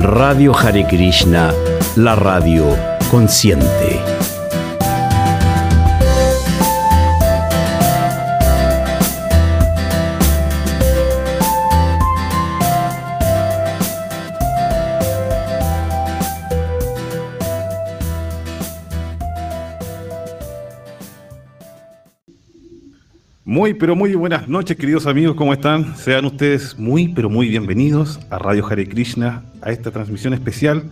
Radio Hare Krishna, la radio consciente. Muy, pero muy buenas noches, queridos amigos, ¿cómo están? Sean ustedes muy, pero muy bienvenidos a Radio Hare Krishna, a esta transmisión especial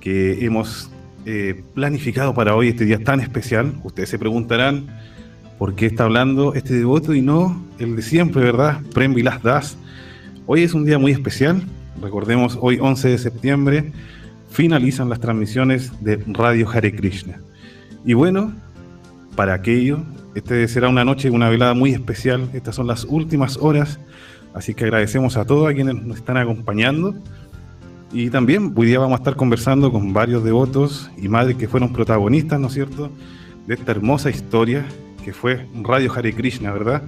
que hemos eh, planificado para hoy, este día tan especial. Ustedes se preguntarán por qué está hablando este devoto y no el de siempre, ¿verdad? Prem Vilas Das. Hoy es un día muy especial. Recordemos, hoy 11 de septiembre finalizan las transmisiones de Radio Hare Krishna. Y bueno, para aquello este será una noche, una velada muy especial. Estas son las últimas horas. Así que agradecemos a todos a quienes nos están acompañando. Y también hoy día vamos a estar conversando con varios devotos y madres que fueron protagonistas, ¿no es cierto?, de esta hermosa historia que fue Radio Hare Krishna, ¿verdad?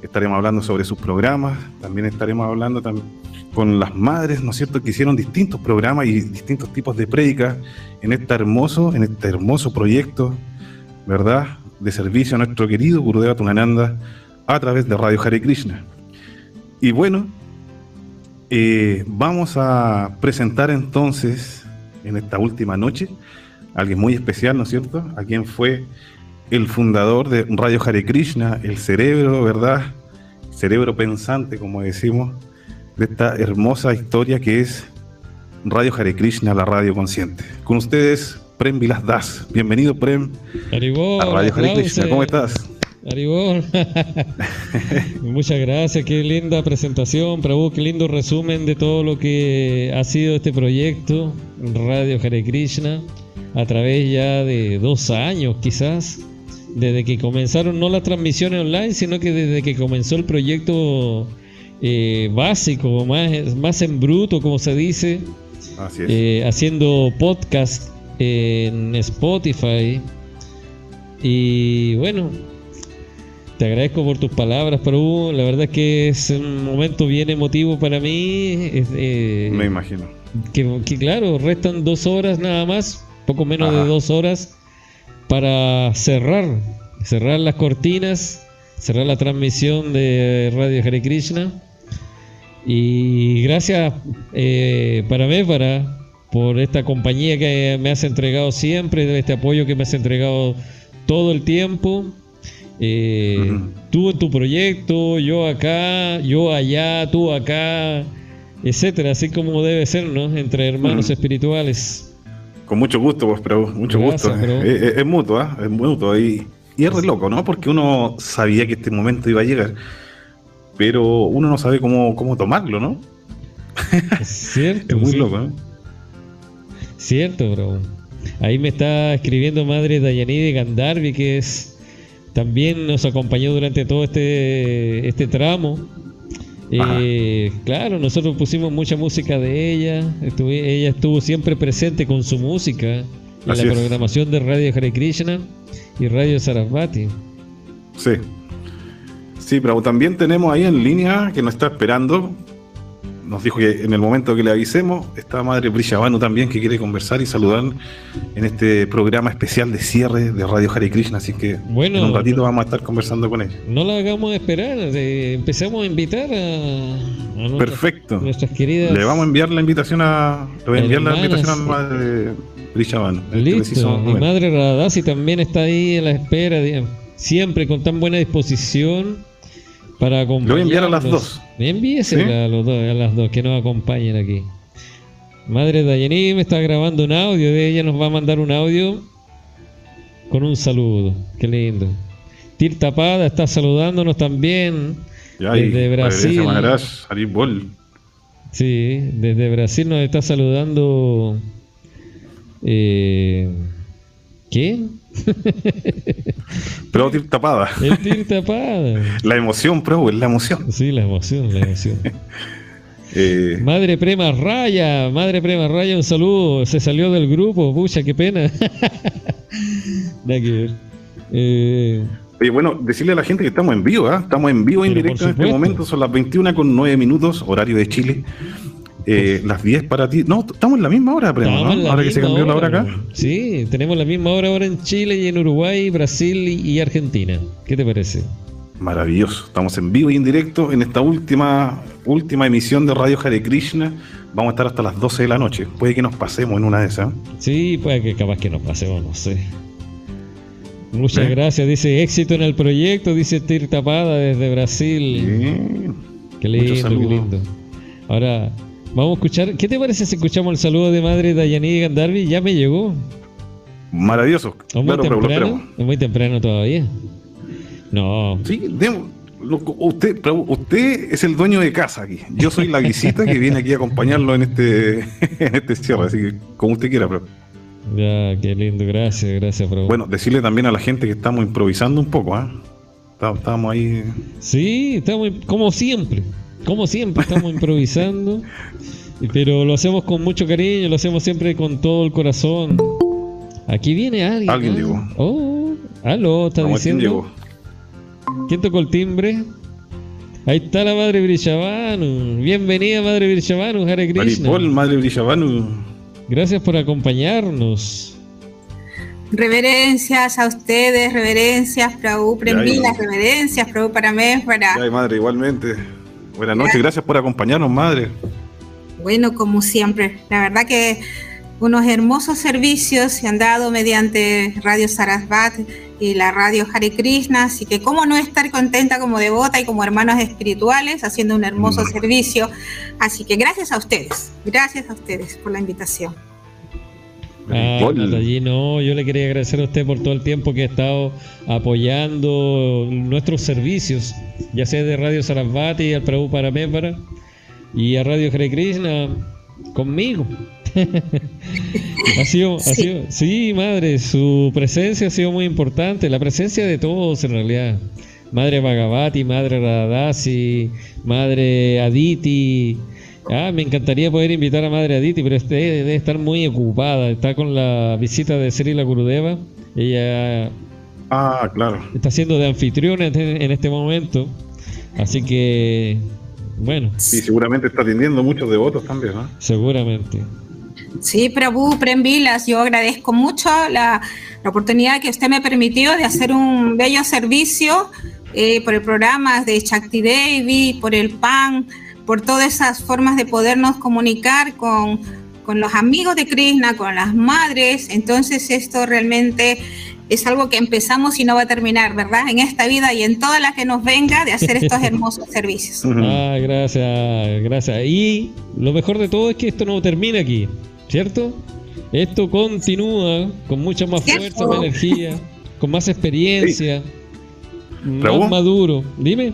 Estaremos hablando sobre sus programas, también estaremos hablando también con las madres, ¿no es cierto?, que hicieron distintos programas y distintos tipos de prédicas en este hermoso, en este hermoso proyecto, ¿verdad? De servicio a nuestro querido Gurudeva Tunananda a través de Radio Hare Krishna. Y bueno, eh, vamos a presentar entonces en esta última noche a alguien muy especial, ¿no es cierto? A quien fue el fundador de Radio Hare Krishna, el cerebro, ¿verdad? Cerebro pensante, como decimos, de esta hermosa historia que es Radio Hare Krishna, la radio consciente. Con ustedes, Prem Vilas Das. Bienvenido, Prem, Aribol, a Radio Hare Krishna. ¿Cómo estás? Aribol. Muchas gracias, qué linda presentación, Prabhu, qué lindo resumen de todo lo que ha sido este proyecto, Radio Hare Krishna, a través ya de dos años quizás, desde que comenzaron no las transmisiones online, sino que desde que comenzó el proyecto eh, básico, más, más en bruto, como se dice, Así es. eh, haciendo podcast en Spotify. Y bueno, te agradezco por tus palabras, Prabhu. La verdad es que es un momento bien emotivo para mí. eh, Me imagino. que, que claro, restan dos horas nada más, poco menos Ajá. de dos horas, para cerrar, cerrar las cortinas, cerrar la transmisión de Radio Hare Krishna. Y gracias eh, para por esta compañía que me has entregado siempre, de este apoyo que me has entregado todo el tiempo. Eh. Tú en tu proyecto, yo acá, yo allá, tú acá, etcétera, así como debe ser, ¿no? Entre hermanos espirituales. Con mucho gusto, pues, pero mucho Gracias, gusto. Es, es- es mutuo, ¿ah? Es mutuo. Y, y es re loco, ¿no? Porque uno sabía que este momento iba a llegar, pero uno no sabe cómo, cómo tomarlo, ¿no? Es cierto. Es muy sí. loco, ¿no? Cierto, bro. Ahí me está escribiendo Madre Dayanide Gandarvi, que es también nos acompañó durante todo este, este tramo. Eh, claro, nosotros pusimos mucha música de ella. estuve- ella estuvo siempre presente con su música en Así la es. programación de Radio Hare Krishna y Radio Sarasvati. Sí. Sí, pero también tenemos ahí en línea que nos está esperando. Nos dijo que en el momento que le avisemos, está Madre Brishavano también que quiere conversar y saludar en este programa especial de cierre de Radio Hare Krishna. Así que Bueno, en un ratito vamos a estar conversando con ella. No la hagamos esperar, eh, empecemos a invitar a, a Perfecto. nuestras queridas. Le vamos a enviar la invitación a. Le voy a enviar la invitación a Madre Listo. Mi madre Radasi también está ahí en la espera, siempre con tan buena disposición para acompañarnos. Le voy a enviar a las dos. Envíesela ¿Sí? a, los dos, a las dos que nos acompañen aquí. Madre Dayani me está grabando un audio de ella, nos va a mandar un audio con un saludo. Qué lindo. Tir Tapada está saludándonos también desde Brasil. Maharaj. Sí, desde Brasil nos está saludando. Eh, ¿Quién? Pero tir tapada. El Tir Tapada. La emoción, es la emoción. Sí, la emoción, la emoción. Eh, Madre Prema Raya, Madre Prema Raya, un saludo. Se salió del grupo, pucha, qué pena. Nada que ver. Eh, Oye, bueno, decirle a la gente que estamos en vivo, ¿ah? Estamos en vivo en directo en este momento, son las 21 con 9 minutos, horario de Chile. Eh, las 10 para ti. No, estamos en la misma hora, primo, ¿no? Ahora que se cambió la hora acá. Sí, tenemos la misma hora ahora en Chile y en Uruguay, Brasil y Argentina. ¿Qué te parece? Maravilloso. Estamos en vivo y en directo en esta última, última emisión de Radio Hare Krishna. Vamos a estar hasta las 12 de la noche. Puede que nos pasemos en una de esas. Sí, puede que capaz que nos pasemos, no sé. Muchas ¿Eh? gracias. Dice éxito en el proyecto, dice Tir Tapada desde Brasil. Qué lindo, qué lindo. Ahora, vamos a escuchar. ¿Qué te parece si escuchamos el saludo de madre Dayani Gandarvi? Ya me llegó. Maravilloso. ¿Es muy temprano? ¿Es muy temprano todavía? No. Sí, usted, usted es el dueño de casa aquí. Yo soy la visita que viene aquí a acompañarlo en este, en este cierre. Así que, como usted quiera, pero. Ya, qué lindo, gracias, gracias, Bueno, decirle también a la gente que estamos improvisando un poco, ¿ah? Estamos ahí. Sí, estamos como siempre, como siempre, estamos improvisando, pero lo hacemos con mucho cariño, lo hacemos siempre con todo el corazón. Aquí viene alguien. Alguien llegó. Oh, aló, está diciendo. ¿Quién, llegó? ¿Quién tocó el timbre? Ahí está la madre Brishavanu. Bienvenida, madre Brishavanu, Hare Krishna. Maripol, madre Brishavanu. Gracias por acompañarnos. Reverencias a ustedes, reverencias, Prabhu Premila, reverencias, Prabhu para mí, para. Ay, madre, igualmente. Buenas noches, gracias por acompañarnos, madre. Bueno, como siempre, la verdad que unos hermosos servicios se han dado mediante Radio Sarasvat y la radio Hare Krishna, así que cómo no estar contenta como devota y como hermanos espirituales haciendo un hermoso mm. servicio. Así que gracias a ustedes, gracias a ustedes por la invitación. Ah, no, yo le quería agradecer a usted por todo el tiempo que ha estado apoyando nuestros servicios, ya sea de Radio Sarasvati, al Prabhu Paramépara y a Radio Hare Krishna conmigo. ha, sido, sí. sí, madre, su presencia ha sido muy importante, la presencia de todos en realidad. Madre Bhagavati, Madre Radhasi, Madre Aditi. Ah, me encantaría poder invitar a Madre Aditi, pero este debe estar muy ocupada. Está con la visita de Srila Gurudeva. Ella ah, claro. está siendo de anfitriona en este momento. Así que, bueno. Y seguramente está atendiendo muchos devotos también, ¿no? Seguramente. Sí, Prabhu Premvilas, yo agradezco mucho la, oportunidad que usted me permitió de hacer un bello servicio eh, por el programa de Shakti Devi, por el PAN, por todas esas formas de podernos comunicar con, con los amigos de Krishna, con las madres. Entonces esto realmente es algo que empezamos y no va a terminar, ¿verdad? En esta vida y en toda la que nos venga de hacer estos hermosos servicios. Ah, gracias, gracias. Y lo mejor de todo es que esto no termina aquí. ¿cierto? Esto continúa con mucha más fuerza, más energía, con más experiencia, más maduro. Dime.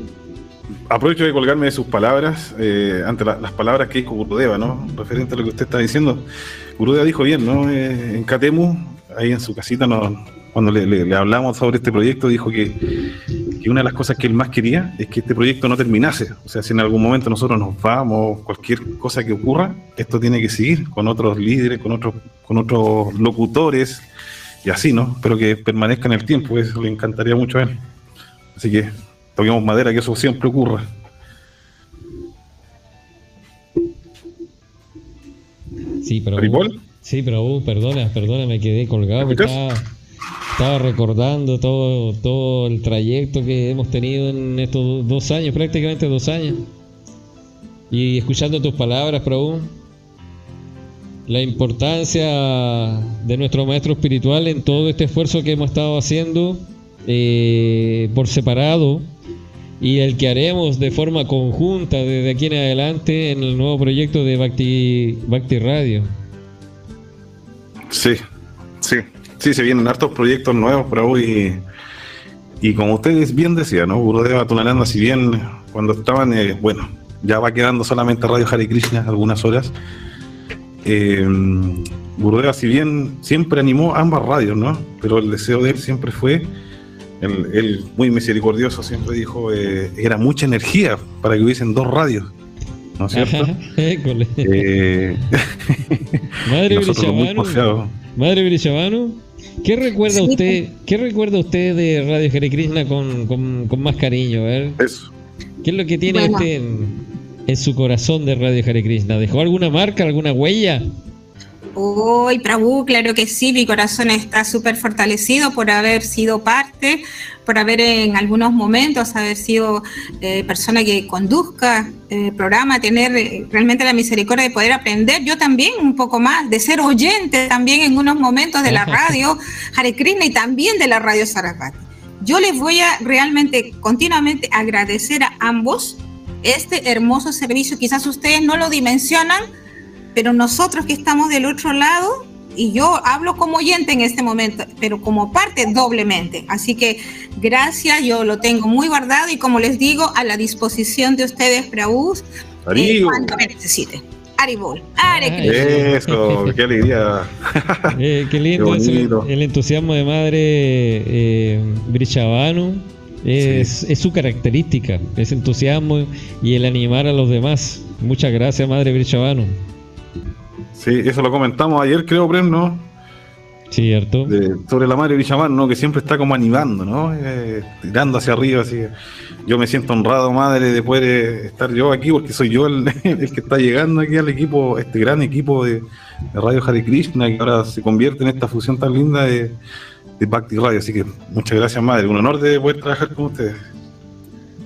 Aprovecho de colgarme de sus palabras, eh, ante las palabras que dijo Gurudeva, ¿no? Referente a lo que usted está diciendo. Gurudeva dijo bien, ¿no? Eh, en Katemu, ahí en su casita, no, cuando le, hablamos sobre este proyecto, dijo que, una de las cosas que él más quería es que este proyecto no terminase. O sea, si en algún momento nosotros nos vamos, cualquier cosa que ocurra, esto tiene que seguir con otros líderes, con otros, con otros locutores y así, ¿no? Pero que permanezca en el tiempo, eso le encantaría mucho a él. Así que toquemos madera, que eso siempre ocurra. Sí, pero. Sí, pero uh, perdona, perdona, me quedé colgado. Estaba recordando todo, todo el trayecto que hemos tenido en estos dos años, prácticamente dos años. Y escuchando tus palabras, Prabhu, la importancia de nuestro maestro espiritual en todo este esfuerzo que hemos estado haciendo eh, por separado y el que haremos de forma conjunta desde aquí en adelante en el nuevo proyecto de Bhakti, Bhakti Radio. Sí, sí. Sí, se vienen hartos proyectos nuevos por hoy. Y, como ustedes bien decían, ¿no? Gurudeva Tunananda, si bien cuando estaban, eh, bueno, ya va quedando solamente Radio Hare Krishna algunas horas. Eh, Gurudeva, si bien siempre animó ambas radios, ¿no? Pero el deseo de él siempre fue, él, muy misericordioso, siempre dijo, eh, era mucha energía para que hubiesen dos radios. ¿No es cierto? eh, Madre Madre Brishavanu, ¿Qué recuerda usted? ¿Qué recuerda usted de Radio Hare Krishna con, con, más cariño? A ver. Eso. ¿Qué es lo que tiene usted? en su corazón de Radio Hare Krishna? ¿Dejó alguna marca, alguna huella? Uy, Prabhu, claro que sí, mi corazón está súper fortalecido por haber sido parte, por haber en algunos momentos haber sido eh, persona que conduzca el programa, tener eh, realmente la misericordia de poder aprender, yo también un poco más, de ser oyente también en unos momentos de la radio Hare Krishna y también de la radio Sarasvati. Yo les voy a realmente continuamente agradecer a ambos este hermoso servicio, quizás ustedes no lo dimensionan, pero nosotros que estamos del otro lado, y yo hablo como oyente en este momento, pero como parte doblemente. Así que gracias, yo lo tengo muy guardado y como les digo, a la disposición de ustedes, Praús, eh, cuando me necesite. Aribol, Are Eso, qué alegría. Eh, qué lindo el, entusiasmo de madre eh, Brichabano. Es, es, su característica, ese entusiasmo y el animar a los demás. Muchas gracias, madre Brichabano. Sí, eso lo comentamos ayer, creo, Prem, ¿no? Cierto. sobre la madre Villamán, ¿no? Que siempre está como animando, ¿no? Eh, tirando hacia arriba, así. Yo me siento honrado, madre, de poder estar yo aquí, porque soy yo el, que está llegando aquí al equipo, este gran equipo de, Radio Hare Krishna, que ahora se convierte en esta fusión tan linda de, de Bhakti Radio. Así que muchas gracias, madre. Un honor de poder trabajar con ustedes.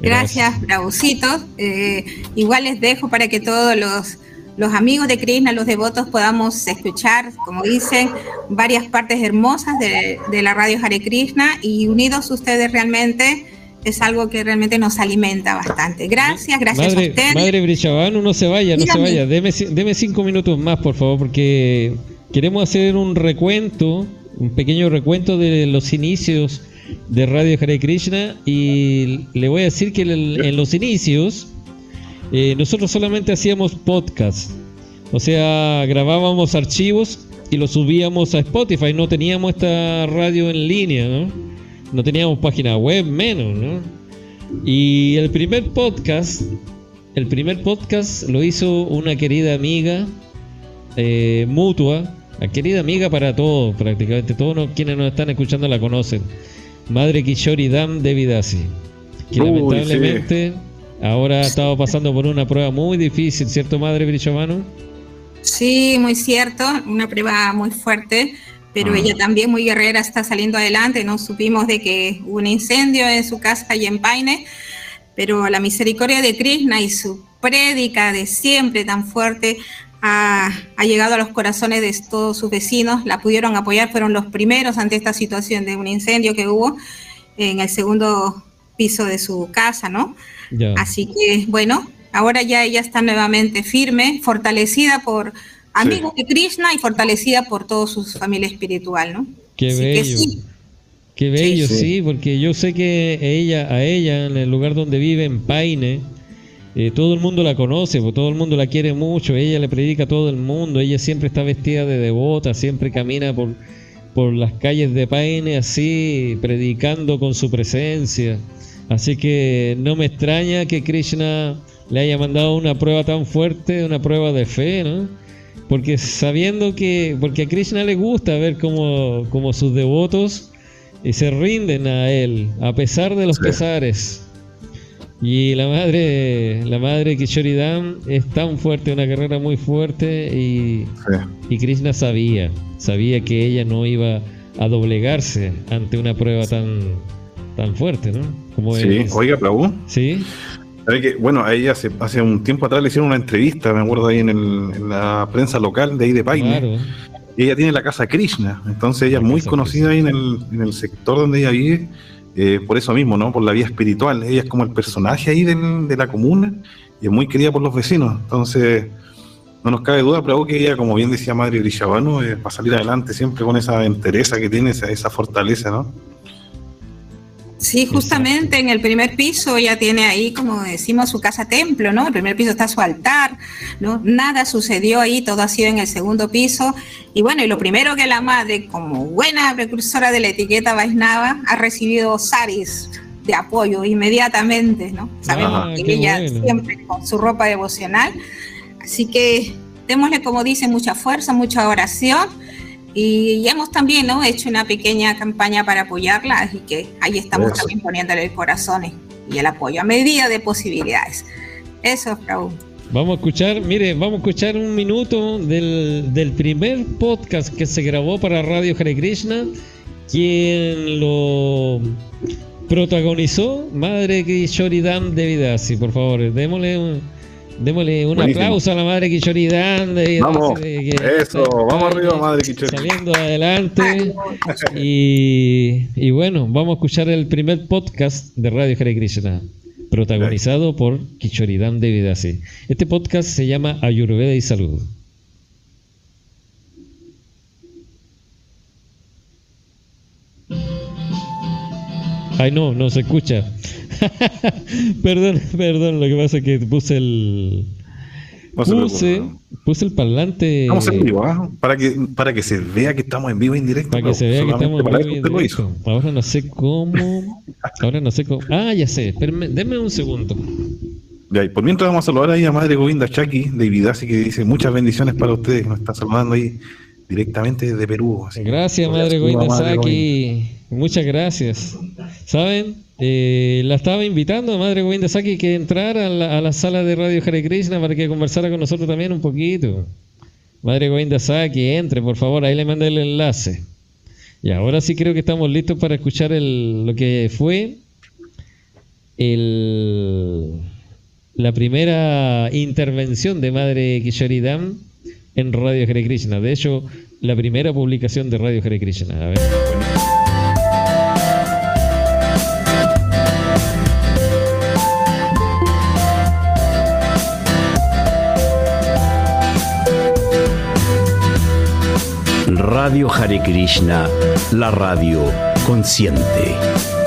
Gracias, bravositos. Eh, igual les dejo para que todos los los amigos de Krishna, los devotos, podamos escuchar, como dicen, varias partes hermosas de, la radio Hare Krishna y unidos ustedes realmente es algo que realmente nos alimenta bastante. Gracias, gracias madre, a ustedes. Madre Brishabanu, no se vaya, no se vaya. Deme, deme cinco minutos más, por favor, porque queremos hacer un recuento, un pequeño recuento de los inicios de Radio Hare Krishna y le voy a decir que en los inicios eh, nosotros solamente hacíamos podcast. O sea, grabábamos archivos y los subíamos a Spotify. No teníamos esta radio en línea, ¿no? No teníamos página web, menos, ¿no? Y el primer podcast, el primer podcast lo hizo una querida amiga eh, mutua, la querida amiga para todos, prácticamente todos quienes nos están escuchando la conocen. Madre Kishori Dam de Vidasi, que lamentablemente Ahora ha estado pasando por una prueba muy difícil, ¿cierto, madre Brichovano? Sí, muy cierto, una prueba muy fuerte, pero ah. ella también muy guerrera está saliendo adelante. No supimos de que hubo un incendio en su casa y en Paine, pero la misericordia de Krishna y su prédica de siempre tan fuerte ha, ha, llegado a los corazones de todos sus vecinos, la pudieron apoyar, fueron los primeros ante esta situación de un incendio que hubo en el segundo piso de su casa, ¿no? Así que, bueno, ahora ya ella está nuevamente firme, fortalecida por amigos de Krishna y fortalecida por toda su familia espiritual, ¿no? Qué bello. Qué bello, sí, porque yo sé que ella, a ella, en el lugar donde vive, en Paine, eh, todo el mundo la conoce, porque todo el mundo la quiere mucho, ella le predica a todo el mundo, ella siempre está vestida de devota, siempre camina por, por las calles de Paine así, predicando con su presencia. Así que no me extraña que Krishna le haya mandado una prueba tan fuerte, una prueba de fe, ¿no? Porque sabiendo que, porque a Krishna le gusta ver cómo, sus devotos eh, se rinden a él, a pesar de los pesares. Y la madre, la madre Kishoridam es tan fuerte, una carrera muy fuerte, y, y Krishna sabía, sabía que ella no iba a doblegarse ante una prueba tan, tan fuerte, ¿no? Como sí, oiga, Prabhu. Sí. Que, bueno, a ella hace, hace, un tiempo atrás le hicieron una entrevista, me acuerdo ahí en, la prensa local de ahí de Paine. Claro. Y ella tiene la casa Krishna, entonces ella es muy conocida ahí en el, en el, sector donde ella vive, eh, por eso mismo, ¿no? Por la vía espiritual. Ella es como el personaje ahí de la comuna y es muy querida por los vecinos. Entonces, no nos cabe duda, pero que ella, como bien decía Madre Grishabano, eh, va a salir adelante siempre con esa entereza que tiene, esa, esa fortaleza, ¿no? Sí, justamente en el primer piso ella tiene ahí, como decimos, su casa templo, ¿no? El primer piso está su altar, ¿no? Nada sucedió ahí, todo ha sido en el segundo piso. Y bueno, y lo primero que la madre, como buena precursora de la etiqueta Vaisnava, ha recibido saris de apoyo inmediatamente, ¿no? Sabemos ah, que ella siempre con su ropa devocional. Así que démosle, como dice, mucha fuerza, mucha oración y hemos también ¿no? hecho una pequeña campaña para apoyarla, así que ahí estamos también poniéndole el corazón y el apoyo a medida de posibilidades. Eso, Raúl. Vamos a escuchar, mire, vamos a escuchar un minuto del, del primer podcast que se grabó para Radio Hare Krishna, quien lo protagonizó, Madre Kishoridam de Vidasi. Por favor, démosle un, démosle un aplauso a la Madre Kishoridam de Vamos, eso, vamos arriba, Madre Kishoridam. Saliendo adelante. y, y bueno, vamos a escuchar el primer podcast de Radio Hare Krishna protagonizado por Kichoridam Devidasi. Este podcast se llama Ayurveda y Salud. Ay, no, no se escucha. perdón, perdón, lo que pasa es que puse el. Puse, puse el parlante. Estamos en vivo, ¿ah? para, que, para que se vea que estamos en vivo en directo. Para que se vea que estamos en vivo en directo. Ahora no sé cómo. Ahora no sé cómo. Ah, ya sé. Espérame, denme un segundo. Ya, y por mientras vamos a saludar ahí a Madre Govinda Chaki de Vidasi que dice muchas bendiciones para ustedes. Nos está saludando ahí directamente desde Perú. gracias, Madre Govinda Saki. Muchas gracias. ¿Saben? Eh, la estaba invitando a Madre Govinda Saki que entrara a la, sala de Radio Hare Krishna para que conversara con nosotros también un poquito. Madre Govinda Saki, entre, por favor, ahí le mandé el enlace. Y ahora sí creo que estamos listos para escuchar el, lo que fue el, la primera intervención de Madre Kishoridam en Radio Hare Krishna. De hecho, la primera publicación de Radio Hare Krishna. A ver. Radio Hare Krishna, la radio consciente.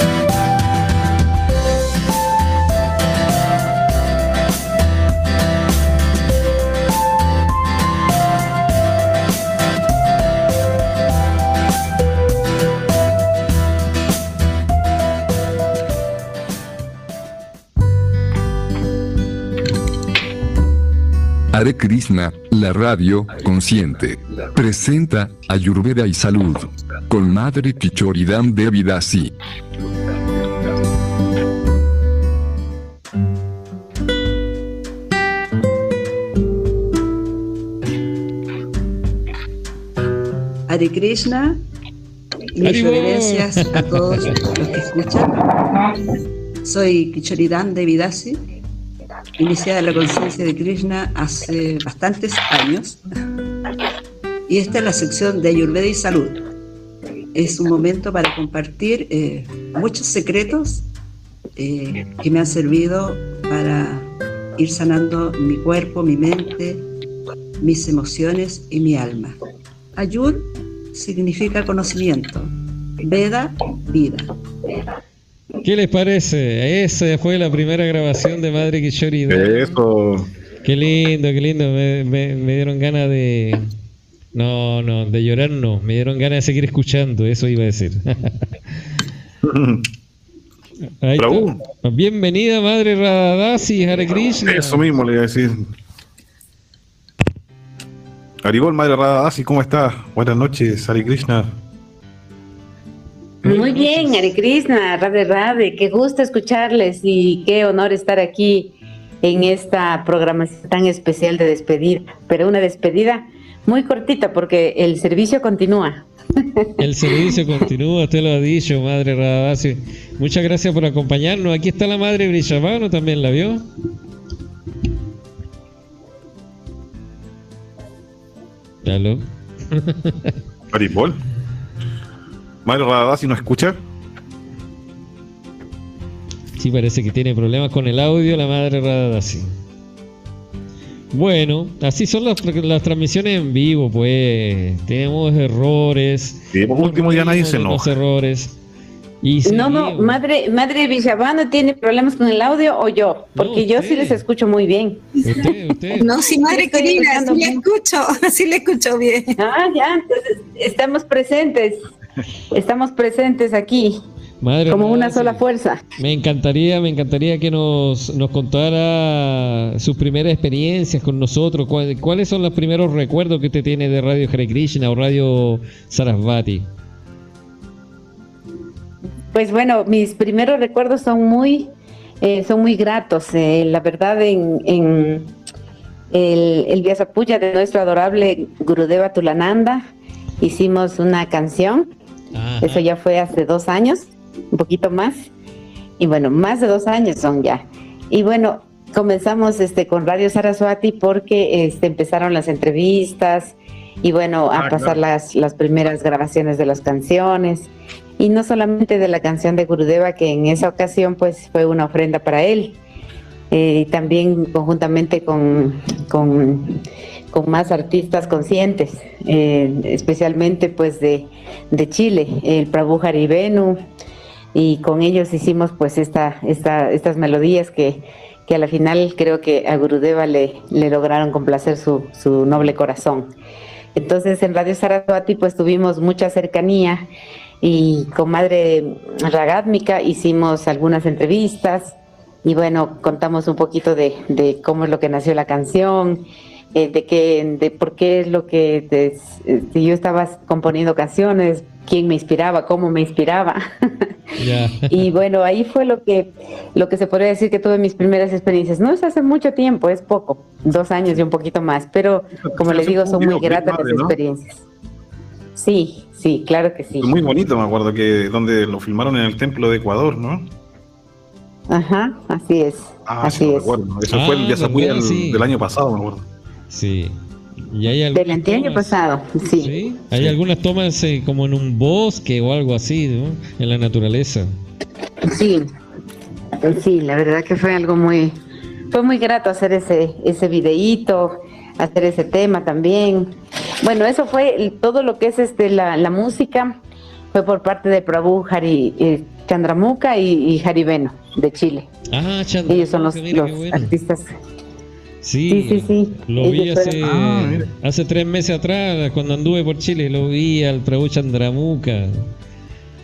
Hare Krishna, la radio consciente, presenta Ayurveda y Salud con Madre Kichoridam Devidasi. Hare Krishna, mis reverencias a todos los que escuchan. Soy Kichoridam Devidasi iniciada la conciencia de Krishna hace bastantes años. Y esta es la sección de Ayurveda y Salud. Es un momento para compartir eh, muchos secretos eh, que me han servido para ir sanando mi cuerpo, mi mente, mis emociones y mi alma. Ayur significa conocimiento, Veda, vida. ¿Qué les parece? Esa fue la primera grabación de Madre Kishori. Eso. Qué lindo, qué lindo. Me, dieron ganas de. No, no, de llorar no. Me dieron ganas de seguir escuchando. Eso iba a decir. Bienvenida, Madre Radadasi, Hare Krishna. Eso mismo le iba a decir. Aribol, Madre Radadasi, ¿cómo está? Buenas noches, Hare Krishna. Muy bien, Hare Krishna, Radhe Radhe, qué gusto escucharles y qué honor estar aquí en esta programación tan especial de despedida, pero una despedida muy cortita porque el servicio continúa. El servicio continúa, usted lo ha dicho, Madre Radhasi. Muchas gracias por acompañarnos. Aquí está la Madre Brishavano, ¿también la vio? ¿Aló? Aribol. Mario Radadasi nos escucha. Sí, parece que tiene problemas con el audio la madre Radadasi. Bueno, así son las, transmisiones en vivo, pues. Tenemos errores. Sí, por último ya nadie se enoja. errores. no, no, madre, madre Villavano tiene problemas con el audio o yo, porque yo sí les escucho muy bien. Usted, usted. No, sí, madre querida, sí le escucho, sí le escucho bien. Ah, ya, entonces estamos presentes. Estamos presentes aquí. como una sola fuerza. Me encantaría, me encantaría que nos, nos contara sus primeras experiencias con nosotros. ¿Cuáles son los primeros recuerdos que usted tiene de Radio Hare Krishna o Radio Sarasvati? Pues bueno, mis primeros recuerdos son muy, eh, son muy gratos. Eh, la verdad, en, el, el Vyasapuya de nuestro adorable Gurudeva Tulananda. Hicimos una canción, eso ya fue hace dos años, un poquito más, y bueno, más de dos años son ya. Y bueno, comenzamos este con Radio Saraswati porque este, empezaron las entrevistas y bueno, a ah, pasar las, las primeras grabaciones de las canciones. Y no solamente de la canción de Gurudeva, que en esa ocasión pues fue una ofrenda para él, eh, y también conjuntamente con, con, más artistas conscientes, eh, especialmente pues de, de, Chile, el Prabhu Haribenu, y con ellos hicimos pues esta, esta, estas melodías que, que a la final creo que a Gurudeva le, le lograron complacer su, su noble corazón. Entonces en Radio Saraswati pues tuvimos mucha cercanía y con Madre Ragátmica hicimos algunas entrevistas y bueno, contamos un poquito de, de cómo es lo que nació la canción, eh, de, qué, de por qué es lo que de, yo estaba componiendo canciones, quién me inspiraba, cómo me inspiraba. y bueno, ahí fue lo que, lo que se podría decir que tuve mis primeras experiencias. No es hace mucho tiempo, es poco, dos años y un poquito más, pero como les digo, son muy gratas las experiencias. Sí, sí, claro que sí. Muy bonito, me acuerdo que donde lo filmaron en el templo de Ecuador, ¿no? Ajá, así es. Ah, así sí, es. Recuerdo. Eso fue el día ah, del año pasado, me acuerdo. Sí. ¿Y hay del año pasado, sí. Hay algunas tomas eh, como en un bosque o algo así, ¿no? En la naturaleza. Sí, sí, la verdad que fue algo muy, fue muy grato hacer ese, ese videíto, hacer ese tema también. Bueno, eso fue todo lo que es este la, la música, fue por parte de Prabhu Hari, eh, Chandramuka y, y Haribeno de Chile. Ah, Ellos son los, artistas. Sí, sí, sí, Lo vi hace, ah, hace tres meses atrás, cuando anduve por Chile, lo vi al Prabhu Chandramuka.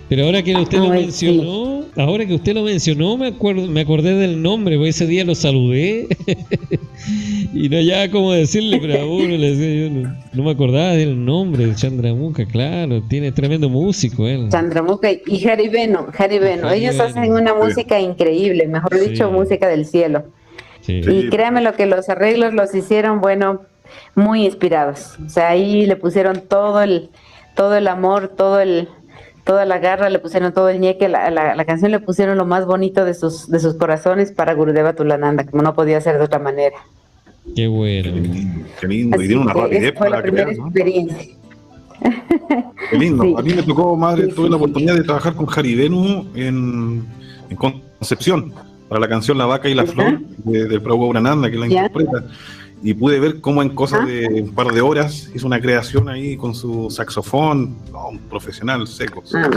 Pero ahora que usted lo mencionó, ahora que usted lo mencionó, me acuerdo, me acordé del nombre, porque ese día lo saludé. Y no ya como decirle, pero a uno le decía, yo no, me acordaba del nombre de Chandramuka, claro, tiene tremendo músico él. Chandramuka y Jaribeno, Jaribeno, ellos hacen una música increíble, mejor dicho, música del cielo. Y créanme lo que los arreglos los hicieron, bueno, muy inspirados. O sea, ahí le pusieron todo el, todo el amor, todo el, toda la garra, le pusieron todo el ñeque, la, la, canción le pusieron lo más bonito de sus, de sus corazones para Gurudeva Tulananda, como no podía ser de otra manera. Qué bueno. Qué lindo, y tiene una rapidez para crear, ¿no? experiencia. Qué lindo. A mí me tocó, madre, tuve la oportunidad de trabajar con Jaribenu en, en Concepción, para la canción La Vaca y la Flor, de, de Prabhu Urananda, que la interpreta y pude ver cómo en cosas de un par de horas hizo una creación ahí con su saxofón, un profesional seco. Ah,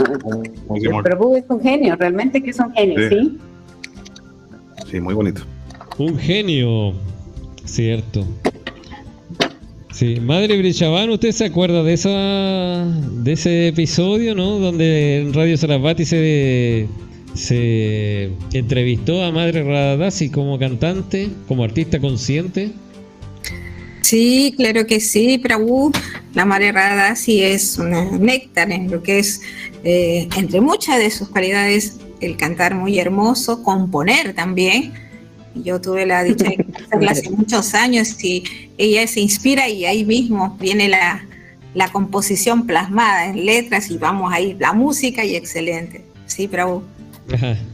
es un genio, realmente que es un genio, ¿sí? Sí, muy bonito. Un genio, cierto. Sí, Madre Brichaván, ¿usted se acuerda de esa de ese episodio, no? Donde en Radio Sarasvati se se entrevistó a Madre Radadasi como cantante, como artista consciente. Sí, claro que sí, Prabhu. La Rada sí es una néctar en lo que es, eh, entre muchas de sus cualidades, el cantar muy hermoso, componer también. Yo tuve la dicha de conocerla hace muchos años y ella se inspira y ahí mismo viene la, la composición plasmada en letras y vamos ahí, la música y excelente. Sí, Prabhu.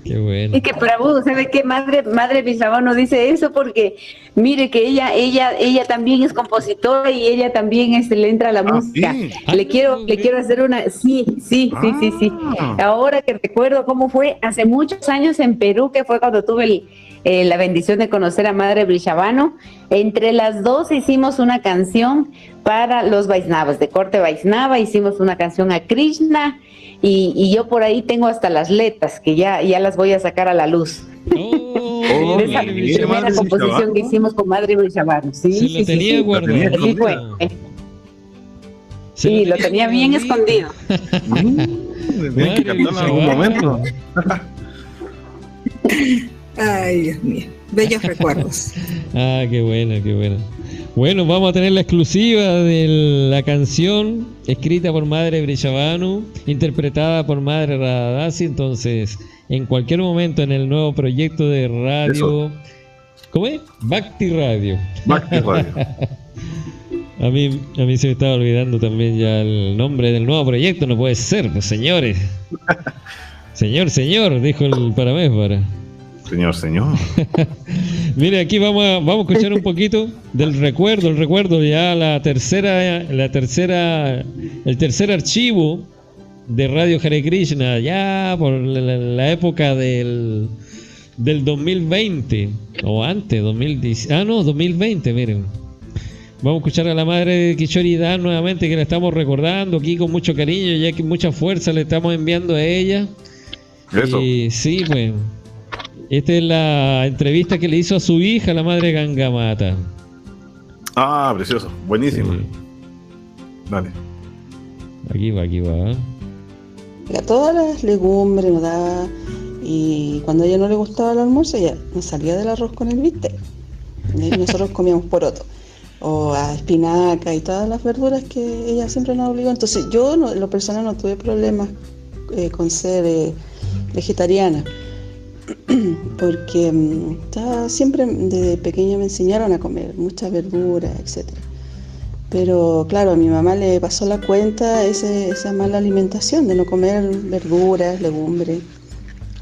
Qué bueno. Y que Prabhu, ¿sabe qué? Madre, madre no dice eso porque mire que ella, ella, ella también es compositora y ella también es, le entra a la ah, música. le ah, quiero, le quiero hacer una, sí, sí, sí, sí, sí. Ah. Ahora que recuerdo cómo fue hace muchos años en Perú, que fue cuando tuve eh, la bendición de conocer a Madre Brishavano, entre las dos hicimos una canción para los Vaisnavas, de corte Vaisnava, hicimos una canción a Krishna y, yo por ahí tengo hasta las letras que ya, ya las voy a sacar a la luz. Oh, esa primera composición que hicimos con Madre Brishavano. Sí, sí, sí, tenía guardado. Sí, fue. Sí, lo tenía bien escondido. Tienen que en algún momento. Ay, Dios mío. Bellos recuerdos. ah, qué buena, qué buena. Bueno, vamos a tener la exclusiva de la canción escrita por Madre Brishavanu, interpretada por Madre Radadasi. Entonces, en cualquier momento en el nuevo proyecto de radio ¿Cómo es? Bhakti Radio. Bhakti Radio. a, mí, a mí se me estaba olvidando también ya el nombre del nuevo proyecto, no puede ser, pues señores. señor, señor, dijo el Paramés para. Señor, señor. Mire, aquí vamos a, vamos a escuchar un poquito del recuerdo, el recuerdo ya la tercera, la tercera, el tercer archivo de Radio Hare Krishna, ya por la, época del, del 2020, o antes, 2010, ah no, 2020, miren. Vamos a escuchar a la madre de Kishori Dan nuevamente, que la estamos recordando aquí con mucho cariño, ya que mucha fuerza le estamos enviando a ella. Eso. Y sí, pues. Esta es la entrevista que le hizo a su hija, la madre Gangamata. Ah, precioso, buenísimo. Dale. Aquí va, aquí va. A todas las legumbres nos daba y cuando a ella no le gustaba el almuerzo, ella nos salía del arroz con el bistec. Y nosotros comíamos poroto o a espinaca y todas las verduras que ella siempre nos obligó. Entonces yo no, en lo personal no tuve problemas eh, con ser eh, vegetariana porque mm, siempre de pequeña me enseñaron a comer muchas verduras, etc. Pero claro, a mi mamá le pasó la cuenta esa mala alimentación de no comer verduras, legumbres.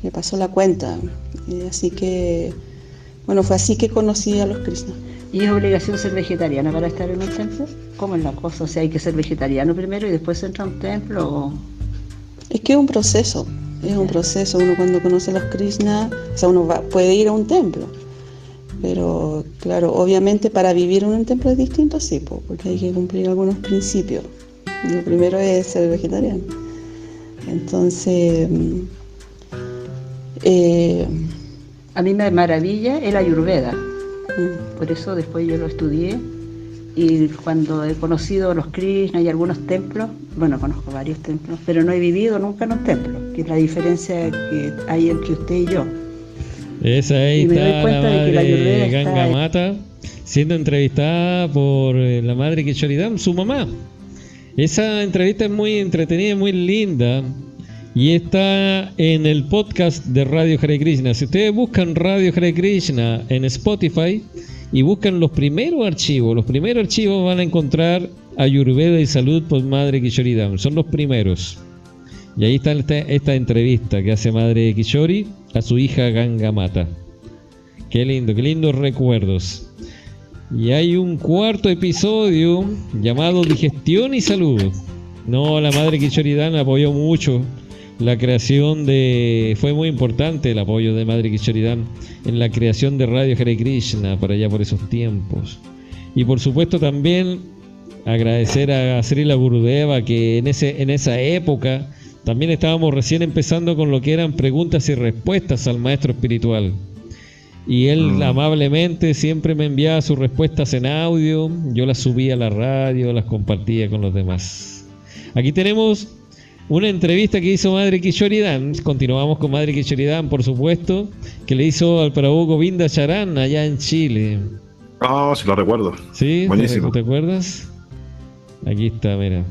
Le pasó la cuenta. así que, bueno, fue así que conocí a los cristianos. ¿Y es obligación ser vegetariana para estar en un templo? ¿Cómo es la cosa? O sea, hay que ser vegetariano primero y después entra a un templo. Es que es un proceso es un proceso, uno cuando conoce a los Krishna, o sea, uno puede ir a un templo, pero claro, obviamente para vivir en un templo es distinto, sí, porque hay que cumplir algunos principios. Lo primero es ser vegetariano. Entonces, mm, eh, a mí me maravilla el ayurveda, mm. por eso después yo lo estudié y cuando he conocido los Krishna y algunos templos, bueno, conozco varios templos, pero no he vivido nunca en un templo, que es la diferencia que hay entre usted y yo. Esa ahí está la madre Ganga Mata siendo entrevistada por eh, la madre Kishoridam, su mamá. Esa entrevista es muy entretenida, muy linda. Y está en el podcast de Radio Hare Krishna. Si ustedes buscan Radio Hare Krishna en Spotify, y buscan los primeros archivos. Los primeros archivos van a encontrar Ayurveda y Salud por Madre Kishori Son los primeros. Y ahí está esta, entrevista que hace Madre Kishori a su hija Gangamata. Qué lindo, qué lindos recuerdos. Y hay un cuarto episodio llamado Digestión y Salud. No, la Madre Kishoridan apoyó mucho la creación de... Fue muy importante el apoyo de Madre Kishoridan en la creación de Radio Hare Krishna para allá por esos tiempos. Y por supuesto también agradecer a Srila Gurudeva que en, ese, en esa época también estábamos recién empezando con lo que eran preguntas y respuestas al maestro espiritual. Y él mm. amablemente siempre me enviaba sus respuestas en audio, yo las subía a la radio, las compartía con los demás. Aquí tenemos una entrevista que hizo Madre Kishoridan, continuamos con Madre Kishoridan, por supuesto, que le hizo al Prabhu Govinda Charan allá en Chile. Ah, sí lo recuerdo. ¿Sí? Buenísimo. ¿Te, acuerdas? Aquí está, mira.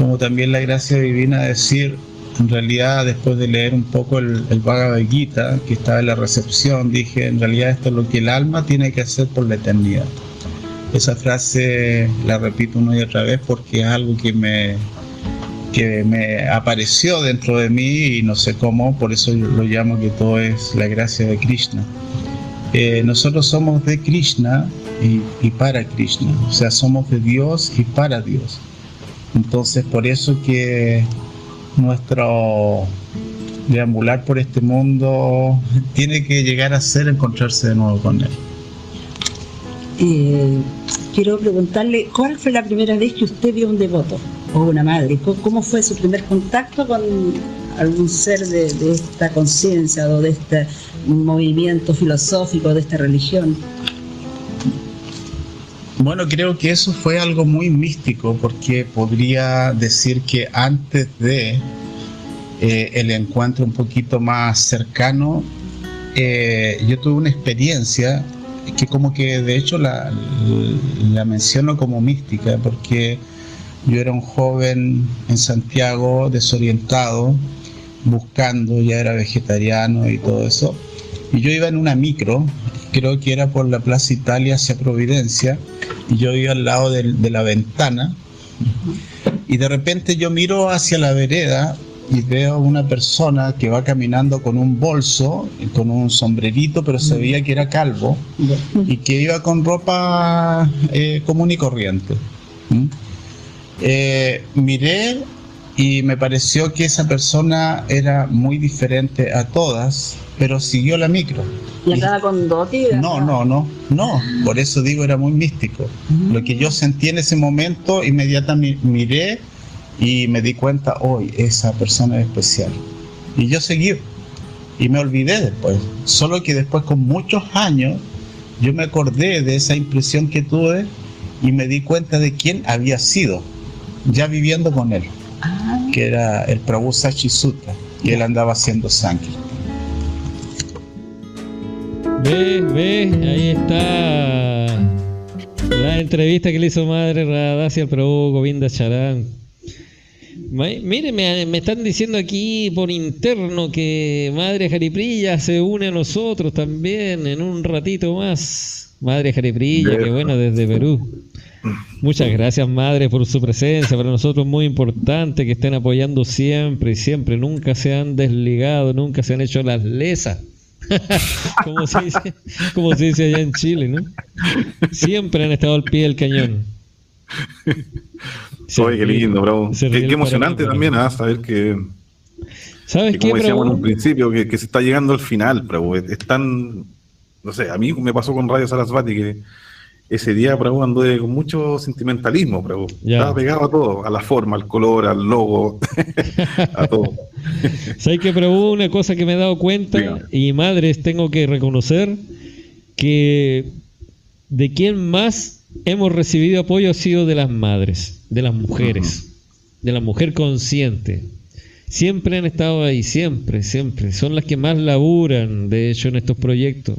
Como también la gracia divina decir, en realidad después de leer un poco el, el Bhagavad Gita, que estaba en la recepción, dije, en realidad esto es lo que el alma tiene que hacer por la eternidad. Esa frase la repito una y otra vez porque es algo que me, que me apareció dentro de mí y no sé cómo, por eso lo llamo que todo es la gracia de Krishna. Eh, nosotros somos de Krishna y, y, para Krishna, o sea, somos de Dios y para Dios. Entonces, por eso que nuestro deambular por este mundo tiene que llegar a ser encontrarse de nuevo con Él. Eh, quiero preguntarle, ¿cuál fue la primera vez que usted vio un devoto o una madre? ¿Cómo fue su primer contacto con algún ser de, esta conciencia o de este movimiento filosófico, de esta religión? Bueno, creo que eso fue algo muy místico porque podría decir que antes de eh, el encuentro un poquito más cercano, eh, yo tuve una experiencia que como que de hecho la, la menciono como mística, porque yo era un joven en Santiago desorientado buscando, ya era vegetariano y todo eso. Y yo iba en una micro, creo que era por la Plaza Italia hacia Providencia, y yo iba al lado de, la ventana, y de repente yo miro hacia la vereda y veo una persona que va caminando con un bolso, con un sombrerito, pero se veía que era calvo y que iba con ropa eh, común y corriente. ¿Mm? Eh, miré y me pareció que esa persona era muy diferente a todas, pero siguió la micro. ¿Y andaba con Doti? No, no, no, no, por eso digo era muy místico. Lo que yo sentí en ese momento, inmediatamente miré y me di cuenta, hoy esa persona es especial. Y yo seguí y me olvidé después. Solo que después con muchos años yo me acordé de esa impresión que tuve y me di cuenta de quién había sido, ya viviendo con él, que era el Prabhu Sachi Sutra, y él andaba haciendo sangre. Ve, ve, ahí está la entrevista que le hizo Madre Radasi al Prabhu Govinda Charan. Mire, me, me están diciendo aquí por interno que Madre Jariprilla se une a nosotros también en un ratito más. Madre Jariprilla, que bueno, desde Perú. Muchas gracias, Madre, por su presencia. Para nosotros es muy importante que estén apoyando siempre y siempre. Nunca se han desligado, nunca se han hecho las lesas. como, se dice, como se dice allá en Chile, ¿no? Siempre han estado al pie del cañón. Se Oye, qué lindo, bravo. Qué, emocionante también, ¿ah? saber que, ¿Sabes que qué, como decíamos en un principio, que, que se está llegando al final, bravo. Es tan, no sé, a mí me pasó con Radio Sarasvati que ese día, bravo, anduve con mucho sentimentalismo, bravo. Ya. Estaba pegado a todo, a la forma, al color, al logo, a todo. ¿Sabes que hubo una cosa que me he dado cuenta y madres tengo que reconocer que de quien más hemos recibido apoyo ha sido de las madres, de las mujeres, de la mujer consciente. Siempre han estado ahí, siempre, siempre. Son las que más laburan, de hecho, en estos proyectos.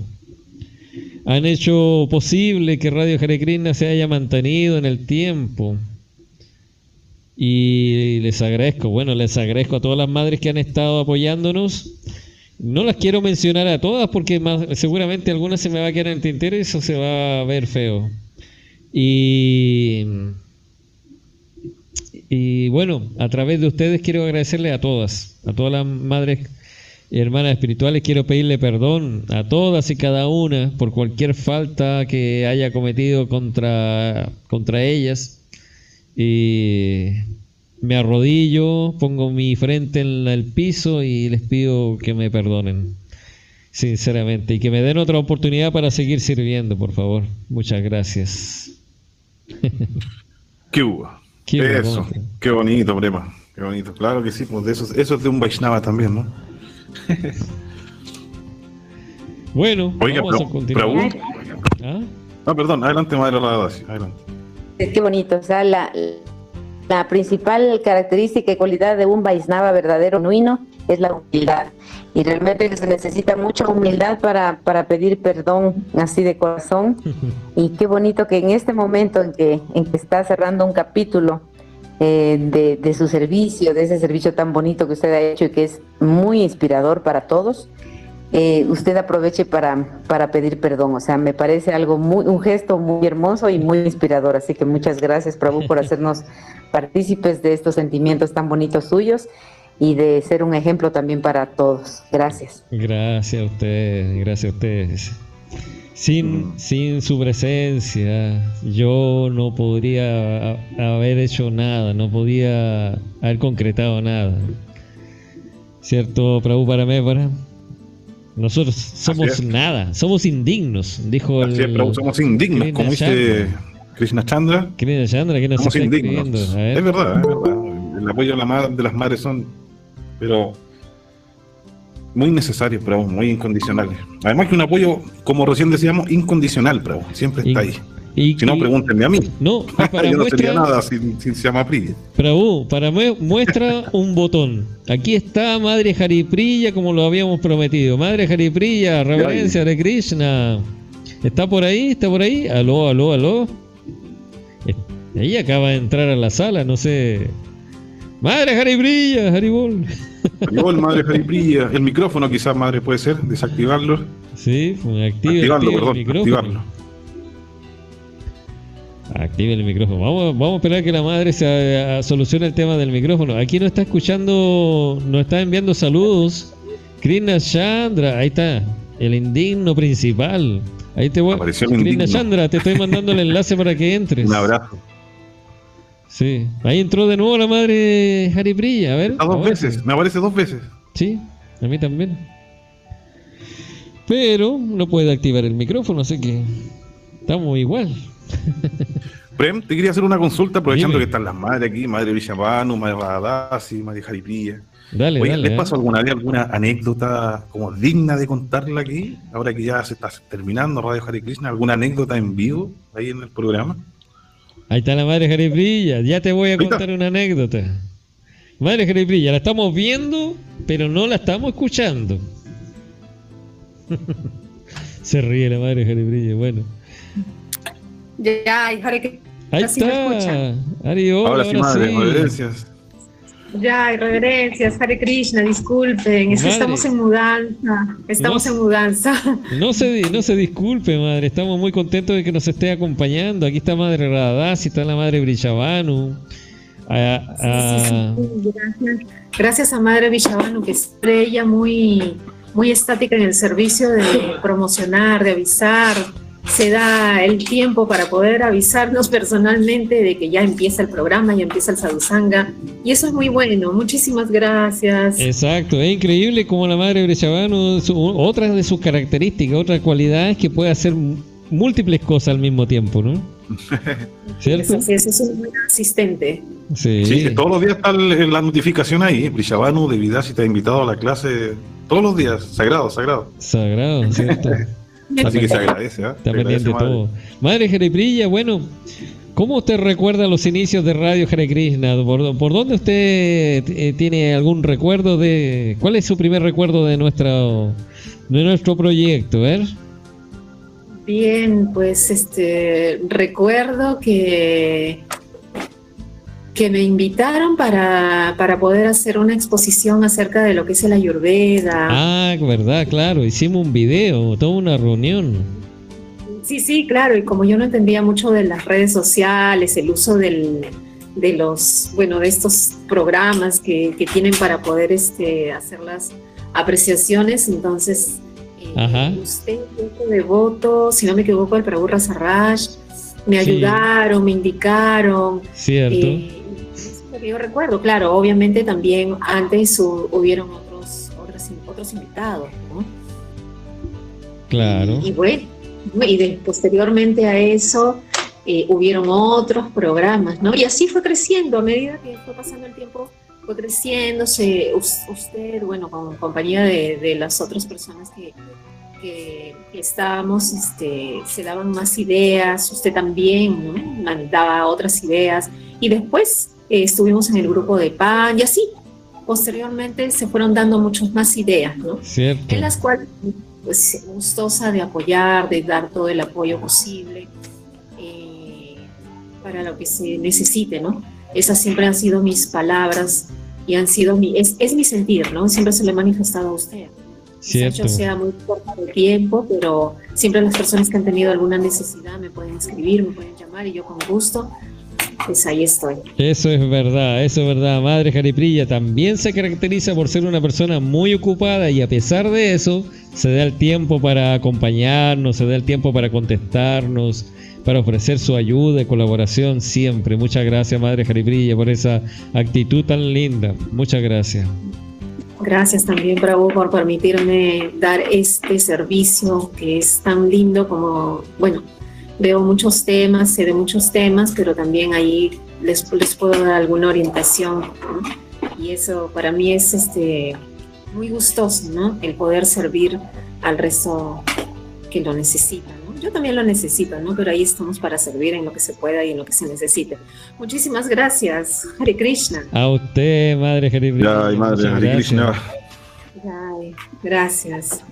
Han hecho posible que Radio Hare Krishna se haya mantenido en el tiempo. Y les agradezco, bueno, les agradezco a todas las madres que han estado apoyándonos. No las quiero mencionar a todas porque seguramente algunas se me va a quedar en el tintero y eso se va a ver feo. Y, y bueno, a través de ustedes quiero agradecerle a todas, a todas las madres y hermanas espirituales, quiero pedirle perdón a todas y cada una por cualquier falta que haya cometido contra, contra ellas. Y me arrodillo, pongo mi frente en el piso y les pido que me perdonen, sinceramente, y que me den otra oportunidad para seguir sirviendo, por favor. Muchas gracias. ¿Qué hubo? Qué hubo, eso, ¿cómo te- qué bonito, Brema. Qué bonito. Claro que sí, pues de eso, eso es de un Vaishnava también, ¿no? Bueno, Oiga, vamos pero- a continuar. ¿Ah? Ah, perdón, adelante, Madre Radasi, adelante. Qué bonito, o sea, la, la principal característica y cualidad de un Vaisnava verdadero, genuino, es la humildad. Y realmente se necesita mucha humildad para, para pedir perdón así de corazón. Y qué bonito que en este momento en que, en que está cerrando un capítulo eh, de, de su servicio, de ese servicio tan bonito que usted ha hecho y que es muy inspirador para todos, eh, usted aproveche para, para pedir perdón. O sea, me parece algo muy, un gesto muy hermoso y muy inspirador. Así que muchas gracias, Prabhu, por hacernos partícipes de estos sentimientos tan bonitos suyos y de ser un ejemplo también para todos. Gracias. Gracias a ustedes, gracias a ustedes. Sin, sin su presencia, yo no podría ha- haber hecho nada, no podía haber concretado nada. ¿Cierto, Prabhu Paramépara? Nosotros somos nada, somos indignos, dijo Así es, el. pero somos indignos, Krishna como dice. Krishna Chandra. Krishna Chandra, que nos Somos está indignos. A. Es verdad, es verdad. El apoyo de, la de las madres son, pero muy necesarios, pero muy incondicionales. Además que un apoyo, como recién decíamos, incondicional, pero siempre está ahí. Y, Si no, y- pregúntenme a mí. no, para Yo no sería muestra, nada sin, sin se llama Pri. Prabhu, para mue- muestra un botón. Aquí está Madre Haripriya como lo habíamos prometido. Madre Haripriya, reverencia de Krishna. ¿Está por ahí? ¿Está por ahí? Aló, aló, aló. Eh, Ella acaba de entrar a la sala, no sé. Madre Jaribrilla, Haribol. Haribol, madre Jaribrilla. El micrófono quizás, madre, puede ser, desactivarlo. Sí, pues active, activarlo, perdón, el micrófono. activarlo. Active el micrófono. Vamos, vamos a esperar que la madre se a- solucione el tema del micrófono. Aquí nos está escuchando, nos está enviando saludos. Krishna Chandra, ahí está, el indigno principal. Ahí te voy. Krishna. Chandra, te estoy mandando el enlace para que entres. Un abrazo. Sí, ahí entró de nuevo la madre Haripriya. A ver. A dos veces, me aparece dos veces. Sí, a mí también. Pero no puede activar el micrófono, así que estamos igual. Prem, te quería hacer una consulta aprovechando Dime. que están las madres aquí, madre Villamanu, madre Radasi, madre Jaripilla. Dale, Oye, dale. ¿les ¿eh? pasó alguna vez alguna anécdota como digna de contarla aquí? Ahora que ya se está terminando Radio Hare Krishna, ¿alguna anécdota en vivo ahí en el programa? Ahí está la madre Haripriya. Ya te voy a contar una anécdota. Madre Haripriya, la estamos viendo, pero no la estamos escuchando. Se ríe la madre Haripriya. Bueno, Ya, Krishna, ahí sí está. Ari, hola, ahora sí, madre, reverencias. Ya, reverencias, Hare Krishna, disculpen, es que estamos en mudanza, estamos No. en mudanza. No se, no se disculpe, madre. Estamos muy contentos de que nos esté acompañando. Aquí está Madre Radasi, está la Madre Brishavanu. Ah, ah, Sí, sí, sí, gracias. Gracias a Madre Villavano, que siempre ella muy, muy estática en el servicio de promocionar, de avisar. Se da el tiempo para poder avisarnos personalmente de que ya empieza el programa, ya empieza el Sadhusanga. Y eso es muy bueno. Muchísimas gracias. Exacto, es increíble como la Madre Brechavano, otra de sus características, otra cualidad es que puede hacer múltiples cosas al mismo tiempo, ¿no? ¿Cierto? Así es, es un buen asistente. Sí. Sí, todos los días está la notificación ahí. Brishavanu de Vidasi te ha invitado a la clase todos los días. Sagrado, sagrado. Sagrado, ¿cierto? Así que se agradece. ¿ah? Está Se pendiente agradece, de madre. todo. Madre Jereprilla, bueno, ¿cómo usted recuerda los inicios de Radio Hare Krishna? ¿Por, por dónde usted eh, tiene algún recuerdo de... ¿Cuál es su primer recuerdo de, nuestro de nuestro proyecto? A ver. Bien, pues este recuerdo que que me invitaron para, para poder hacer una exposición acerca de lo que es el Ayurveda. Ah, verdad, claro, hicimos un video, toda una reunión. Sí, sí, claro, y como yo no entendía mucho de las redes sociales, el uso del, de los, bueno, de estos programas que, que tienen para poder este, hacer las apreciaciones, entonces eh, usted, grupo de voto, si no me equivoco, el Prabhu Rasarraj, me Sí. ayudaron, me indicaron. Cierto. eh, que yo recuerdo, claro, obviamente también antes hu- hubieron otros, otros, otros invitados, ¿no? Claro. Y bueno, y de- posteriormente a eso eh, hubieron otros programas, ¿no? Y así fue creciendo, a medida que fue pasando el tiempo, fue creciendo, se, us- usted, bueno, con compañía de, de las otras personas que, que, que estábamos, este, se daban más ideas, usted también, ¿no? Mandaba otras ideas, y después eh, estuvimos en el grupo de PAN, y así, posteriormente se fueron dando muchas más ideas, ¿no? Cierto. en las cuales pues gustosa de apoyar, de dar todo el apoyo posible eh, para lo que se necesite, ¿no? Esas siempre han sido mis palabras y han sido mi, es, es mi sentir, ¿no? Siempre se lo he manifestado a usted. Cierto. yo sea muy corta de tiempo, pero siempre las personas que han tenido alguna necesidad me pueden escribir, me pueden llamar y yo con gusto, pues ahí estoy. Eso es verdad, eso es verdad. Madre Jariprilla también se caracteriza por ser una persona muy ocupada y a pesar de eso se da el tiempo para acompañarnos, se da el tiempo para contestarnos, para ofrecer su ayuda y colaboración siempre. Muchas gracias, Madre Jariprilla, por esa actitud tan linda. Muchas gracias. Gracias también, Bravo, por permitirme dar este servicio que es tan lindo como, bueno, veo muchos temas, sé de muchos temas, pero también ahí les, les puedo dar alguna orientación. ¿no? Y eso para mí es este, muy gustoso, ¿no? El poder servir al resto que lo necesita, ¿no? Yo también lo necesito, ¿no? Pero ahí estamos para servir en lo que se pueda y en lo que se necesite. Muchísimas gracias, Hare Krishna. A usted, Madre Jariprilla. Ya, y madre, Hare gracias. Krishna. Ay, gracias.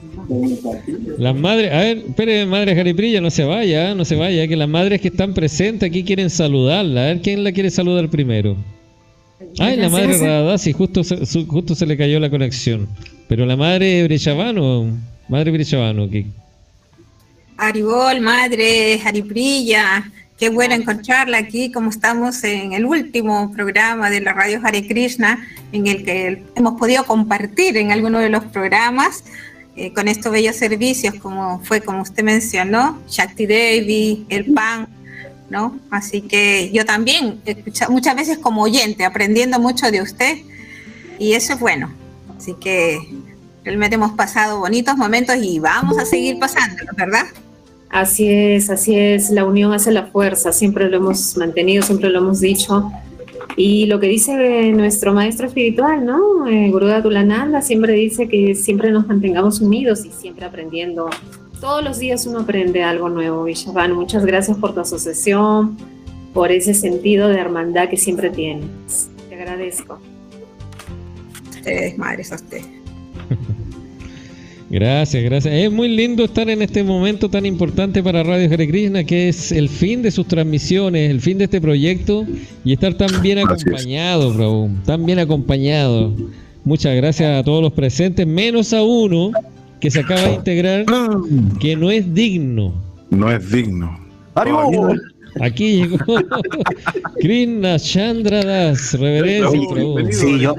Las madres, a ver, espere, madre Jariprilla, no se vaya, no se vaya, que las madres que están presentes aquí quieren saludarla. A ver, ¿quién la quiere saludar primero? Ah, la madre Radasi, justo se, justo se le cayó la conexión. Pero la madre Brechavano, madre Brechavano, ¿qué? Aribol, madre, Ariprilla, qué bueno encontrarla aquí, como estamos en el último programa de la radio Hare Krishna, en el que hemos podido compartir en alguno de los programas eh, con estos bellos servicios, como fue como usted mencionó, Shakti Devi, el PAN, ¿no? Así que yo también, muchas veces como oyente, aprendiendo mucho de usted, y eso es bueno. Así que realmente hemos pasado bonitos momentos y vamos a seguir pasándolos, ¿verdad? Así es, así es, la unión hace la fuerza, siempre lo hemos mantenido, siempre lo hemos dicho. Y lo que dice nuestro maestro espiritual, ¿no? Eh, Guruda Tulananda siempre dice que siempre nos mantengamos unidos y siempre aprendiendo todos los días uno aprende algo nuevo, Vishavan. Muchas gracias por tu asociación, por ese sentido de hermandad que siempre tienes. Te agradezco. Ustedes, madres. Gracias, gracias. Es muy lindo estar en este momento tan importante para Radio Hare Krishna, que es el fin de sus transmisiones, el fin de este proyecto y estar tan bien acompañado, Prabhu, tan bien acompañado. Muchas gracias a todos los presentes, menos a uno que se acaba de integrar que no es digno. No es digno. Aquí llegó Krishna Chandradas, reverencia. Sí, yo,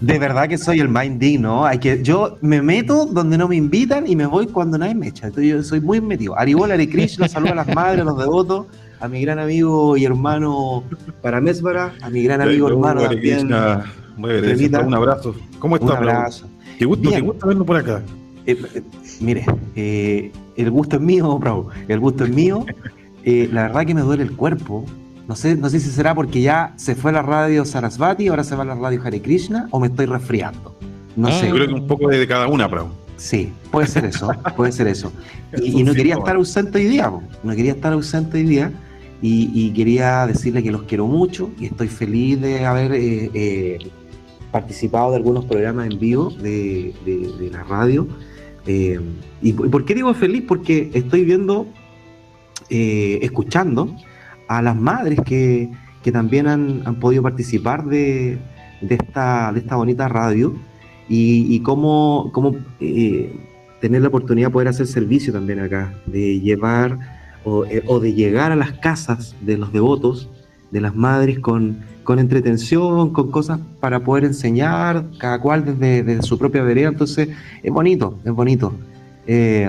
de verdad que soy el más indigno. Hay que, yo me meto donde no me invitan y me voy cuando nadie me echa. Entonces yo soy muy metido. Aribola Hare Krishna, saludo a las madres, a los devotos, a mi gran amigo y hermano Paramesvara, a mi gran amigo hermano también. un abrazo. ¿Cómo estás? Un abrazo. Qué gusto, qué gusto verlo por acá. Eh, eh, mire, eh, el gusto es mío, bravo, el gusto es mío. La verdad que me duele el cuerpo. No sé, no sé si será porque ya se fue la radio Sarasvati, ahora se va la radio Hare Krishna, o me estoy resfriando. No ah, sé. Yo creo que un poco de cada una, bravo. Sí, puede ser eso, puede ser eso. Y, no quería estar ausente hoy día, no quería estar ausente hoy día. Y, quería decirle que los quiero mucho y estoy feliz de haber participado de algunos programas en vivo de, de la radio eh, ¿Y por qué digo feliz? Porque estoy viendo, eh, escuchando a las madres que, también han, podido participar de, esta, de esta bonita radio y, cómo, cómo eh, tener la oportunidad de poder hacer servicio también acá, de llevar o, o de llegar a las casas de los devotos, de las madres con con entretención, con cosas para poder enseñar, cada cual desde, su propia vereda. Entonces, es bonito, es bonito. Eh,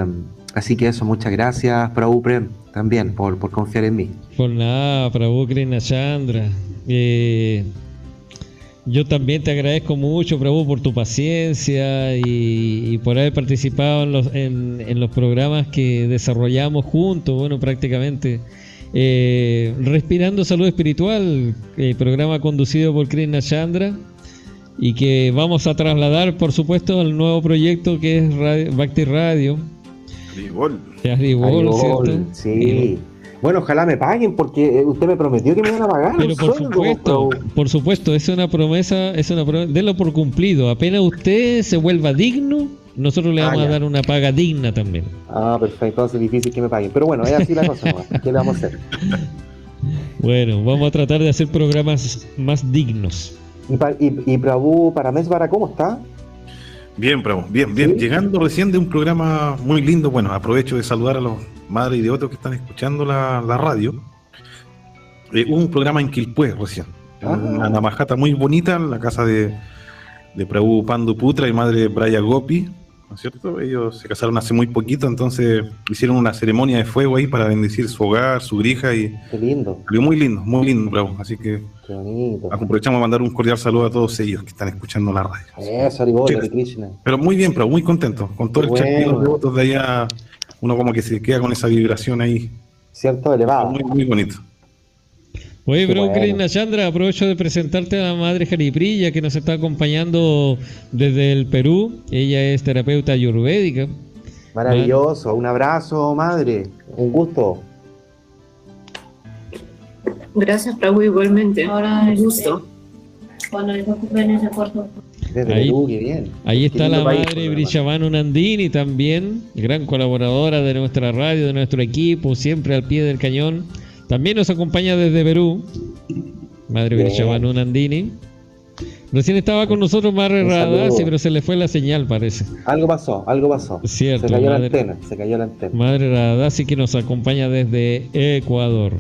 así que eso, muchas gracias, Prabhu Prem, también, por, confiar en mí. Por nada, Prabhu Krishna Chandra. Eh, yo también te agradezco mucho, Prabhu, por tu paciencia y, por haber participado en los, en los programas que desarrollamos juntos, bueno, prácticamente eh, Respirando Salud Espiritual, eh, programa conducido por Krishna Chandra y que vamos a trasladar, por supuesto, al nuevo proyecto que es Radio, Radio. Sí. Bueno, ojalá me paguen porque eh, usted me prometió que me iban a pagar. Pero por supuesto, por supuesto, es una promesa, es una promesa, denlo por cumplido. Apenas usted se vuelva digno, nosotros le ah, vamos a dar una paga digna también. Ah, perfecto, entonces es difícil que me paguen. Pero bueno, es así la cosa, ¿qué le vamos a hacer? Bueno, vamos a tratar de hacer programas más dignos. ¿Y, y, Prabhu Paramesvara cómo está? Bien, Prabhu, bien, bien. Llegando recién de un programa muy lindo. Bueno, aprovecho de saludar a los madres y de otros que están escuchando la, radio. Eh, hubo un programa en Quilpué recién. Ah. Una namajata muy bonita en la casa de, de Prabhu Pandu Putra y madre Braya Gopi ¿no es cierto? Ellos se casaron hace muy poquito, entonces hicieron una ceremonia de fuego ahí para bendecir su hogar, su grija y... Qué lindo. muy lindo, muy lindo, bravo. Así que aprovechamos a mandar un cordial saludo a todos ellos que están escuchando la radio. Eso, Krishna. Pero muy bien, pero muy contento. Con todo el chat de los votos de allá, uno como que se queda con esa vibración ahí. Cierto, elevado. Muy, muy bonito. Oye, bro, Krishna Chandra, aprovecho de presentarte a la madre Jariprilla que nos está acompañando desde el Perú. Ella es terapeuta ayurvédica. Maravilloso, un abrazo, madre, un gusto. Gracias, Prabhu, igualmente. Ahora un gusto. Cuando les ocupen ese puerto. ahí, bien. ahí está la madre Brillavano Nandini también, gran colaboradora de nuestra radio, de nuestro equipo, siempre al pie del cañón. También nos acompaña desde Perú, Madre Virchavanu Nandini. Recién estaba con nosotros Madre Radasi, pero se le fue la señal, parece. Algo pasó, algo pasó. Cierto. Se cayó la antena, se cayó la antena. Madre Radasi que nos acompaña desde Ecuador.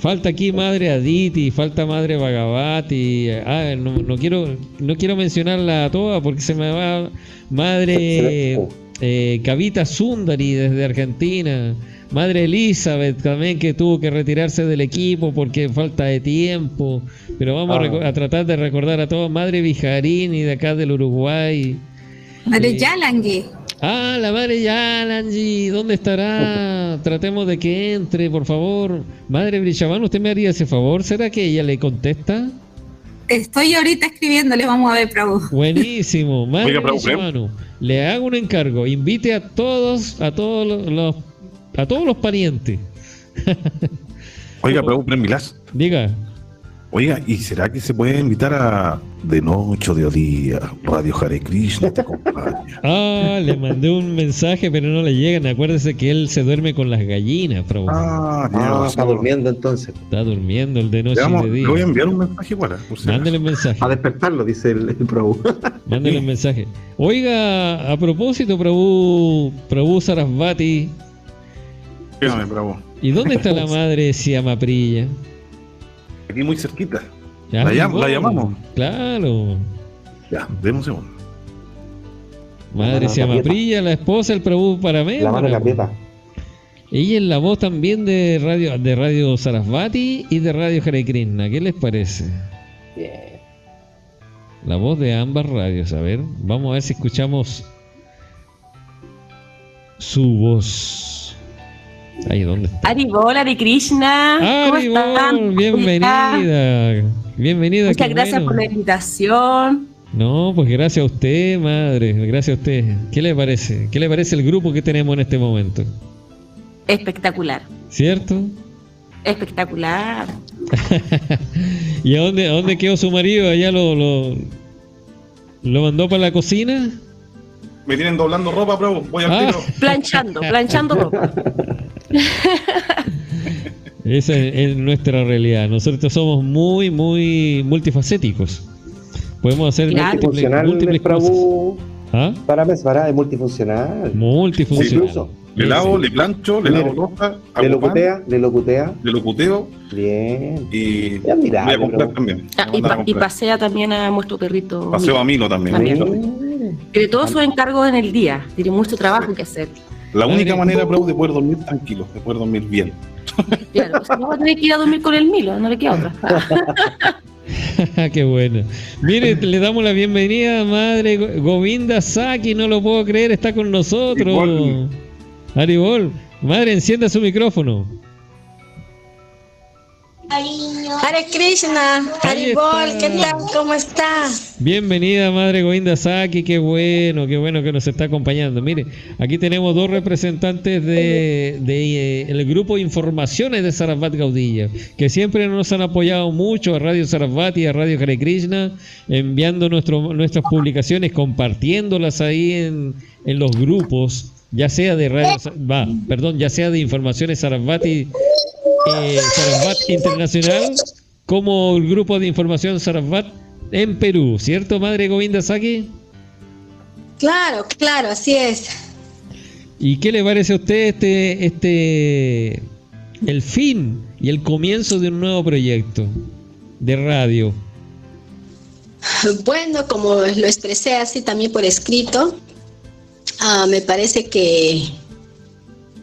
Falta aquí Madre Aditi, falta Madre Bhagavati. Ah, no, no quiero no quiero mencionarla a todas porque se me va Madre eh, Kavita Sundari desde Argentina. Madre Elizabeth también que tuvo que retirarse del equipo porque falta de tiempo. Pero vamos a Ah. a, tratar de recordar a todos. Madre Vijarini de acá del Uruguay. Madre Eh, Yalangi. Ah, la madre Yalangi, ¿dónde estará? Tratemos de que entre, por favor. Madre Brillaván, ¿usted me haría ese favor? ¿Será que ella le contesta? Estoy ahorita escribiéndole, vamos a ver, Prabhu. Buenísimo. Madre Oiga, le hago un encargo. Invite a todos, a todos los, los- a todos los parientes. Oiga, pero Milás. Diga. Oiga, ¿y será que se puede invitar a de noche o de día Radio Hare Krishna te acompaña? Ah, le mandé un mensaje, pero no le llegan. Acuérdese que él se duerme con las gallinas, Prabhu. Ah, tiene Ah, está durmiendo entonces. Está durmiendo el de Le, noche y de le día. voy a enviar un mensaje igual. por si Mándele acaso. mensaje. A despertarlo, dice el, el Prabhu. Mándale un mensaje. Oiga, a propósito, Prabhu, Prabhu Sarasvati, Dígame, bravo. ¿y dónde está la madre Siamaprilla? Aquí muy cerquita. Ya La llam- llegó. la llamamos. Claro. Ya, demos un segundo. Madre mano Siamaprilla, la esposa del Prabhu Paramé. La mano que aprieta. Ella es la voz también de Radio, de Radio Sarasvati y de Radio Hare Krishna. ¿Qué les parece? Bien. La voz de ambas radios. A ver, vamos a ver si escuchamos su voz. Ahí, ¿dónde está? Haribol, Hare Krishna. ¿Cómo Haribol, están? bienvenida. Bienvenida. Muchas gracias bueno. por la invitación. No, pues gracias a usted, madre. Gracias a usted. ¿Qué le parece? ¿Qué le parece el grupo que tenemos en este momento? Espectacular. ¿Cierto? Espectacular. ¿Y a dónde, a dónde quedó su marido? ¿Allá lo, lo, lo mandó para la cocina? Me tienen doblando ropa, bravo. Voy al Ah. tiro. Planchando, planchando ropa. Esa es, es nuestra realidad. Nosotros somos muy, muy multifacéticos. Podemos hacer múltiples, Multifuncional el múltiples cosas. ¿Ah? Para Mesbara es multifuncional. Multifuncional. Incluso. Le lavo, le plancho, le lavo ropa, Le hago pan, locutea, le locutea. le locuteo Bien. y Ya, mira, voy a comprar pero- también. Ah, y, Voy a pa- y comprar. pasea también a nuestro perrito. Paseo a Milo también. También. Tiene todos sus encargos en el día. Tiene mucho trabajo que hacer. La única manera, bro, de poder dormir tranquilo, de poder dormir bien. Claro, si no va a tener que ir a dormir con el Milo, no le queda otra. Qué bueno. Mire, le damos la bienvenida a Madre Go- Govinda Saki, no lo puedo creer, está con nosotros. Haribol, madre, encienda su micrófono. Hare Krishna, Haribol. ¿qué tal? ¿Cómo está? Bienvenida, Madre Govinda Saki, qué bueno, qué bueno que nos está acompañando. Mire, aquí tenemos dos representantes de, de, eh, el grupo Informaciones de Sarasvat Gaudilla, que siempre nos han apoyado mucho a Radio Sarasvat y a Radio Hare Krishna, enviando nuestro, nuestras publicaciones, compartiéndolas ahí en, en los grupos, ya sea de Radio, va, perdón, ya sea de Informaciones Sarasvat y eh, Sarasvat Internacional, como el grupo de información Sarasvat en Perú, ¿cierto, Madre Govinda Saki? Claro, claro, así es. ¿Y qué le parece a usted este, este, el fin y el comienzo de un nuevo proyecto de radio? Bueno, como lo expresé así también por escrito, ah, me parece que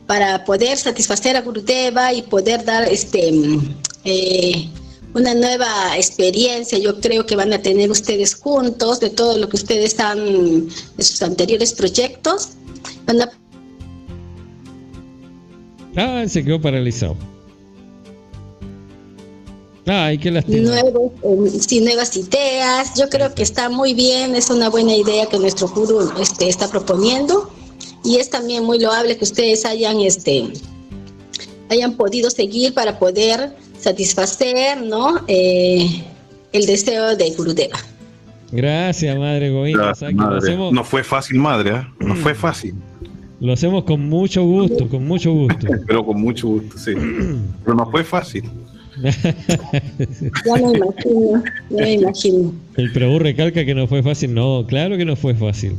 para poder satisfacer a Gurudeva y poder dar este eh, una nueva experiencia, yo creo que van a tener ustedes juntos de todo lo que ustedes han, de sus anteriores proyectos, van a Ah, se quedó paralizado. Ay, qué nuevos, eh, sí, nuevas ideas. Yo creo que está muy bien, es una buena idea que nuestro gurú este, está proponiendo y es también muy loable que ustedes hayan, este, hayan podido seguir para poder satisfacer, ¿no? Eh, el deseo de Gurudeva. Gracias, Madre Saki. Lo madre. hacemos, No fue fácil, madre, ¿eh? No fue fácil, lo hacemos con mucho gusto, con mucho gusto. pero con mucho gusto, sí. Pero no fue fácil. Ya me imagino, ya me imagino. El Prabhu recalca que no fue fácil. No, claro que no fue fácil.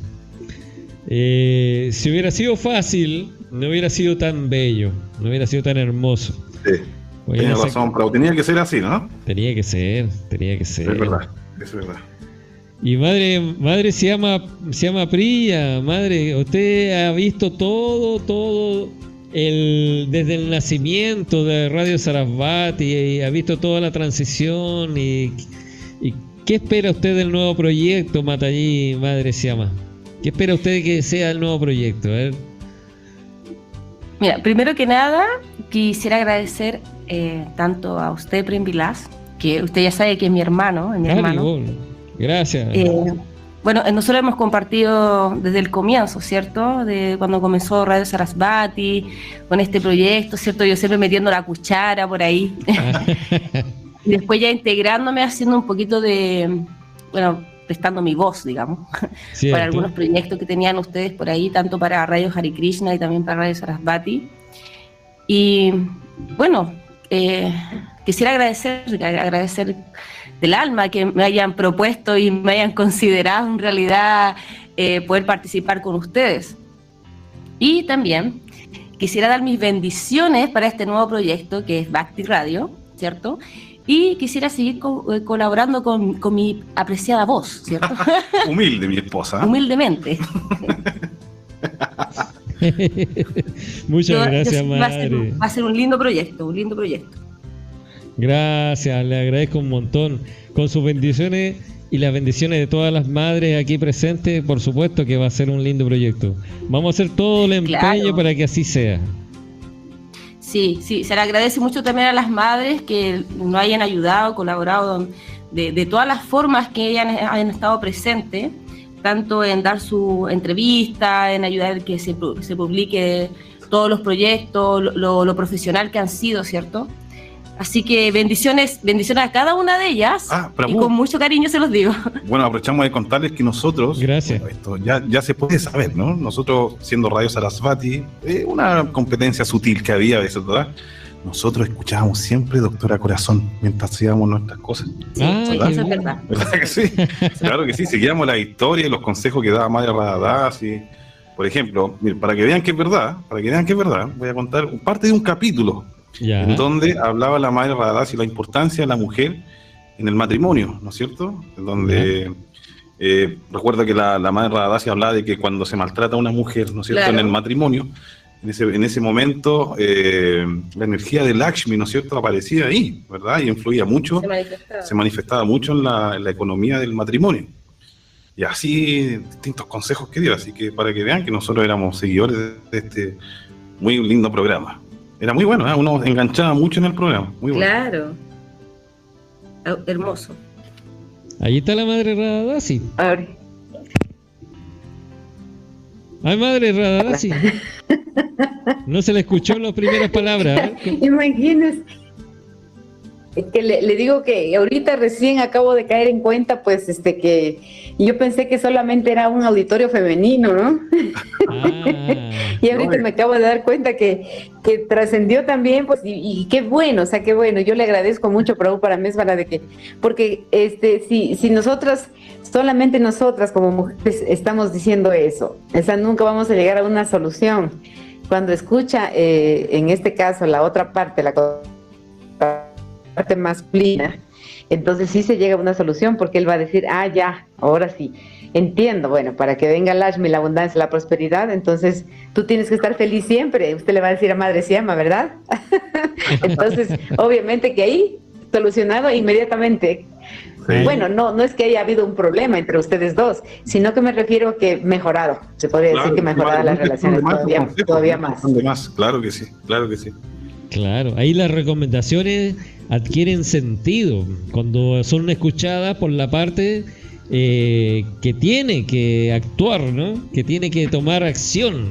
Eh, si hubiera sido fácil, no hubiera sido tan bello, no hubiera sido tan hermoso. Sí. Tenía razón, pero tenía que ser así, ¿no? Tenía que ser, tenía que ser. Es verdad, es verdad. Y madre, madre se llama, se llama Priya, madre, usted ha visto todo, todo el, desde el nacimiento de Radio Sarasvati y ha visto toda la transición y, y ¿qué espera usted del nuevo proyecto, Matallí, madre se llama? ¿Qué espera usted que sea el nuevo proyecto? A ver. Mira, primero que nada, quisiera agradecer eh, tanto a usted, Prim Vilas, que usted ya sabe que es mi hermano, es mi hermano. Gracias. Eh, bueno, eh, nosotros hemos compartido desde el comienzo, ¿cierto? De cuando comenzó Radio Sarasvati, con este proyecto, ¿cierto? Yo siempre metiendo la cuchara por ahí. y después ya integrándome, haciendo un poquito de, bueno, prestando mi voz, digamos, Cierto. para algunos proyectos que tenían ustedes por ahí, tanto para Radio Hare Krishna y también para Radio Sarasvati. Y bueno, eh, quisiera agradecer, agradecer del alma que me hayan propuesto y me hayan considerado en realidad eh, poder participar con ustedes. Y también quisiera dar mis bendiciones para este nuevo proyecto que es Bhakti Radio, ¿cierto? Y quisiera seguir co- eh, colaborando con, con mi apreciada voz, ¿cierto? Humilde, mi esposa. Humildemente. Muchas Yo- yo- gracias, va, a ser, madre. va a ser un lindo proyecto, un lindo proyecto. Gracias, le agradezco un montón. Con sus bendiciones y las bendiciones de todas las madres aquí presentes, por supuesto que va a ser un lindo proyecto. Vamos a hacer todo el empeño Claro. para que así sea. Sí, sí, se le agradece mucho también a las madres que nos hayan ayudado, colaborado de, de todas las formas que hayan, hayan estado presentes, tanto en dar su entrevista, en ayudar que se, se publique todos los proyectos, lo, lo- lo profesional que han sido, ¿cierto? Así que bendiciones, bendiciones a cada una de ellas Ah, y con mucho cariño se los digo. Bueno, aprovechamos de contarles que nosotros, Gracias. bueno, esto ya, ya se puede saber, ¿no? Nosotros, siendo Radio Sarasvati, eh, una competencia sutil que había a veces, ¿verdad? Nosotros escuchábamos siempre Doctora Corazón mientras hacíamos nuestras cosas. Ah, ¿verdad? Eso es verdad. ¿Verdad que sí? Claro que sí, seguíamos la historia y los consejos que daba Madre Radadás y, por ejemplo, mire, para que vean que es verdad, para que vean que es verdad, voy a contar parte de un capítulo Ya. en donde hablaba la Madre Radadás y la importancia de la mujer en el matrimonio, ¿no es cierto? En donde eh, recuerda que la, la Madre Radadás hablaba de que cuando se maltrata a una mujer, ¿no es cierto?, Claro. en el matrimonio, en ese, en ese momento eh, la energía de Lakshmi, ¿no es cierto?, aparecía ahí, ¿verdad? Y influía mucho Se manifestaba. se manifestaba mucho en la, en la economía del matrimonio. Y así distintos consejos que dio, así que para que vean que nosotros éramos seguidores de este muy lindo programa. Era muy bueno, ¿eh? uno enganchaba mucho en el programa. Muy bueno. Claro. Hermoso. Ahí está la madre Radadasi. Ahora, Ay, madre Radadasi. No se le escuchó las primeras palabras. ¿eh? Imagínese. Es que le, le digo que ahorita recién acabo de caer en cuenta, pues, este, que yo pensé que solamente era un auditorio femenino, ¿no? Ah, Y ahorita me acabo de dar cuenta que, que trascendió también, pues, y, y qué bueno, o sea, qué bueno. Yo le agradezco mucho, pero para mí es para de que, porque este, si, si nosotras, solamente nosotras como mujeres estamos diciendo eso, o sea, nunca vamos a llegar a una solución. Cuando escucha, eh, en este caso, la otra parte, la parte masculina, entonces sí se llega a una solución porque él va a decir, ah, ya, ahora sí, entiendo, bueno, para que venga el Lashmi, la abundancia, la prosperidad, entonces tú tienes que estar feliz siempre, usted le va a decir a Madre Siama, ¿verdad? entonces, obviamente que ahí, solucionado inmediatamente. Sí. Bueno, no, no es que haya habido un problema entre ustedes dos, sino que me refiero a que mejorado, se podría decir que mejorada las relaciones más, todavía, todavía más. más, claro que sí, claro que sí. Claro, ahí las recomendaciones adquieren sentido cuando son escuchadas por la parte eh, que tiene que actuar, ¿no? Que tiene que tomar acción.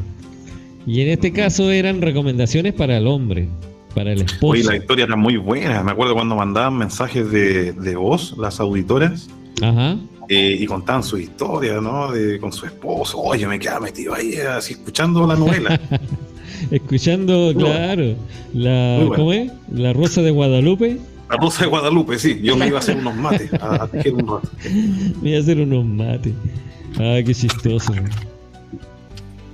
Y en este caso eran recomendaciones para el hombre, para el esposo. Oye, la historia era muy buena. Me acuerdo cuando mandaban mensajes de, de voz las auditoras Ajá. eh, y contaban su historia, ¿no? De, con su esposo. Oye, me quedaba metido ahí, así escuchando la novela. Escuchando, Muy bueno. claro, la, bueno. ¿cómo es? La Rosa de Guadalupe. La Rosa de Guadalupe, sí. Yo me iba a hacer unos mates, a, a tejer un rato. Me iba a hacer unos mates. Ay, qué chistoso.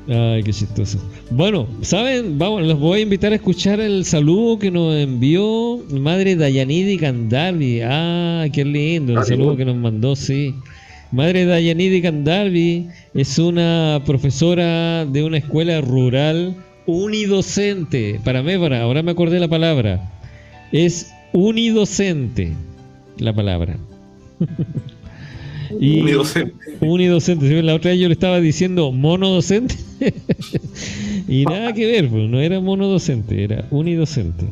Ay, qué chistoso. Bueno, ¿saben? Vamos, los voy a invitar a escuchar el saludo que nos envió Madre Dayanidi Candarvi. Ah, qué lindo el Ah, saludo que nos mandó, sí. Madre Dayanidi Candarvi es una profesora de una escuela rural unidocente. Para mí, para, ahora me acordé la palabra. Es unidocente la palabra. Y- Unidocente. Unidocente. Sí, La otra vez yo le estaba diciendo monodocente. y nada que ver, pues, no era monodocente, era unidocente.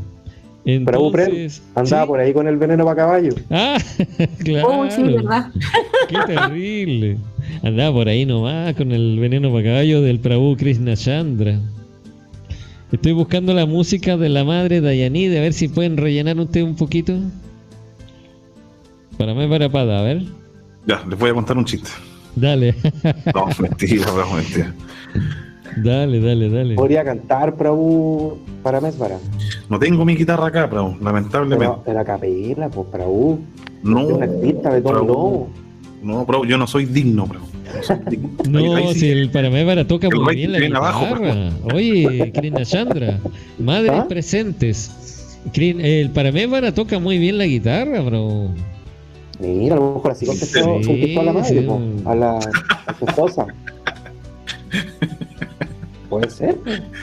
Pero Entonces, andaba por ahí con el veneno para caballo. Ah, claro. Oh, sí, ¿verdad? Qué terrible. Andaba por ahí nomás con el veneno para caballo del Prabhu Krishna Chandra. Estoy buscando la música de la madre Dayanide, a ver si pueden rellenar usted un poquito. Para mí, para pada, a ver. Ya, les voy a contar un chiste. Dale. No, mentira, no, mentira. dale, dale, dale. Podría cantar Prabhu para Mesbara. No tengo mi guitarra acá, pero lamentablemente. Pero, pero a capela, pues Prabhu. No, Es un artista de todo Prabhu. No, bro, yo no soy digno, bro. No soy digno. Ahí- No, ahí sí si el Paramébara toca El muy bien la guitarra. abajo, Oye, Krishna Chandra, madres ¿Ah? presentes. El Paramébara toca muy bien la guitarra, bro. Mira, a lo mejor así contestó, Sí, conquistó a la madre, sí. po, a, la, a su esposa. Puede ser.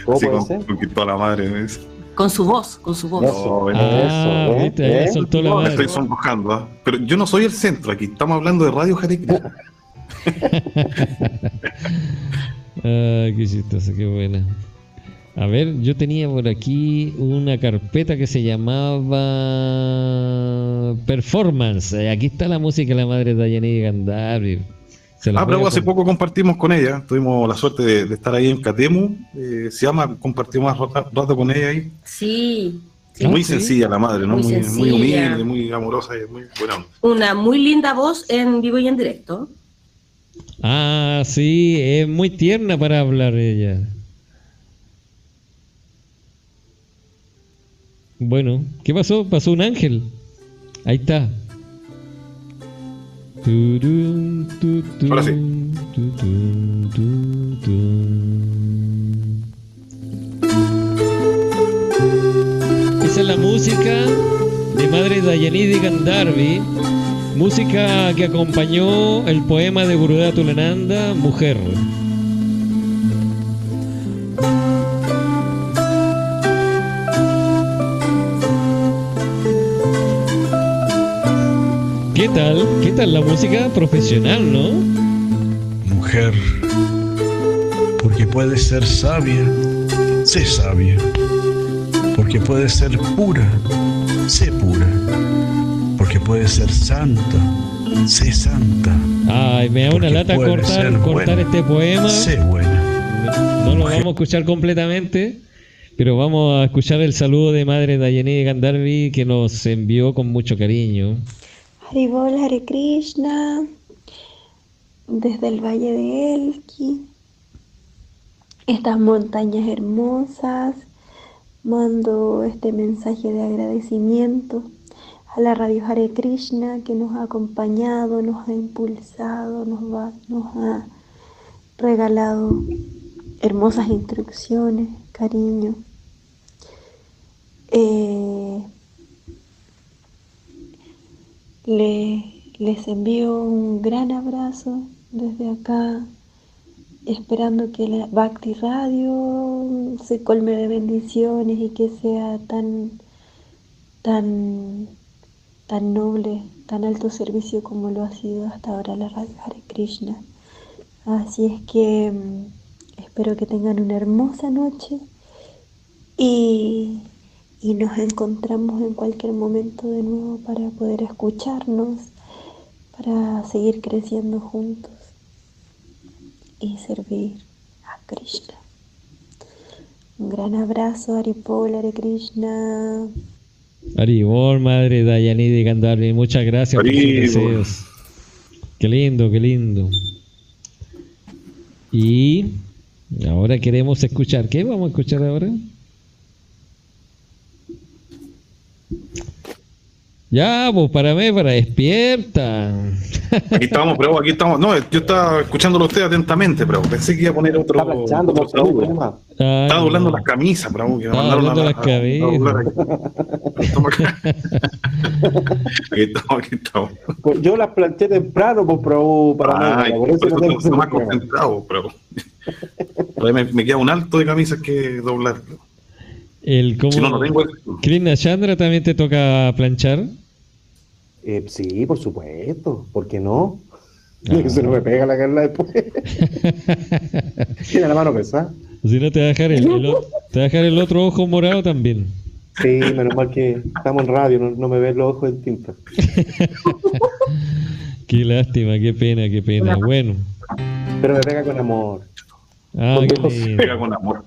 ¿cómo Sí, puede con- ser? conquistó a la madre. dice. Con su voz, con su voz. Eso. Ah, eso, ¿eh? ¿eh? soltó la No, me madre. estoy sonrojando, ¿ah? Pero yo no soy el centro aquí, estamos hablando de Radio Hare Krishna. Ay, qué chistoso, qué buena. A ver, yo tenía por aquí una carpeta que se llamaba Performance. Eh, Aquí está la música de la madre Dayani Gandharvi. Se la Ah, pero hace poco compartimos con ella, tuvimos la suerte de, de estar ahí en Catemu, eh, se llama, compartimos rato, rato con ella ahí. Sí. sí. muy sí. sencilla la madre, ¿no? Muy Muy, muy, humilde, muy amorosa y muy buena. Una muy linda voz en vivo y en directo. Ah, sí, es muy tierna para hablar ella. Bueno, ¿qué pasó? Pasó un ángel. Ahí está. Ahora sí. Esa es la música de Madre Dayanidi Gandharvi, música que acompañó el poema de Gurudev Tulananda, Mujer. ¿Qué tal? ¿Qué tal la música profesional, no? Mujer, porque puedes ser sabia, sé sabia. Porque puedes ser pura, sé pura. Puedes ser santa, sé santa. Ay, me da una lata puede cortar, cortar este poema. Sé buena. No lo vamos a escuchar completamente, pero vamos a escuchar el saludo de Madre Dayani Gandharvi que nos envió con mucho cariño. Haribol Hare Krishna, desde el valle de Elqui, estas montañas hermosas, mando este mensaje de agradecimiento a la Radio Hare Krishna que nos ha acompañado, nos ha impulsado, nos, ha regalado hermosas instrucciones, cariño. Eh, le- les envío un gran abrazo desde acá, esperando que la Bhakti Radio se colme de bendiciones y que sea tan, tan, tan noble, tan alto servicio como lo ha sido hasta ahora la Radio Hare Krishna. Así es que mm, espero que tengan una hermosa noche y, y nos encontramos en cualquier momento de nuevo para poder escucharnos, para seguir creciendo juntos y servir a Krishna. Un gran abrazo, Aripol, Hare Krishna. Aribor, Madre Dayani Gandharvi, muchas gracias por sus deseos. Qué lindo, qué lindo. Y ahora queremos escuchar. ¿Qué vamos a escuchar ahora? Ya, pues para mí, para despierta. Aquí estamos, pero aquí estamos. No, yo estaba escuchándolo a usted atentamente, pero pensé que iba a poner otro. Está planchando, otro. Ay, Estaba doblando las camisas, bravo. Que Estaba doblando la- las doblar aquí. Toma acá. Aquí estamos, aquí estamos. Pues yo las planché temprano, pues, pero para Ay, mí, por eso por no eso estoy más concentrado, pero. Me, me queda un alto de camisas que doblar. El cómo Si no, no tengo. Krishna Chandra también te toca planchar. Eh, sí, por supuesto. ¿Por qué no? Ah. Se no me pega la carla después. Tiene la mano pesada. Si no te va a dejar el, el o- te va a dejar el otro ojo morado también. Sí, menos mal que estamos en radio, no, no me ven los ojos en tinta. Qué lástima, qué pena, qué pena. Bueno. Pero me pega con amor. Ah, Con qué Dios. lindo. Pega con amor.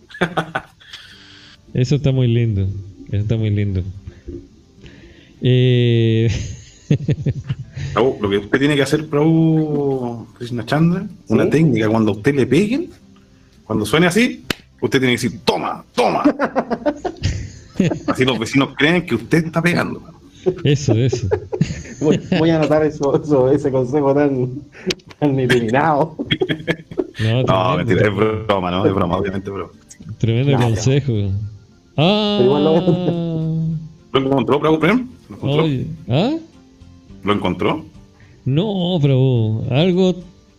Eso está muy lindo. Eso está muy lindo. Eh, Bravo, Lo que usted tiene que hacer, Prabhu Krishna Chandra, una técnica cuando a usted le peguen, cuando suene así, usted tiene que decir, toma, toma. Así los vecinos creen que usted está pegando. eso, eso. Voy, voy a anotar eso, eso, ese consejo tan, tan iluminado. No, mentira, es broma, ¿no? Es broma, obviamente, pero. tremendo No, consejo. Ah, Pero igual lo- ¿Lo encontró, Prabhu Prem? ¿Lo encontró? oye, ¿ah? ¿Lo encontró? No, pero algo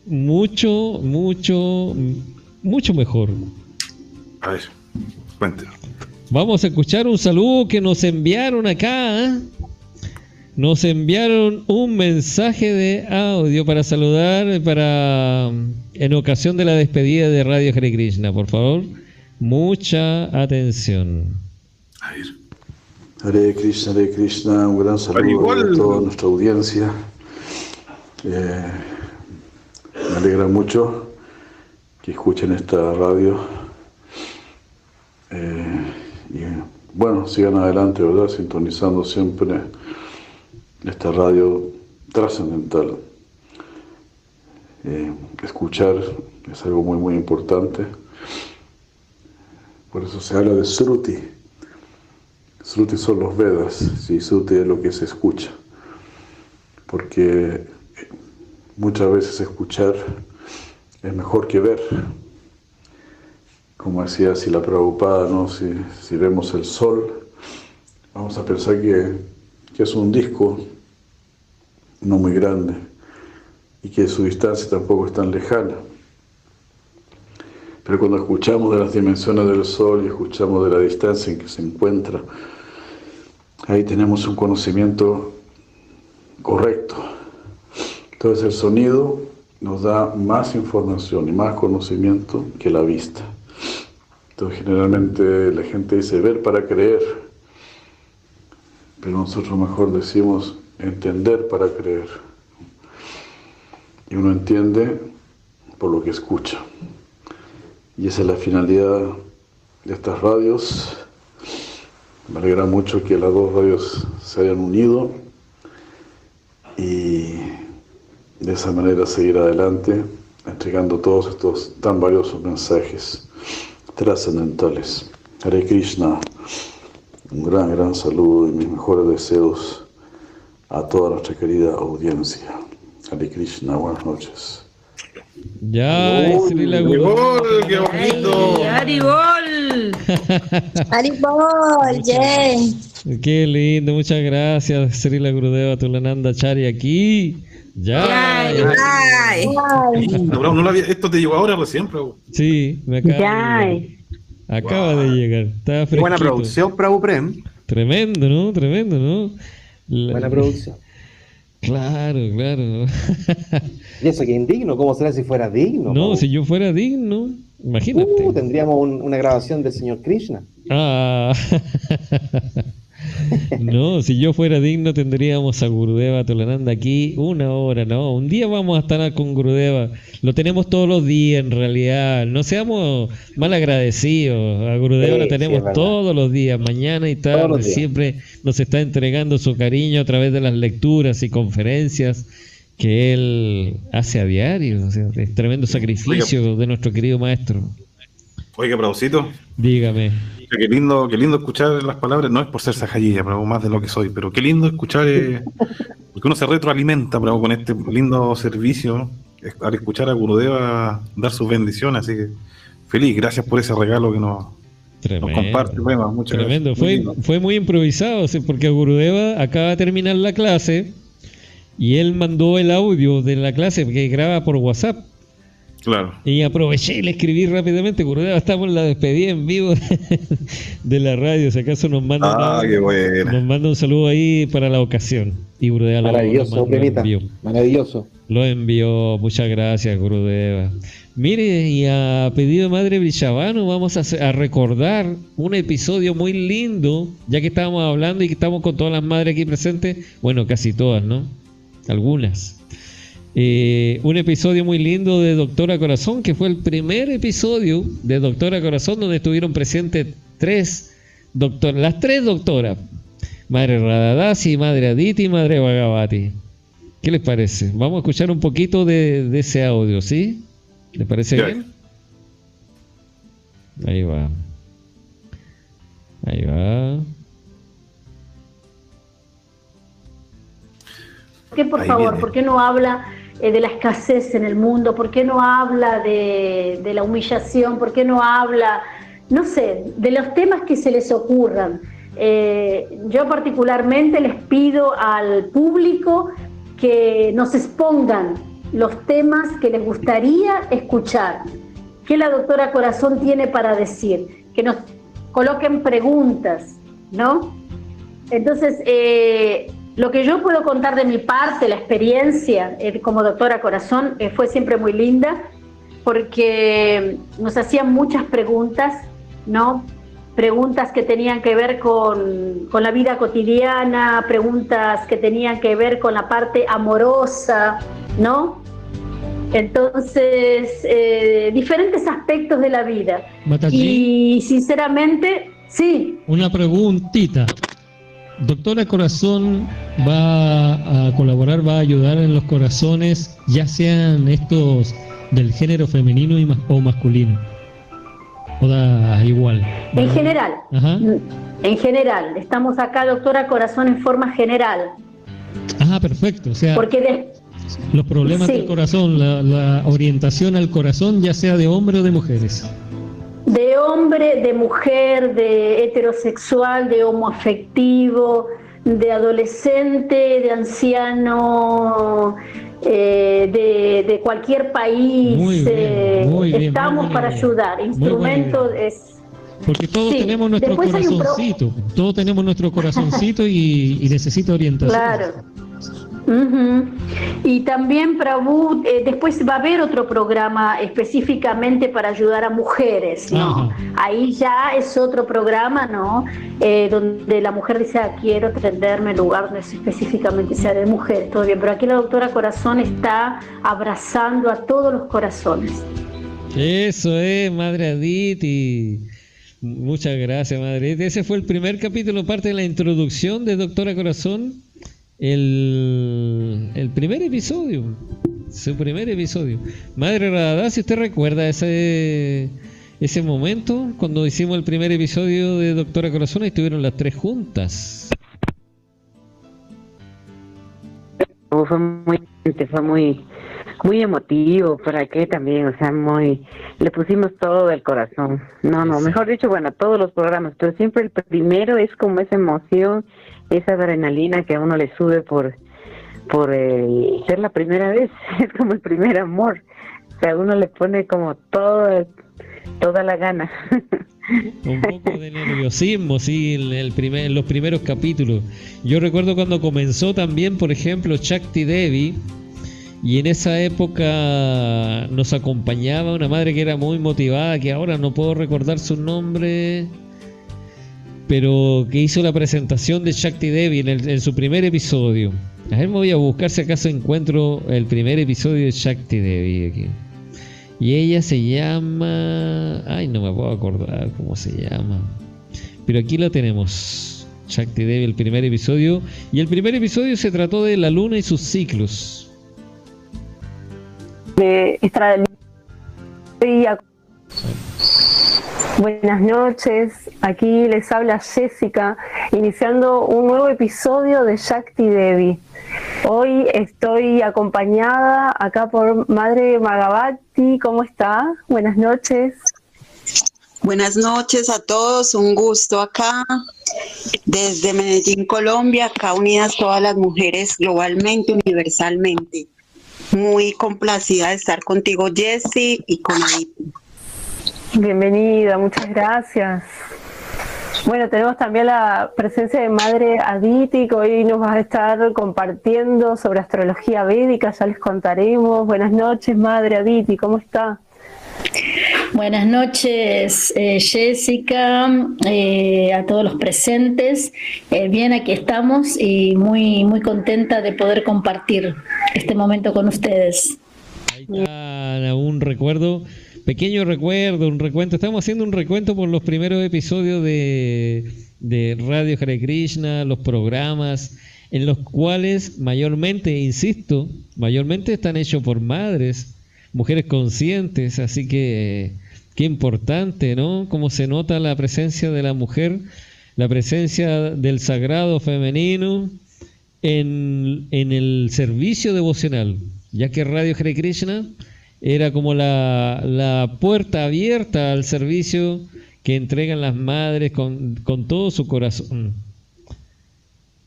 mucho, mucho, mucho mejor. A ver, cuéntenos. Vamos a escuchar un saludo que nos enviaron acá. ¿eh? Nos enviaron un mensaje de audio para saludar para en ocasión de la despedida de Radio Hare Krishna. Por favor, mucha atención. A ver. Hare Krishna, Hare Krishna, un gran saludo igual. a toda nuestra audiencia. Eh, me alegra mucho que escuchen esta radio. Eh, y bueno, sigan adelante, ¿verdad? Sintonizando siempre esta radio trascendental. Eh, escuchar es algo muy, muy importante. Por eso se habla de Sruti. Sruti son los Vedas, sí, Sruti es lo que se escucha. Porque muchas veces escuchar es mejor que ver. Como decía si la Prabhupada, ¿no? si, si vemos el sol, vamos a pensar que, que es un disco no muy grande y que su distancia tampoco es tan lejana. Pero cuando escuchamos de las dimensiones del Sol y escuchamos de la distancia en que se encuentra, ahí tenemos un conocimiento correcto. Entonces el sonido nos da más información y más conocimiento que la vista. Entonces generalmente la gente dice ver para creer, pero nosotros mejor decimos entender para creer. Y uno entiende por lo que escucha. Y esa es la finalidad de estas radios. Me alegra mucho que las dos radios se hayan unido y de esa manera seguir adelante entregando todos estos tan valiosos mensajes trascendentales. Hare Krishna, un gran, gran saludo y mis mejores deseos a toda nuestra querida audiencia. Hare Krishna, buenas noches. Ya, Guru. ¡Gol! ¡Qué bonito! ¡Haribol! ¡Haribol! ¡Yeah! Qué lindo, muchas gracias, Srila Gurudeva Tulananda Chari aquí. Ya. Ay, No, no lo había- esto te llegó ahora recién, Prabhu. Sí, me acaba Ya. de llegar. Acaba de llegar. Está buena producción, Prabhu Prem. Tremendo, ¿no? Tremendo, ¿no? La- Buena producción. Claro, claro. Y eso que indigno, ¿cómo será si fuera digno? No, si yo fuera digno, imagínate. Uh, tendríamos un- una grabación del señor Krishna. Ah. no, si yo fuera digno tendríamos a Gurudeva Tolananda aquí una hora, no. Un día vamos a estar con Gurudeva. Lo tenemos todos los días en realidad. No seamos mal agradecidos. A Gurudeva Sí, lo sí, tenemos verdad. todos los días, mañana y tarde. Siempre nos está entregando su cariño a través de las lecturas y conferencias que él hace a diario. O sea, es tremendo sacrificio de nuestro querido maestro. Oiga, Prabhucito, Dígame. Qué lindo, qué lindo escuchar las palabras, no es por ser sajayilla, pero más de lo que soy, pero qué lindo escuchar, eh, porque uno se retroalimenta pero con este lindo servicio, al escuchar a Gurudeva dar sus bendiciones, así que feliz, gracias por ese regalo que nos, nos comparte. Bueno, muchas Tremendo, gracias. fue, fue muy improvisado, porque Gurudeva acaba de terminar la clase y él mandó el audio de la clase que graba por WhatsApp. Claro. Y aproveché y le escribí rápidamente, Gurudeva, estamos en la despedida en vivo de la radio, si acaso nos manda, Ah, una- qué buena. nos manda un saludo ahí para la ocasión. Y Gurudeva lo- lo Maravilloso, Benita. envió. Maravilloso. Lo envió, muchas gracias, Gurudeva. Mire, y a pedido de Madre Brillavano vamos a, a recordar un episodio muy lindo, ya que estábamos hablando y que estamos con todas las madres aquí presentes, bueno, casi todas, ¿no? Algunas. Eh, un episodio muy lindo de Doctora Corazón, que fue el primer episodio de Doctora Corazón donde estuvieron presentes tres doctoras, las tres doctoras, Madre Radadasi, Madre Aditi y Madre Bhagavati. ¿Qué les parece? Vamos a escuchar un poquito de, de ese audio, ¿sí? ¿Les parece bien? Ahí va. Ahí va. ¿Por qué, por Ahí favor, viene. por qué no habla eh, de la escasez en el mundo? ¿Por qué no habla de, la humillación? ¿Por qué no habla, no sé, de los temas que se les ocurran? Eh, yo particularmente les pido al público que nos expongan los temas que les gustaría escuchar. ¿Qué la doctora Corazón tiene para decir? Que nos coloquen preguntas, ¿no? Entonces, eh, lo que yo puedo contar de mi parte, la experiencia eh, como doctora Corazón, eh, fue siempre muy linda, porque nos hacían muchas preguntas, ¿no? Preguntas que tenían que ver con, con la vida cotidiana, preguntas que tenían que ver con la parte amorosa, ¿no? Entonces, eh, diferentes aspectos de la vida. Y sinceramente, sí, Una preguntita. Doctora Corazón va a colaborar, va a ayudar en los corazones, ya sean estos del género femenino y mas- o masculino. O da igual. en general, Ajá. en general, estamos acá, doctora Corazón, en forma general, Ah, perfecto. O sea, porque de- los problemas Sí. del corazón, la, la orientación al corazón, ya sea de hombre o de mujeres. De hombre, de mujer, de heterosexual, de homoafectivo, de adolescente, de anciano, eh, de, de cualquier país. Muy bien, eh, muy bien, estamos muy para ayudar. Instrumento es... Porque todos Sí, tenemos nuestro después pro- corazoncito. Todos tenemos nuestro corazoncito y, y necesita orientación. Claro. Ujú. Y también, Prabhu, eh, después va a haber otro programa específicamente para ayudar a mujeres, ¿no? Ahí ya es otro programa, ¿no? Eh, donde la mujer dice, ah, quiero atenderme en lugar donde específicamente sea de mujeres, todo bien. Pero aquí la doctora Corazón está abrazando a todos los corazones. Eso es, Madre Aditi. Muchas gracias, Madre Aditi. Ese fue el primer capítulo, parte de la introducción de Doctora Corazón. El, el primer episodio. Su primer episodio. Madre Radadá, si usted recuerda ese, ese momento, cuando hicimos el primer episodio de Doctora Corazón, ahí estuvieron las tres juntas. fue muy fue muy muy emotivo para qué también o sea muy le pusimos todo el corazón no no mejor dicho bueno todos los programas pero siempre el primero es como esa emoción esa adrenalina que a uno le sube por por ser la primera vez es como el primer amor. O sea uno le pone como todo toda la gana. Un poco de nerviosismo, sí, en, el primer, en los primeros capítulos. Yo recuerdo cuando comenzó también, por ejemplo, Shakti Devi, y en esa época nos acompañaba una madre que era muy motivada, que ahora no puedo recordar su nombre, pero que hizo la presentación de Shakti Devi en, su primer episodio. A ver, me voy a buscar si acaso encuentro el primer episodio de Shakti Devi aquí. Y ella se llama. Ay, no me puedo acordar cómo se llama. Pero aquí lo tenemos. Shakti Devi, el primer episodio. Y el primer episodio se trató de la luna y sus ciclos. de extra a- Buenas noches, aquí les habla Jessica, iniciando un nuevo episodio de Shakti Devi. Hoy estoy acompañada acá por Madre Magabati, ¿cómo está? Buenas noches. Buenas noches a todos, un gusto acá desde Medellín, Colombia, acá unidas todas las mujeres globalmente, universalmente. Muy complacida de estar contigo, Jessy, y con. Bienvenida, muchas gracias. Bueno, tenemos también la presencia de Madre Aditi, que hoy nos va a estar compartiendo sobre astrología védica, ya les contaremos. Buenas noches, Madre Aditi, ¿cómo está? Buenas noches, eh, Jessica, eh, a todos los presentes. Eh, bien, aquí estamos y muy, muy contenta de poder compartir este momento con ustedes. un recuerdo, pequeño recuerdo, un recuento. Estamos haciendo un recuento por los primeros episodios de, de Radio Hare Krishna, los programas en los cuales mayormente, insisto, mayormente están hechos por madres mujeres conscientes, así que qué importante, ¿no? Cómo se nota la presencia de la mujer, la presencia del sagrado femenino en, el servicio devocional, ya que Radio Hare Krishna era como la, la puerta abierta al servicio que entregan las madres con, todo su corazón.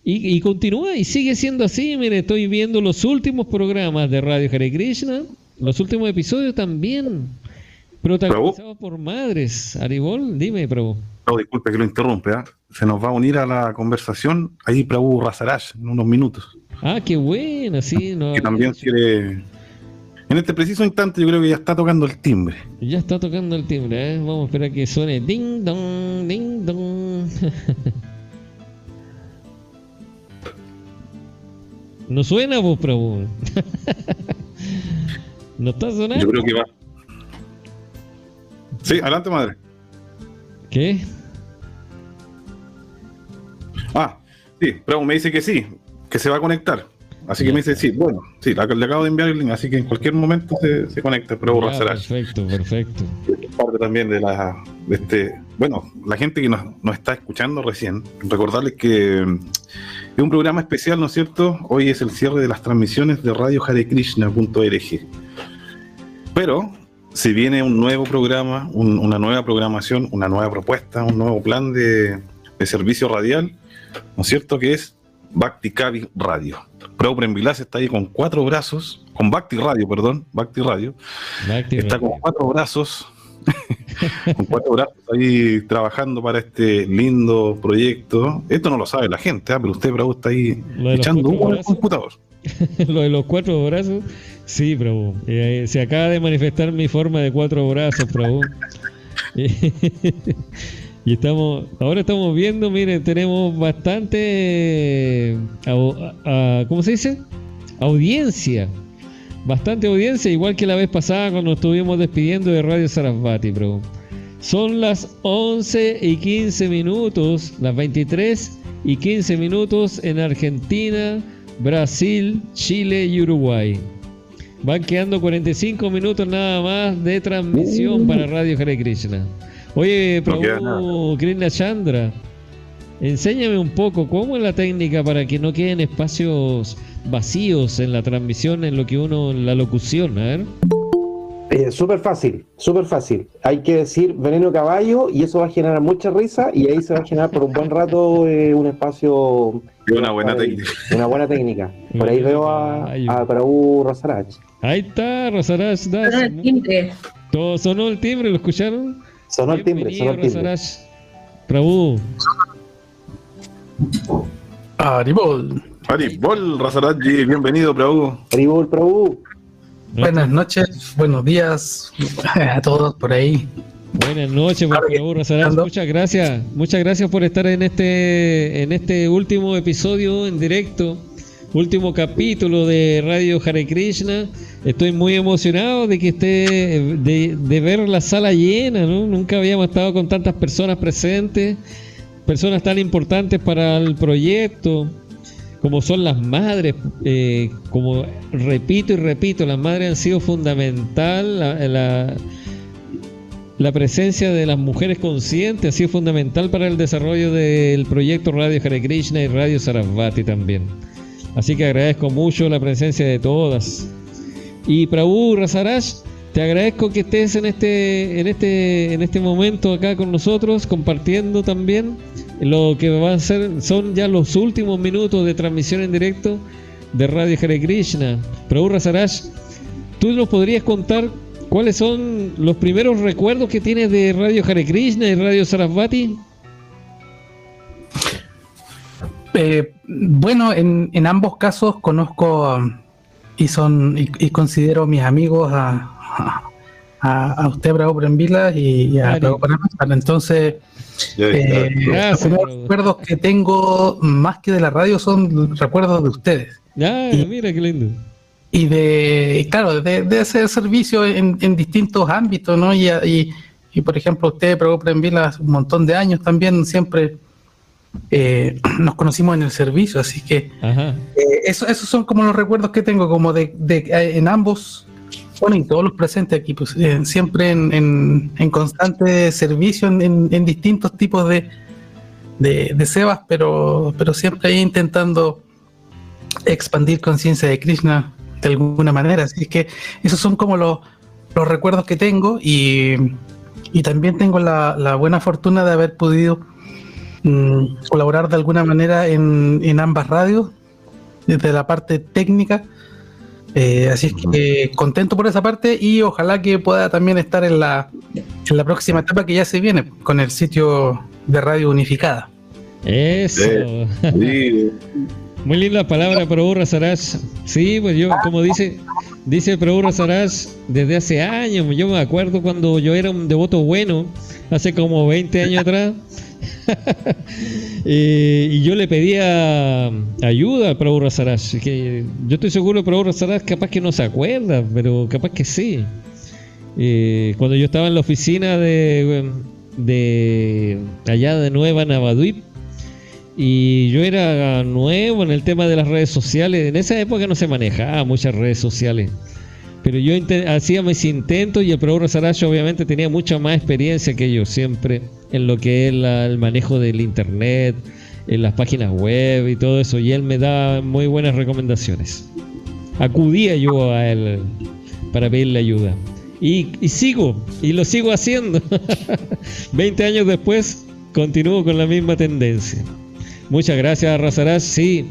Y, y, continúa y sigue siendo así. Mire, estoy viendo los últimos programas de Radio Hare Krishna los últimos episodios también protagonizados por madres. Aribol, dime, Prabhu. No, disculpe que lo interrumpe. ¿ah? Se nos va a unir a la conversación ahí Prabhu Razaraj en unos minutos. Ah, qué bueno, sí. No, que también quiere... En este preciso instante yo creo que ya está tocando el timbre. Ya está tocando el timbre, ¿eh? Vamos a esperar que suene ding dong, ding dong. no suena vos, Prabhu. ¿No está sonando? Yo creo que va. Sí, adelante, madre. ¿Qué? Ah, sí, pero me dice que sí, que se va a conectar. Así que me dice, sí, bueno, sí, le, acabo de enviar el link, así que en cualquier momento se, se conecta, pero Perfecto, perfecto. Parte también de la, de este, bueno, la gente que nos, nos está escuchando recién, recordarles que mm, es un programa especial, ¿no es cierto? Hoy es el cierre de las transmisiones de Radio Krishna.org. Pero si viene un nuevo programa, una nueva programación, una nueva propuesta, un nuevo plan de, servicio radial, ¿no es cierto? Que es Bhakti Kavi Radio. Pro Vilas está ahí con cuatro brazos, con Bhakti Radio, perdón, Bhakti Radio. está con cuatro brazos, con cuatro brazos ahí trabajando para este lindo proyecto. Esto no lo sabe la gente, ¿ah? pero usted, Bravo, está ahí echando un computador. lo de los cuatro brazos Sí, Prabhu. Eh, se acaba de manifestar mi forma de cuatro brazos, Prabhu. y estamos, ahora estamos viendo, miren, tenemos bastante, ¿cómo se dice? Audiencia. Bastante audiencia, igual que la vez pasada cuando estuvimos despidiendo de Radio Sarasvati, Prabhu. Son las 11 y 15 minutos, las 23 y 15 minutos en Argentina, Brasil, Chile y Uruguay. Van quedando 45 minutos nada más de transmisión para Radio Hare Krishna. Oye, Prabhu Krishna Chandra, enséñame un poco cómo es la técnica para que no queden espacios vacíos en la transmisión, en lo que uno, en la locución, a ver. Eh, súper fácil, súper fácil. Hay que decir veneno caballo y eso va a generar mucha risa y ahí se va a generar por un buen rato eh, un espacio. Una buena técnica. Una buena técnica. Por ahí veo a, a Rosarach. Ahí está, Rosarach. Sonó el timbre. Todo sonó el timbre, ¿lo escucharon? Sonó el timbre, sonó el timbre. Prabhu. Aribol. Aribol, Rosarach, bienvenido, Prabhu. Aribol, Prabhu. Buenas noches, buenos días a todos por ahí. Buenas noches, Muchas gracias, muchas gracias por estar en este, en este último episodio en directo, último capítulo de Radio Hare Krishna. Estoy muy emocionado de que esté, de, ver la sala llena, ¿no? Nunca habíamos estado con tantas personas presentes, personas tan importantes para el proyecto como son las madres, eh, como repito y repito, las madres han sido fundamental, la, la presencia de las mujeres conscientes, así es fundamental para el desarrollo del proyecto Radio Hare Krishna y Radio Sarasvati también. Así que agradezco mucho la presencia de todas. Y Prabhu Rasaraj, te agradezco que estés en este, en este, en este momento acá con nosotros, compartiendo también lo que va a ser, son ya los últimos minutos de transmisión en directo de Radio Hare Krishna. Prabhu Rasaraj, ¿tú nos podrías contar cuáles son los primeros recuerdos que tienes de Radio Hare Krishna y Radio Sarasvati? Eh, bueno, en, en, ambos casos conozco y son y, considero mis amigos a, a, usted, Bravo Brembila, y, y a Bravo Entonces, eh, los recuerdos que tengo más que de la radio son recuerdos de ustedes. y, mira qué lindo. Y de, claro, de, hacer servicio en, en, distintos ámbitos, ¿no? Y, y, por ejemplo, usted, Bravo Brembila, hace un montón de años también siempre eh, nos conocimos en el servicio, así que eh, eso, esos son como los recuerdos que tengo, como de, de en ambos, bueno, y todos los presentes aquí, pues eh, siempre en, en, constante servicio en, en, distintos tipos de, de, de sebas, pero, pero siempre ahí intentando expandir conciencia de Krishna de alguna manera. Así que esos son como los, los recuerdos que tengo y, y también tengo la, la buena fortuna de haber podido Mm, colaborar de alguna manera en, en, ambas radios, desde la parte técnica. Eh, así es que contento por esa parte y ojalá que pueda también estar en la, en la próxima etapa que ya se viene con el sitio de radio unificada. Eso. Muy linda palabra, Prabhu Saraj. Sí, pues yo, como dice, dice Prabhu Saraj, desde hace años, yo me acuerdo cuando yo era un devoto bueno, hace como 20 años atrás. y yo le pedía ayuda a Prabhu Rasaraj. Que yo estoy seguro que Prabhu Rasaraj capaz que no se acuerda, pero capaz que sí. cuando yo estaba en la oficina de, de allá de Nueva Navaduip, y yo era nuevo en el tema de las redes sociales. En esa época no se manejaba muchas redes sociales. Pero yo hacía mis intentos y el Prabhu Rasaraj obviamente tenía mucha más experiencia que yo siempre en lo que es el manejo del internet, en las páginas web y todo eso, y él me da muy buenas recomendaciones. Acudía yo a él para pedirle ayuda. Y, sigo, y lo sigo haciendo. 20 años después, continúo con la misma tendencia. Muchas gracias, Razarás. Sí,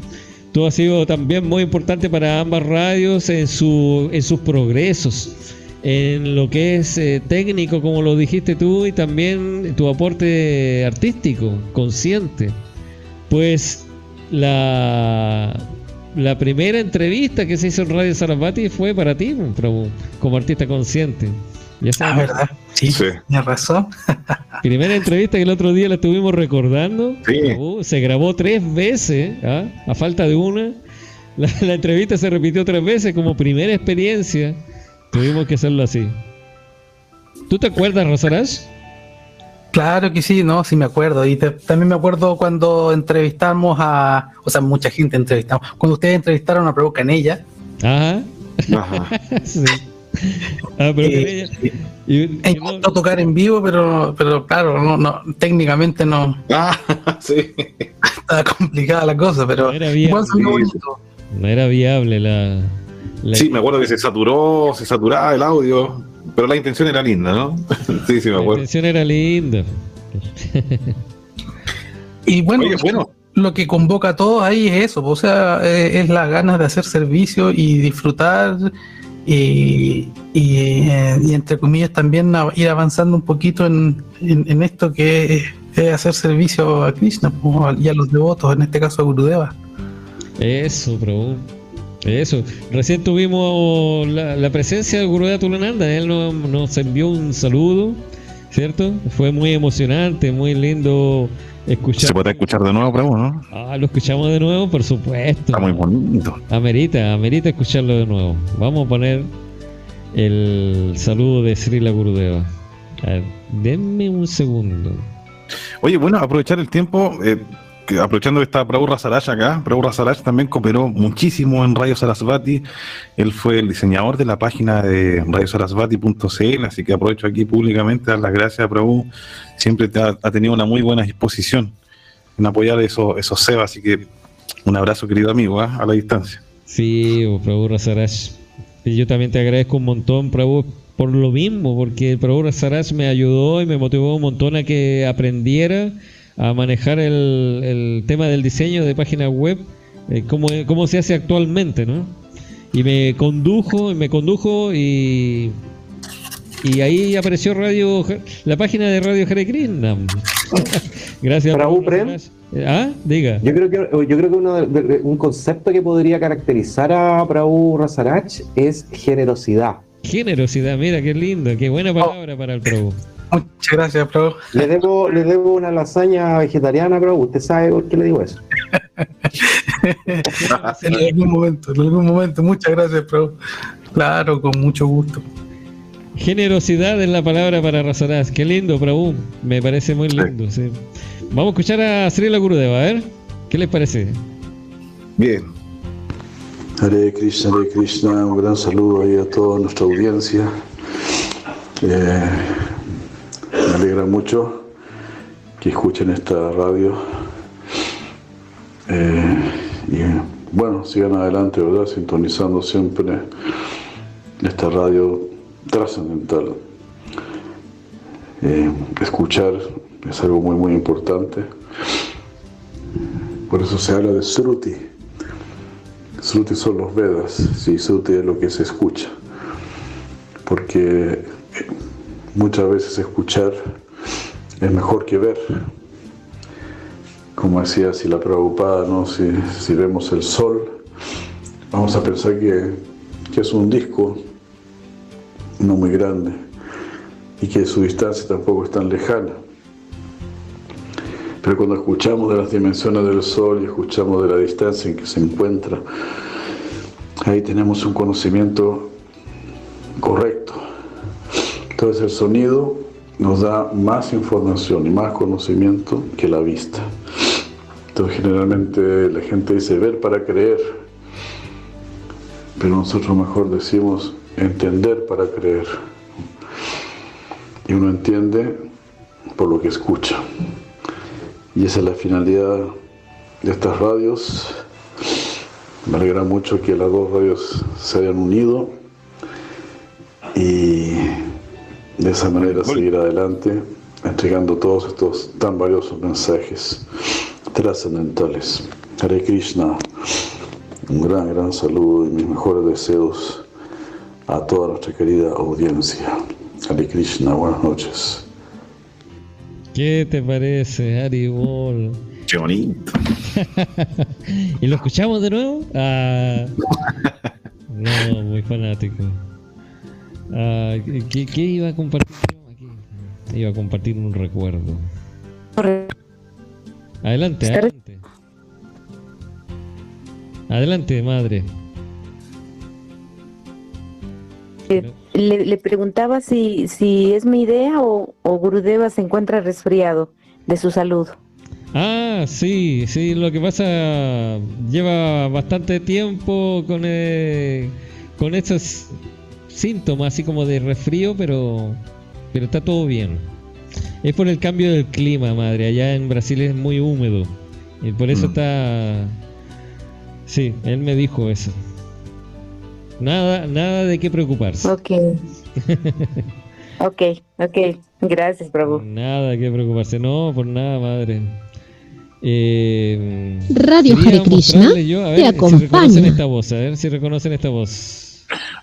tú has sido también muy importante para ambas radios en, su, en sus progresos en lo que es eh, técnico, como lo dijiste tú, y también tu aporte artístico, consciente. Pues la, la primera entrevista que se hizo en Radio Sarabati fue para ti, como artista consciente. Ya ah, ¿verdad? Sí, sí. tienes razón. primera entrevista que el otro día la estuvimos recordando. se grabó tres veces, ¿ah? a falta de una. la entrevista se repitió tres veces como primera experiencia Tuvimos que hacerlo así. ¿Tú te acuerdas, Rosarás? Claro que sí, no, sí me acuerdo. Y también me acuerdo cuando entrevistamos a, o sea, mucha gente entrevistamos. Cuando ustedes entrevistaron a Prabhu Canella. Ajá. Ajá. sí. Ah, pero eh, y, no, tocar en vivo, pero, pero claro, no, no, técnicamente no. Ah, sí. Estaba complicada la cosa, pero no era viable, no era viable la, Sí, me acuerdo que se saturó, se saturaba el audio, pero la intención era linda, ¿no? sí, sí, me acuerdo. La intención era linda. y bueno, lo que convoca a todos ahí es eso, o sea, eh, es las ganas de hacer servicio y disfrutar y, eh, y, entre comillas también ir avanzando un poquito en, en, esto que es, hacer servicio a Krishna y a los devotos, en este caso a Gurudeva. Eso, bro. Eso, recién tuvimos la, presencia de Gurudeva Tulananda, él nos, envió un saludo, ¿cierto? Fue muy emocionante, muy lindo Se puede escuchar de nuevo, pero ¿no? Ah, lo escuchamos de nuevo, por supuesto. Está muy bonito. Amerita, amerita escucharlo de nuevo. Vamos a poner el saludo de Srila Gurudeva. A ver, denme un segundo. Oye, bueno, aprovechar el tiempo. Eh, que aprovechando que está Prabhu Rasarach acá, Prabhu Rasarach también cooperó muchísimo en Radio Sarasvati. Él fue el diseñador de la página de radiosarasvati.cl, así que aprovecho aquí públicamente dar las gracias a Prabhu. Siempre te ha, ha tenido una muy buena disposición en apoyar esos, esos SEBA, así que un abrazo querido amigo, ¿ah? a la distancia. Sí, Prabhu Rasarach. Y yo también te agradezco un montón, Prabhu, por lo mismo, porque Prabhu Rasarach me ayudó y me motivó un montón a que aprendiera a manejar el, el tema del diseño de página web, eh, como, como se hace actualmente, ¿no? Y me condujo, me condujo y, y ahí apareció Radio, la página de Radio Krishna. Gracias. Prabhu Prabhu Prem. Rasarach. Ah, diga. Yo creo que, yo creo que uno de- de- un concepto que podría caracterizar a Prabhu Rasarach es generosidad. Generosidad, mira qué lindo, qué buena palabra para el Prabhu. Muchas gracias, Prabhu. Le debo, le debo una lasaña vegetariana, Prabhu. ¿Usted sabe por qué le digo eso? En algún momento, en algún momento. Muchas gracias, Prabhu. Claro, con mucho gusto. Generosidad es la palabra para Rasarás. Qué lindo, Prabhu. Me parece muy lindo, sí. Vamos a escuchar a Srila Gurudeva, a ver. ¿Qué les parece? Bien. Hare Krishna, Hare Krishna, un gran saludo ahí a toda nuestra audiencia. Eh, alegra mucho que escuchen esta radio. Eh, y bueno, sigan adelante, ¿verdad? Sintonizando siempre esta radio trascendental. Eh, escuchar es algo muy, muy importante. Por eso se habla de Sruti. Sruti son los Vedas, sí, Sruti es lo que se escucha. Porque muchas veces escuchar es mejor que ver. Como decía si la Prabhupada, ¿no? si, si vemos el sol, vamos a pensar que, que es un disco no muy grande y que su distancia tampoco es tan lejana. Pero cuando escuchamos de las dimensiones del Sol y escuchamos de la distancia en que se encuentra, ahí tenemos un conocimiento correcto. Entonces el sonido nos da más información y más conocimiento que la vista. Entonces generalmente la gente dice ver para creer, pero nosotros mejor decimos entender para creer. Y uno entiende por lo que escucha. Y esa es la finalidad de estas radios. Me alegra mucho que las dos radios se hayan unido y de esa manera seguir adelante entregando todos estos tan valiosos mensajes trascendentales. Hare Krishna, un gran, gran saludo y mis mejores deseos a toda nuestra querida audiencia. Hare Krishna, buenas noches. ¿Qué te parece, Haribol? Qué bonito. ¿Y lo escuchamos de nuevo? Ah, no, muy fanático. Ah, ¿qué, qué iba a compartir aquí? Iba a compartir un recuerdo. Adelante, adelante. Adelante, madre. Eh, Le, le preguntaba si, si es mi idea o, o Gurudeva se encuentra resfriado de su salud. Ah, sí, sí, lo que pasa lleva bastante tiempo con eh, con estos síntomas así como de resfrío, pero pero está todo bien. Es por el cambio del clima, madre. Allá en Brasil es muy húmedo y por eso Mm. está. Sí, él me dijo eso. Nada, nada de qué preocuparse. Ok. ok, ok. Gracias, Prabhu. Nada de qué preocuparse, no, por nada, madre. Eh, Radio Hare Krishna yo, a te ver Si reconocen acompaña. esta voz, a ver si reconocen esta voz.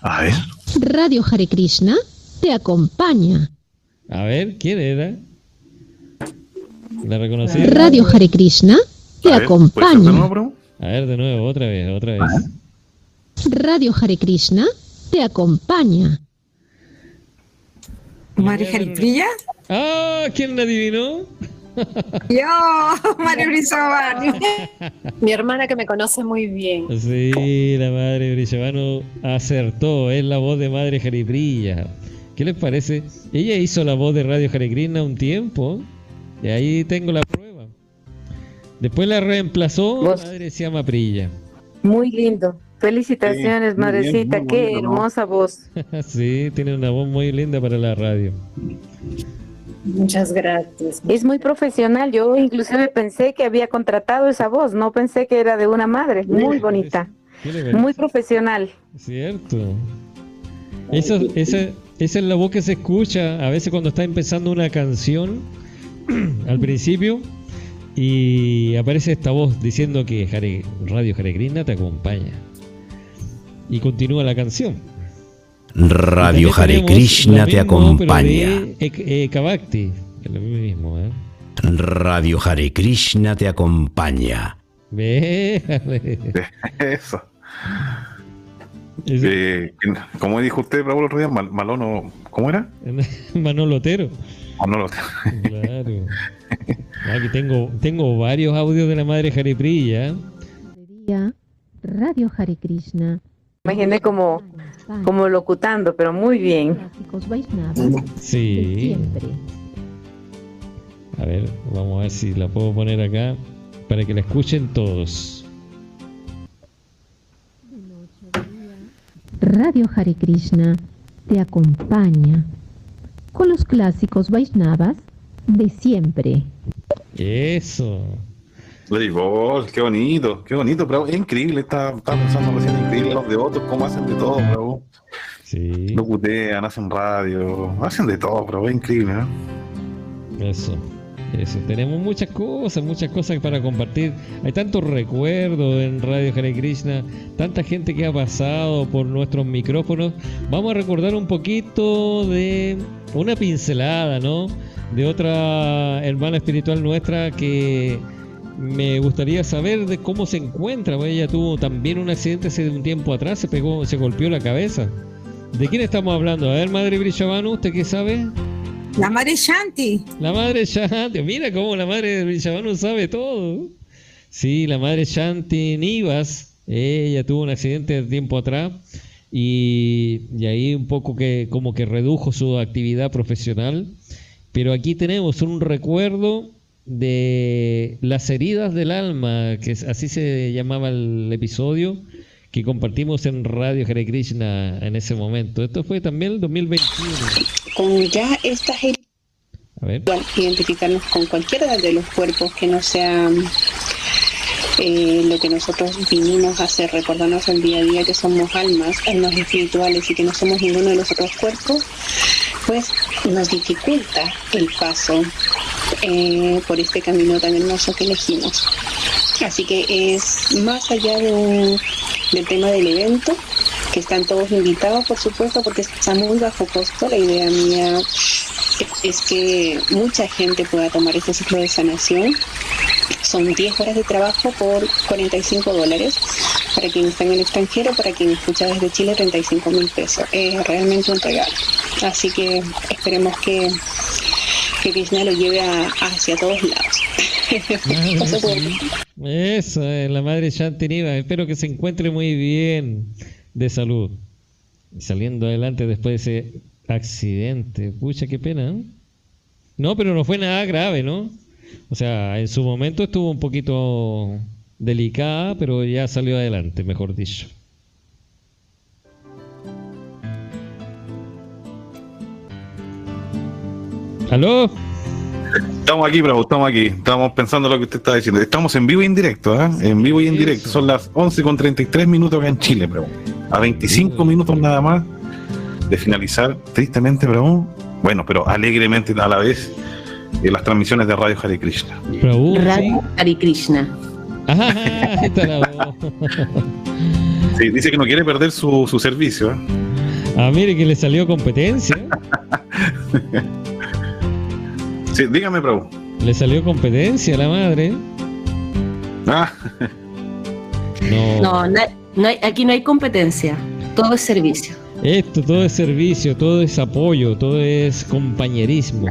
A ver. Radio Hare Krishna te acompaña. A ver, ¿quién era? ¿La reconocí? Radio Hare Krishna te acompaña. A ver, de nuevo, otra vez, otra vez. Radio Hare Krishna te acompaña. María Jariprilla. ¡Ah! ¿Quién la adivinó? Yo, María Brizovani. Mi hermana que me conoce muy bien. Sí, la madre Brillavano acertó, es la voz de madre Jaribrilla. ¿Qué les parece? Ella hizo la voz de Radio Jaregrina un tiempo y ahí tengo la prueba. Después la reemplazó, madre se llama Prilla. Muy lindo. Felicitaciones, Sí, muy bien, madrecita. Qué hermosa voz. sí, tiene una voz muy linda para la radio. Muchas gracias. Es muy profesional. Yo inclusive pensé que había contratado esa voz. No pensé que era de una madre. Muy bonita. Muy profesional. Cierto. Esa, esa, esa es la voz que se escucha a veces cuando está empezando una canción al principio y aparece esta voz diciendo que Hare- Radio Hare Krishna te acompaña. Y continúa la canción. Radio Y también Hare tenemos Krishna te acompaña. ¿eh? Radio Hare Krishna te acompaña. Eso. Eh, como dijo usted, Raúl, el otro día, Mal- Malono, ¿cómo era? Manolo Otero. Manolo Claro. Aquí tengo, tengo varios audios de la madre Haripriya. Ya, Radio Hare Krishna. Imaginé como, como locutando, pero muy bien. Clásicos Vaishnavas. Sí. Siempre. A ver, vamos a ver si la puedo poner acá para que la escuchen todos. Radio Hare Krishna te acompaña con los clásicos Vaishnavas de siempre. Eso. Good, qué bonito, qué bonito, bravo. Es increíble, estaba, pensando recién, increíble los de otros, cómo hacen de todo, bravo. Sí. Locutean, hacen radio, hacen de todo, bravo, es increíble, ¿no? Eso. Eso. Tenemos muchas cosas, muchas cosas para compartir. Hay tantos recuerdos en Radio Hare Krishna, tanta gente que ha pasado por nuestros micrófonos. Vamos a recordar un poquito de una pincelada, ¿no? De otra hermana espiritual nuestra que me gustaría saber de cómo se encuentra. Ella tuvo también un accidente hace un tiempo atrás, se pegó, se golpeó la cabeza. ¿De quién estamos hablando? A ver, Madre Brishavanu, ¿usted qué sabe? La madre Shanti. La madre Shanti, mira cómo la madre Brishavanu sabe todo. Sí, la madre Shanti Nivas, ella tuvo un accidente de tiempo atrás y, y ahí un poco que como que redujo su actividad profesional. Pero aquí tenemos un recuerdo de las heridas del alma, que así se llamaba el episodio que compartimos en Radio Hare Krishna en ese momento. Esto fue también el 2021. Con ya estas heridas, identificarnos con cualquiera de los cuerpos que no sean eh, lo que nosotros vinimos a hacer, recordarnos el día a día que somos almas, almas espirituales y que no somos ninguno de los otros cuerpos, pues nos dificulta el paso eh, por este camino tan hermoso que elegimos. Así que es más allá de un- del tema del evento, que están todos invitados, por supuesto, porque está muy bajo costo. La idea mía es que mucha gente pueda tomar este ciclo de sanación. Son 10 horas de trabajo por 45 dólares. Para quien está en el extranjero, para quien escucha desde Chile, 35 mil pesos. Es realmente un regalo. Así que esperemos que, que Krishna lo lleve a- hacia todos lados. Por- Eso, es la madre Shanti Niva. Espero que se encuentre muy bien de salud. Saliendo adelante después de ese accidente. Pucha, qué pena. ¿eh? No, pero no fue nada grave, ¿no? O sea, en su momento estuvo un poquito delicada, pero ya salió adelante, mejor dicho. ¿Aló? Estamos aquí, bravo, estamos aquí. Estamos pensando lo que usted está diciendo. Estamos en vivo y en directo, ¿ah? En vivo y en directo. Son las 11 con 33 minutos acá en Chile, bravo. A 25 minutos nada más de finalizar, tristemente, bravo. Bueno, pero alegremente a la vez, en las transmisiones de Radio Hare Krishna. Radio Hare Krishna. Ajá, ahí está la voz. Sí, dice que no quiere perder su, su servicio, ¿ah? Ah, mire que le salió competencia. Sí, dígame, bravo. Le salió competencia a la madre. Ah, No. No, no hay- no hay- aquí no hay competencia. Todo es servicio. Esto todo es servicio, todo es apoyo, todo es compañerismo.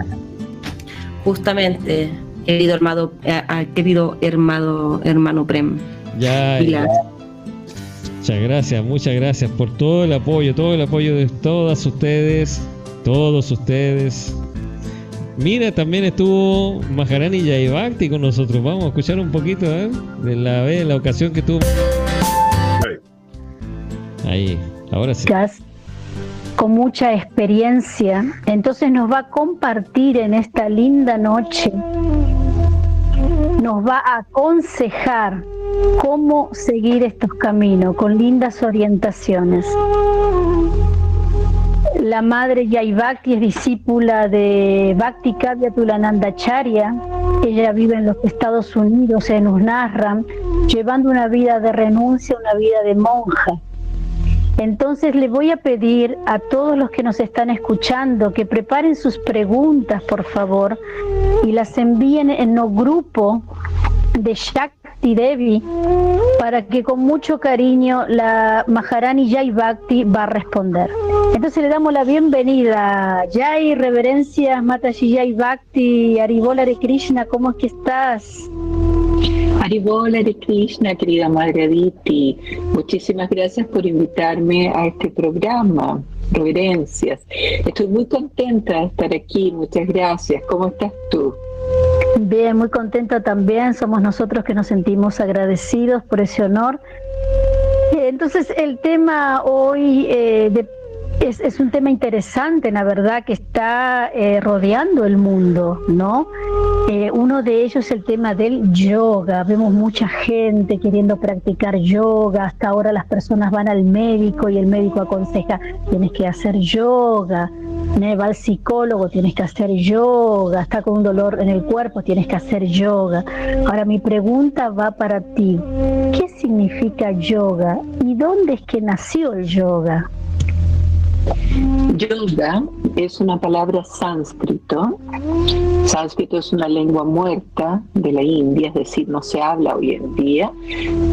Justamente, querido hermano, eh, ah, querido hermano, hermano Prem. Ya. Muchas gracias, muchas gracias por todo el apoyo, todo el apoyo de todas ustedes, todos ustedes. Mira, también estuvo Maharani Yaibakti con nosotros. Vamos a escuchar un poquito ¿eh? de la vez, la ocasión que tuvo. Ahí, ahora sí. Con mucha experiencia, entonces nos va a compartir en esta linda noche, nos va a aconsejar cómo seguir estos caminos con lindas orientaciones. La madre Yai Bhakti es discípula de Bhakti Kavya Tulanandacharya. Ella vive en los Estados Unidos, en Usnasram, llevando una vida de renuncia, una vida de monja. Entonces le voy a pedir a todos los que nos están escuchando que preparen sus preguntas, por favor, y las envíen en el grupo de Shakti Devi para que con mucho cariño la Maharani Jai Bhakti va a responder. Entonces le damos la bienvenida. Jai, reverencias, Mataji Jai Bhakti, Aribola de Krishna, ¿cómo es que estás? Aribola de Krishna, querida Madre Aditi, muchísimas gracias por invitarme a este programa. Reverencias. Estoy muy contenta de estar aquí, muchas gracias. ¿Cómo estás tú? Bien, muy contenta también. Somos nosotros que nos sentimos agradecidos por ese honor. Entonces, el tema hoy eh, de es, un tema interesante, la verdad, que está eh, rodeando el mundo, ¿no? Eh, uno de ellos es el tema del yoga. Vemos mucha gente queriendo practicar yoga. Hasta ahora las personas van al médico y el médico aconseja, tienes que hacer yoga. Va al psicólogo, tienes que hacer yoga. Está con un dolor en el cuerpo, tienes que hacer yoga. Ahora mi pregunta va para ti. ¿Qué significa yoga y dónde es que nació el yoga? Yoga es una palabra sánscrito. Sánscrito es una lengua muerta de la India, es decir, no se habla hoy en día,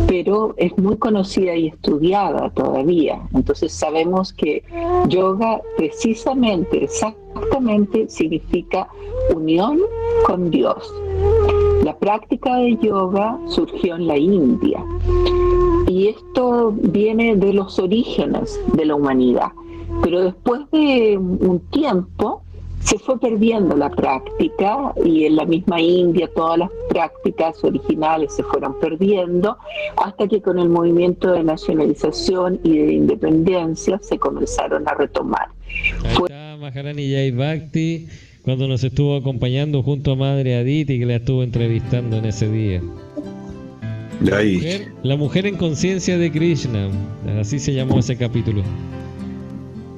pero es muy conocida y estudiada todavía. Entonces sabemos que yoga precisamente, exactamente, significa unión con Dios. La práctica de yoga surgió en la India y esto viene de los orígenes de la humanidad pero después de un tiempo se fue perdiendo la práctica y en la misma India todas las prácticas originales se fueron perdiendo hasta que con el movimiento de nacionalización y de independencia se comenzaron a retomar. Ahí está Maharani Jai Bhakti cuando nos estuvo acompañando junto a Madre Aditi que la estuvo entrevistando en ese día. La mujer, la mujer en conciencia de Krishna, así se llamó ese capítulo.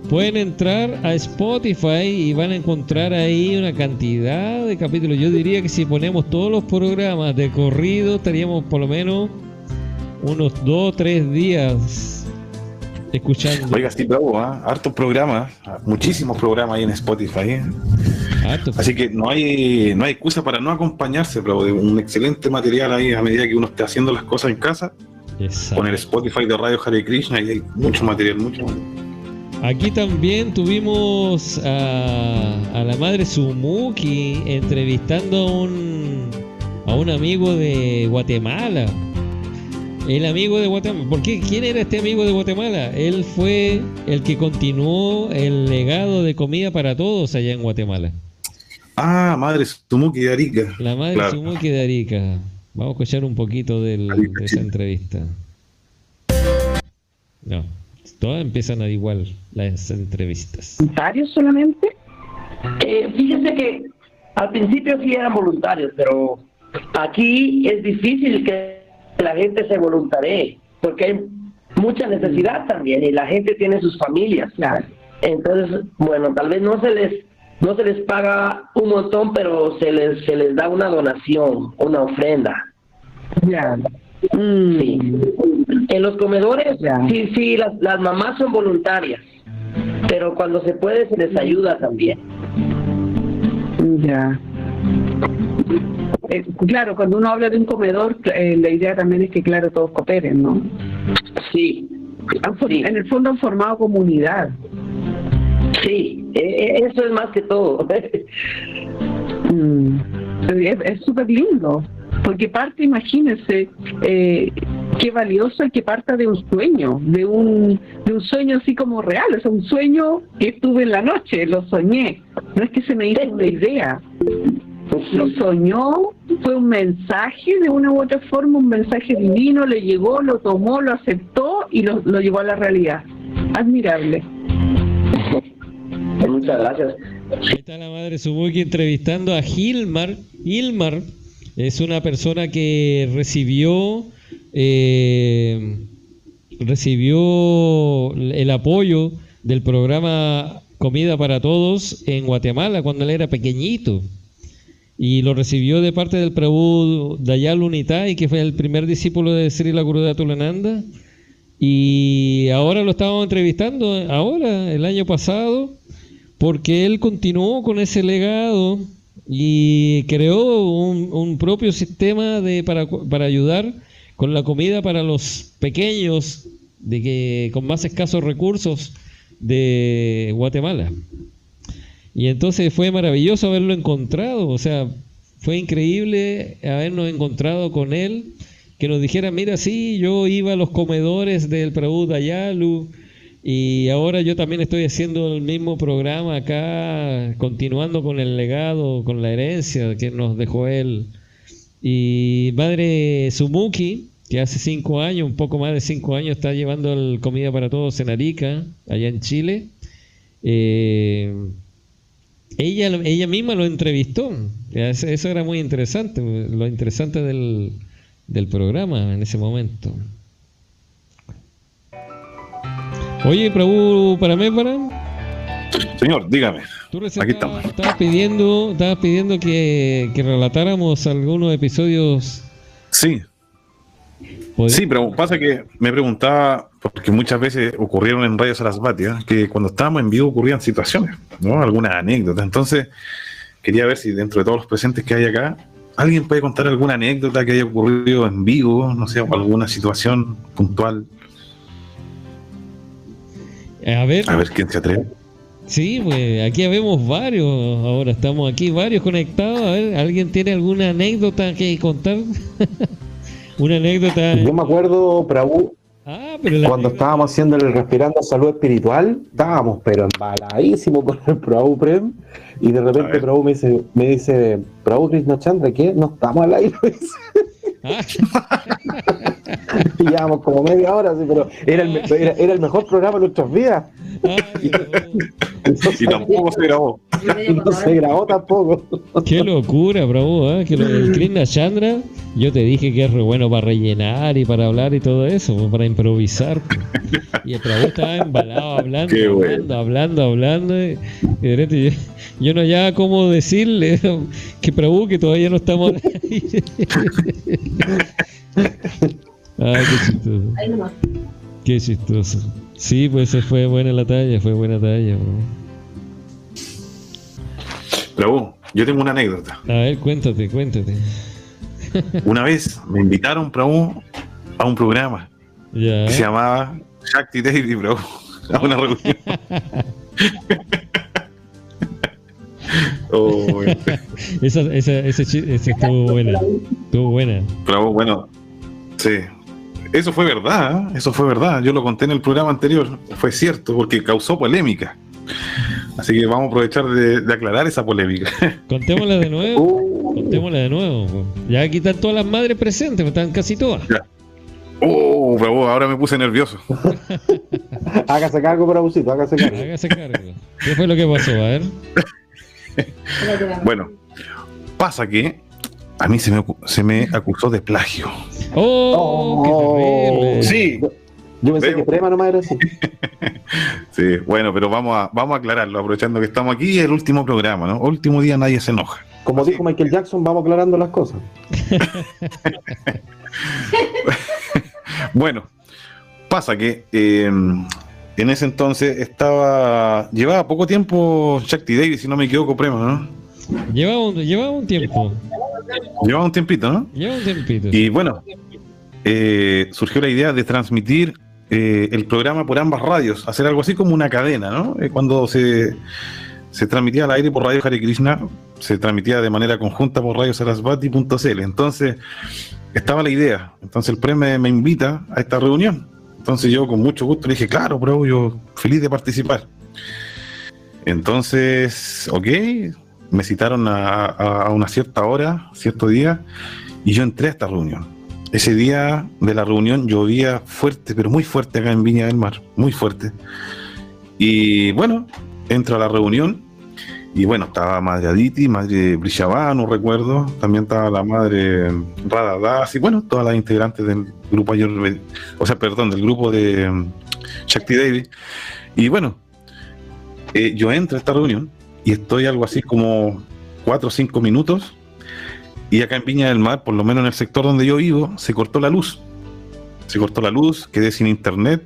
Pueden entrar a Spotify y van a encontrar ahí una cantidad de capítulos. Yo diría que si ponemos todos los programas de corrido, estaríamos por lo menos unos dos o tres días escuchando. Oiga, sí, bravo, ¿ah? hartos programas, muchísimos programas ahí en Spotify. ¿eh? Así que no hay, no hay excusa para no acompañarse, bravo, de un excelente material ahí a medida que uno esté haciendo las cosas en casa. Con el Spotify de Radio Hare Krishna y hay mucho material, mucho material. Aquí también tuvimos a, la madre Sumuki entrevistando a un, a un amigo de Guatemala. El amigo de Guatemala. ¿Por qué? ¿Quién era este amigo de Guatemala? Él fue el que continuó el legado de comida para todos allá en Guatemala. Ah, madre Sumuki de Arica. La madre Sumuki de Arica. Vamos a escuchar un poquito de esa entrevista. No. Todas empiezan a igual las entrevistas. ¿Voluntarios solamente? Eh, fíjese que al principio sí eran voluntarios, pero aquí es difícil que la gente se voluntaree, porque hay mucha necesidad también y la gente tiene sus familias. Entonces, bueno, tal vez no se les no se les paga un montón, pero se les se les da una donación, una ofrenda. Ya. Sí. En los comedores, sí, sí, las, las mamás son voluntarias, pero cuando se puede se les ayuda también. Ya. Eh, claro, cuando uno habla de un comedor, eh, la idea también es que, claro, todos cooperen, ¿no? Sí. En el fondo han formado comunidad. Sí, e, e, eso es más que todo. Mm. Es súper lindo porque parte, imagínense, eh, qué valioso es que parta de un sueño, de un, de un sueño así como real, es un sueño que tuve en la noche, lo soñé, no es que se me hizo una idea, lo soñó, fue un mensaje de una u otra forma, un mensaje divino, le llegó, lo tomó, lo aceptó y lo, lo llevó a la realidad. Admirable. Muchas gracias. Ahí está la madre Subuki entrevistando a Gilmar. Gilmar es una persona que recibió eh, recibió el apoyo del programa Comida para Todos en Guatemala cuando él era pequeñito. Y lo recibió de parte del Prabhu Dayal Unitai, que fue el primer discípulo de Sri Gurudev Tulananda. Y ahora lo estábamos entrevistando, ahora, el año pasado, porque él continuó con ese legado y creó un, un propio sistema de, para, para ayudar con la comida para los pequeños de que con más escasos recursos de Guatemala. Y entonces fue maravilloso haberlo encontrado, o sea, fue increíble habernos encontrado con él, que nos dijera, mira, sí, yo iba a los comedores del Prabhu Dayalu y ahora yo también estoy haciendo el mismo programa acá, continuando con el legado, con la herencia que nos dejó él. Y Madre Sumuki, que hace cinco años, un poco más de cinco años, está llevando el Comida para Todos en Arica, allá en Chile. Eh, ella, ella misma lo entrevistó. Eso era muy interesante, lo interesante del, del programa en ese momento. Oye, Prabhu Paramépara. Señor, dígame. Tú recién Aquí estamos. estabas pidiendo, estabas pidiendo que, que relatáramos algunos episodios. Sí. Sí, pero pasa que me preguntaba, porque muchas veces ocurrieron en Radio Sarasvati, ¿eh? que cuando estábamos en vivo ocurrían situaciones, ¿no? Algunas anécdotas. Entonces, quería ver si dentro de todos los presentes que hay acá, alguien puede contar alguna anécdota que haya ocurrido en vivo, no sé, o alguna situación puntual. A ver. A ver quién se atreve. Sí, pues aquí habemos varios. Ahora estamos aquí varios conectados. A ver, ¿alguien tiene alguna anécdota que contar? Una anécdota. Yo me acuerdo, Prabhu, Ah, pero la cuando estábamos haciendo el Respirando Salud Espiritual, estábamos pero embaladísimos con el Prabhu Prem, y de repente Prabhu me dice, me dice, Prabhu Krishna Chandra, ¿qué? No estamos al aire. llevamos como media hora, sí, pero era el, era, era el mejor programa de nuestras vidas. Y tampoco se grabó. No se grabó tampoco. Qué locura, bravo, ¿eh? que lo del Krishna Chandra, yo te dije que es re bueno para rellenar y para hablar y todo eso, pues, para improvisar. pues. Y el Prabhu estaba embalado hablando, bueno. hablando, hablando, hablando, y, y de repente yo, yo no hallaba cómo decirle que Prabhu que todavía no estamos al aire. Ay, qué chistoso. Ahí nomás. Qué chistoso. Sí, pues se fue buena la talla, fue buena talla. bro. Prabhu, yo tengo una anécdota. A ver, cuéntate, cuéntate. Una vez me invitaron, Prabhu, a un programa Ya. que se llamaba Shakti Devi, Prabhu, a una reunión. Oh, esa, esa, ese, ese estuvo buena. Estuvo buena. Prabhu, bueno, sí. Eso fue verdad, eso fue verdad. Yo lo conté en el programa anterior, fue cierto, porque causó polémica. Así que vamos a aprovechar de, de aclarar esa polémica. Contémosla de nuevo. Contémosla de nuevo. Ya aquí están todas las madres presentes, están casi todas. Oh, Prabhu, ahora me puse nervioso. hágase cargo, Prabhucito, hágase cargo. Hágase cargo. ¿Qué fue lo que pasó? A ver. Bueno, pasa que a mí se me, se me acusó de plagio. ¡Oh! qué terrible! Sí. Yo pensé que Prema nomás era así. Sí, bueno, pero vamos a, vamos a aclararlo, aprovechando que estamos aquí, el último programa, ¿no? Último día nadie se enoja. Como dijo Michael Jackson, vamos aclarando las cosas. Bueno, pasa que eh, en ese entonces estaba. Llevaba poco tiempo Shakti Davis, si no me equivoco, Prema, ¿no? Llevaba un, llevaba un tiempo. Llevaba un tiempito, ¿no? Llevaba un tiempito. Y bueno, eh, surgió la idea de transmitir eh, el programa por ambas radios, hacer algo así como una cadena, ¿no? Eh, cuando se, se transmitía al aire por Radio Hare Krishna, se transmitía de manera conjunta por Radio Sarasvati.cl. Entonces, estaba la idea. Entonces, el PRE me, me invita a esta reunión. Entonces, yo con mucho gusto le dije, claro, bro, yo feliz de participar. Entonces, ok, me citaron a, a una cierta hora, cierto día, y yo entré a esta reunión. Ese día de la reunión llovía fuerte, pero muy fuerte acá en Viña del Mar, muy fuerte. Y bueno, entro a la reunión y bueno, estaba Madre Aditi, Madre Brishabá, no recuerdo, también estaba la Madre Radadas y bueno, todas las integrantes del grupo Ayurveda, o sea, perdón, del grupo de um, Shakti Devi. Y bueno, eh, yo entro a esta reunión y estoy algo así como cuatro o cinco minutos y acá en Viña del Mar, por lo menos en el sector donde yo vivo, se cortó la luz. Se cortó la luz, quedé sin internet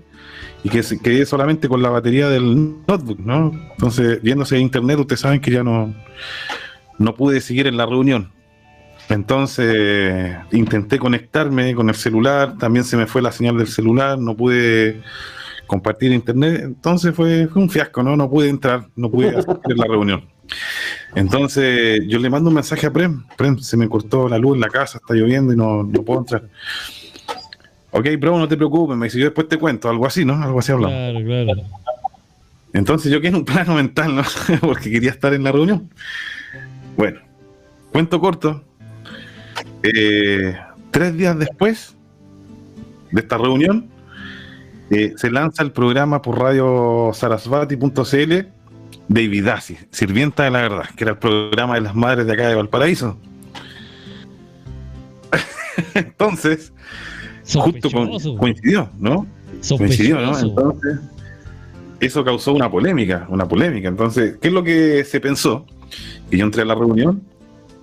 y que quedé solamente con la batería del notebook, ¿no? Entonces, viéndose internet, ustedes saben que ya no, no pude seguir en la reunión. Entonces, intenté conectarme con el celular, también se me fue la señal del celular, no pude compartir internet, entonces fue, fue un fiasco, ¿no? No pude entrar, no pude hacer la reunión. Entonces yo le mando un mensaje a Prem, Prem, se me cortó la luz en la casa, está lloviendo y no, no puedo entrar. Ok, bro, no te preocupes, me dice, yo después te cuento, algo así, ¿no? Algo así hablamos. Claro, claro. Entonces yo quedé en un plano mental, ¿no? Porque quería estar en la reunión. Bueno, cuento corto. Eh, tres días después de esta reunión, eh, se lanza el programa por radio sarasvati.cl David Dassi, Sirvienta de la Verdad, que era el programa de las madres de acá de Valparaíso. Entonces, justo coincidió, ¿no? Coincidió, ¿no? Entonces, eso causó una polémica, una polémica. Entonces, ¿qué es lo que se pensó? Que yo entré a la reunión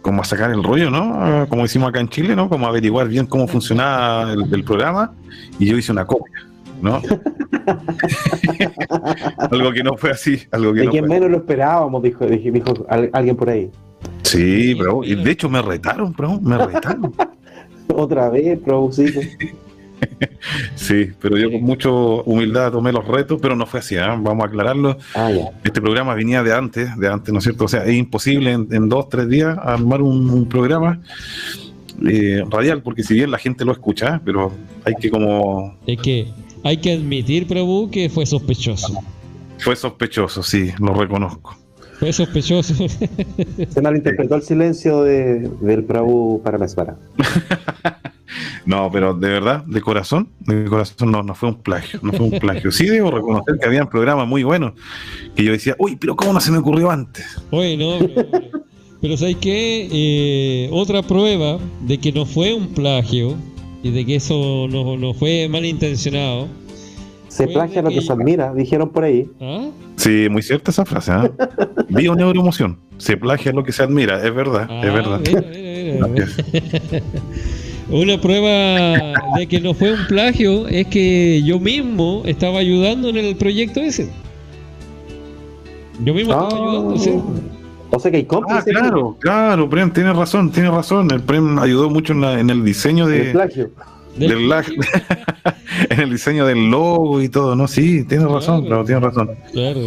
como a sacar el rollo, ¿no? Como decimos acá en Chile, ¿no? Como a averiguar bien cómo funcionaba el, el programa y yo hice una copia. ¿No? algo que no fue así. Algo que de no quien fue. menos lo esperábamos, dijo, dijo al- alguien por ahí. Sí, pero y de hecho me retaron, bro, me retaron. Otra vez, pro, sí. Sí, pero yo con mucha humildad tomé los retos, pero no fue así, ¿ah? vamos a aclararlo. Ah, Este programa venía de antes, de antes, ¿no es cierto? O sea, es imposible en, en dos, tres días armar un, un programa eh, radial, porque si bien la gente lo escucha, pero hay que como... Es que hay que admitir, Prabhu, que fue sospechoso. Fue sospechoso, sí, lo reconozco. Fue sospechoso. Se malinterpretó el silencio de, del Prabhu Paramesvara. No, pero de verdad, de corazón, de corazón no, no fue un plagio, no fue un plagio. Sí debo reconocer que habían programas muy buenos que yo decía, uy, pero ¿cómo no se me ocurrió antes? Oye, no, pero, pero, pero ¿sabes qué? Eh, otra prueba de que no fue un plagio y de que eso no, no fue malintencionado. Se plagia lo que se admira, dijeron por ahí. ¿Ah? Sí, muy cierta esa frase, ¿ah? Bio neuroemoción. Se plagia lo que se admira, es verdad, es verdad. Una prueba de que no fue un plagio es que yo mismo estaba ayudando en el proyecto ese. Yo mismo estaba ayudando, sí. O sea que hay Ah, claro, claro, Prem, tiene razón, tiene razón. El Prem ayudó mucho en, la- en el diseño de, El plagio. del en el diseño del logo y todo, ¿no? Sí, tiene razón, claro, tiene razón. Claro.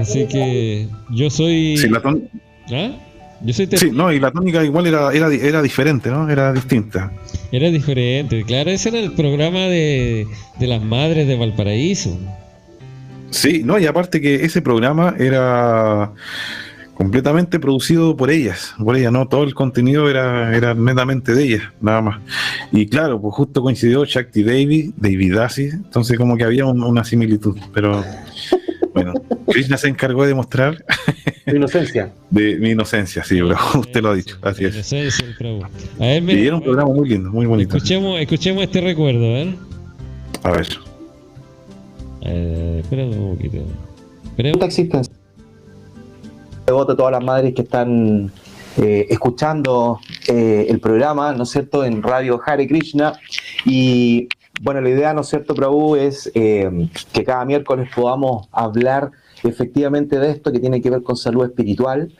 Así que yo soy. Sí, la ton- ¿Ah? Yo soy sí, no, y la tónica igual era, era, era diferente, ¿no? Era distinta. Era diferente, claro, ese era el programa de, de las madres de Valparaíso. Sí, no, y aparte que ese programa era completamente producido por ellas, por ellas, ¿no? Todo el contenido era, era netamente de ellas, nada más. Y claro, pues justo coincidió Shakti Devi, David Dassi, entonces como que había un- una similitud, pero bueno, Krishna se encargó de mostrar Mi inocencia. de mi inocencia, sí, bro, usted lo ha dicho, así es. A ver, Y mira, era un programa muy lindo, muy bonito. escuchemos, escuchemos este recuerdo, a ver. A ver. Eh, espera un poquito. Devoto a todas las madres que están eh, escuchando eh, el programa, ¿no es cierto?, en Radio Hare Krishna. Y bueno, la idea, ¿no es cierto, Prabhu, es eh, que cada miércoles podamos hablar efectivamente de esto que tiene que ver con salud espiritual,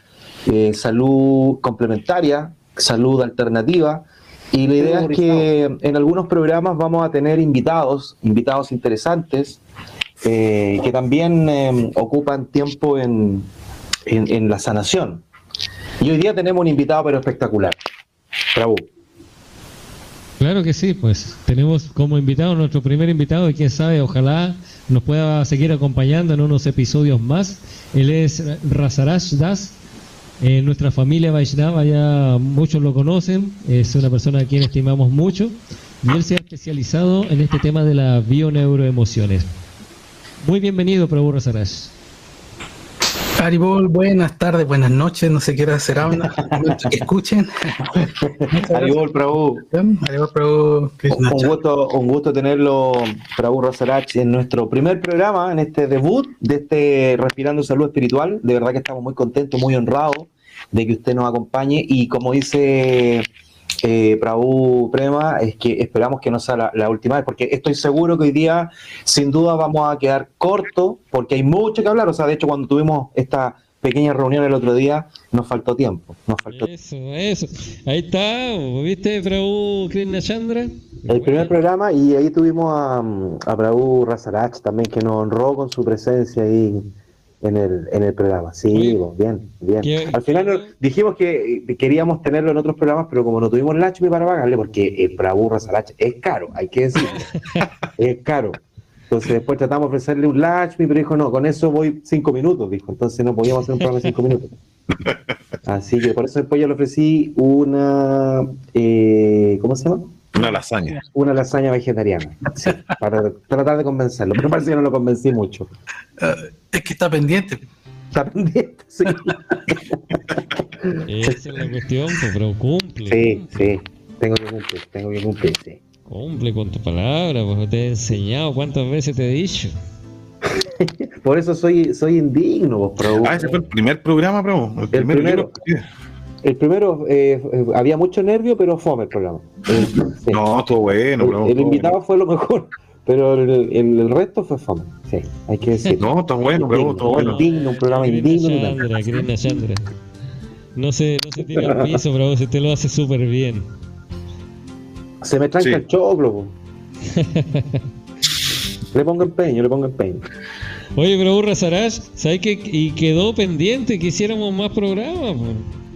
salud complementaria, salud alternativa. Y la idea es que en algunos programas vamos a tener invitados, invitados interesantes, que también ocupan tiempo en, en- en la sanación. Y hoy día tenemos un invitado pero espectacular. Prabhu. Claro que sí, pues tenemos como invitado nuestro primer invitado y quién sabe, ojalá nos pueda seguir acompañando en unos episodios más. Él es Razarash Das En nuestra familia Vaishnava ya muchos lo conocen, es una persona a quien estimamos mucho y él se ha especializado en este tema de las bioneuroemociones. Muy bienvenido, Prabhu Rasaraj. Haribol, buenas tardes, buenas noches, no sé qué hora será, una, que escuchen. Haribol, Prabhu. Haribol, Prabhu. Un gusto, un gusto tenerlo, Prabhu Rosarach, en nuestro primer programa, en este debut de este Respirando Salud Espiritual. De verdad que estamos muy contentos, muy honrados de que usted nos acompañe y como dice eh, Prabhu Prema, es que esperamos que no sea la, la, última vez, porque estoy seguro que hoy día, sin duda, vamos a quedar corto, porque hay mucho que hablar. O sea, de hecho, cuando tuvimos esta pequeña reunión el otro día, nos faltó tiempo. Nos faltó eso, eso. Ahí está, ¿viste, Prabhu Krishna Chandra? El primer programa, y ahí tuvimos a, a Prabhu Rasarach también, que nos honró con su presencia ahí en el, en el programa. Sí, bien, bien. ¿Qué- Al final dijimos que eh, queríamos tenerlo en otros programas, pero como no tuvimos Lachmi para pagarle, porque el Prabhu Rasarach es caro, hay que decirlo. es caro. Entonces después tratamos de ofrecerle un Lachmi, pero dijo, no, con eso voy cinco minutos, dijo. Entonces no podíamos hacer un programa de cinco minutos. Así que por eso después yo le ofrecí una, eh, ¿cómo se llama? Una lasaña. Una lasaña vegetariana, sí, para tratar de convencerlo, pero parece que no lo convencí mucho. es que está pendiente. Está pendiente, sí. Esa es la cuestión, pues, pero cumple. Sí, sí, tengo que cumplir, tengo que cumplir, sí. Cumple con tu palabra, pues te he enseñado cuántas veces te he dicho. Por eso soy, soy indigno, vos, Prabhu. Ah, ese fue el primer programa, bro. El, El primero. primero. El primero, eh, eh, había mucho nervio, pero fome el programa. Sí. No, estuvo bueno, el, bro. el invitado fue lo mejor, pero el, el- el resto fue fome. Sí, hay que decir. No, está bueno, bro, está bueno. Indigno, un programa indigno. Krishna Chandra. No se, no se tira al piso, pero se te lo hace súper bien. Se me tranca Sí. el choclo. le pongo empeño, le pongo empeño. Oye, pero Burra Saraj, ¿sabes qué? Y quedó pendiente que hiciéramos más programas po,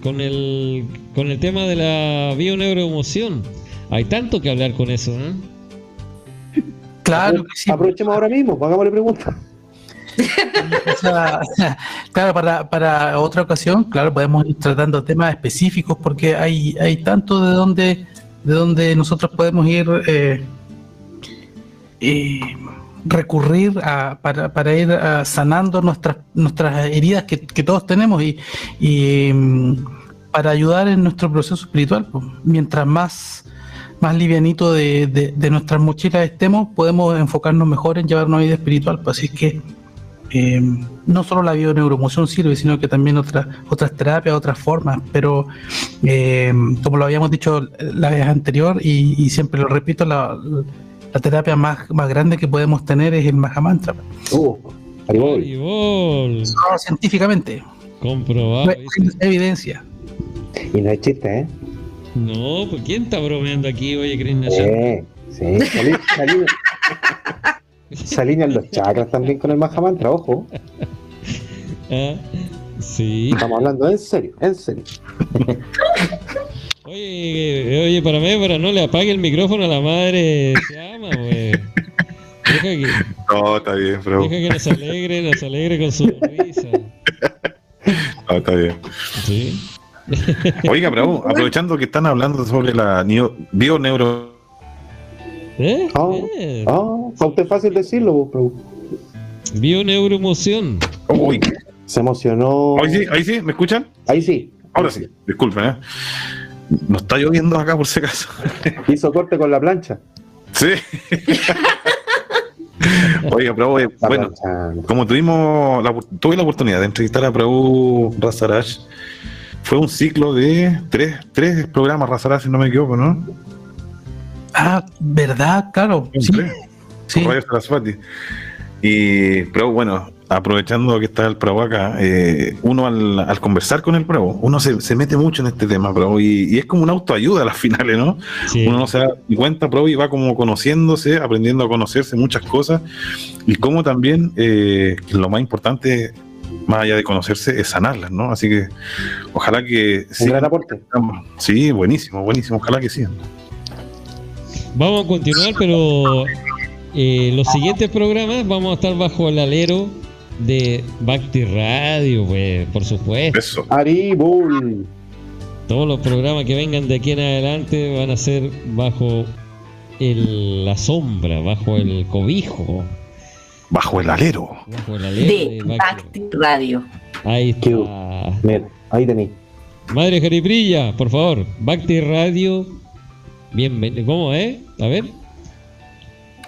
con el, con el tema de la bioneuroemoción. Hay tanto que hablar con eso, ¿eh? Claro que sí. Aprovechemos ahora mismo, hagámosle preguntas. O sea, claro, para, para otra ocasión, claro, podemos ir tratando temas específicos porque hay, hay tanto de donde, de donde nosotros podemos ir eh, eh, recurrir a, para, para ir ah, sanando nuestras, nuestras heridas que, todos tenemos y, mm, para ayudar en nuestro proceso espiritual. pues. Mientras más, más livianito de, de, nuestras mochilas estemos, podemos enfocarnos mejor en llevar una vida espiritual. Pues así que eh, no solo la bioneuromoción sirve, sino que también otras otras terapias, otras formas, pero eh, como lo habíamos dicho la vez anterior y, siempre lo repito, la terapia más, más grande que podemos tener es el Mahamantra. Uh. No, científicamente. Comprobado. No hay evidencia. Y no hay chiste, ¿eh? No, pues ¿quién está bromeando aquí, oye, Krishna? Eh, sí, salí- salí- se alinean los chakras también con el Mahamantra, ojo. Ah, sí. Estamos hablando en serio, en serio. Oye, oye, para mí, para no le apague el micrófono a la madre, se ama, güey. Deja que, No, está bien, bro. deja que nos alegre, nos alegre con su risa. No, está bien. Sí. Oiga, bravo, aprovechando que están hablando sobre la bioneuro. ¿Eh? Ah, Eh. ah, usted fácil decirlo, vos, Prabhu. Bioneuromoción. Uy, Se emocionó. ahí sí, ahí sí, ¿me escuchan? Ahí sí. Ahora sí, disculpen, ¿eh? No está lloviendo acá por si acaso. Hizo corte con la plancha. Sí. Oiga, eh, Está bueno, como tuvimos la, tuve la oportunidad de entrevistar a Prabhu Rasaraj, fue un ciclo de tres, tres programas Rasaraj, si no me equivoco, ¿no? Ah, ¿verdad? Claro. Sí. Sí. Radio Sarasvati. Y Prabhu, bueno, aprovechando que está el Prabhu acá, eh, uno al, al conversar con el Prabhu, uno se, se mete mucho en este tema, Prabhu, y, y es como una autoayuda a las finales, ¿no? Sí. Uno no se da cuenta, Prabhu, y va como conociéndose, aprendiendo a conocerse muchas cosas, y como también eh, lo más importante, más allá de conocerse, es sanarlas, ¿no? Así que ojalá que... Un gran aporte. Sí, buenísimo, buenísimo, ojalá que sí. Vamos a continuar, pero eh, los siguientes programas vamos a estar bajo el alero de Bacti Radio, pues, por supuesto. Eso. Aribul. Todos los programas que vengan de aquí en adelante van a ser bajo el- la sombra, bajo el cobijo, Bajo el alero. bajo el alero De de Bacti. Bacti Radio. Ahí está. Mira, ahí tenéis. Madre Jariprilla, por favor, Bacti Radio. Bienvenido. ¿Cómo es? A ver.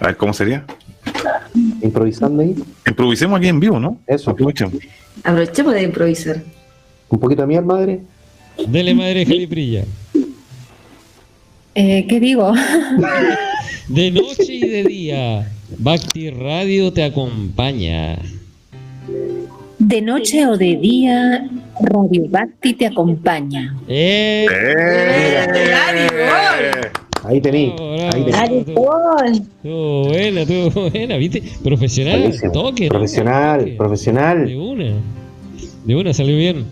A ver, ¿cómo sería? Improvisando ahí. Improvisemos aquí en vivo, ¿no? Eso. Aprovechemos. Aprovechemos de improvisar. Un poquito de miel, madre. Dele, Madre Jariprilla. Eh, ¿Qué digo? De noche y de día, Bacti Radio te acompaña. De noche o de día, Radio Bacti te acompaña. ¡Eh! Ahí tenéis. Ahí tenéis. Estuvo buena, estuvo buena, ¿viste? Profesional, Buenísimo. toque. ¿no? Profesional, De profesional. una. De una salió bien.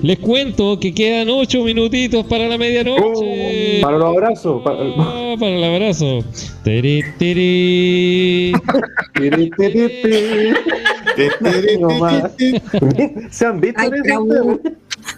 Les cuento que quedan ocho minutitos para la medianoche. Para los abrazos. para- Ah, para el abrazo. Tiri, tiri. ¿Se han visto Ay,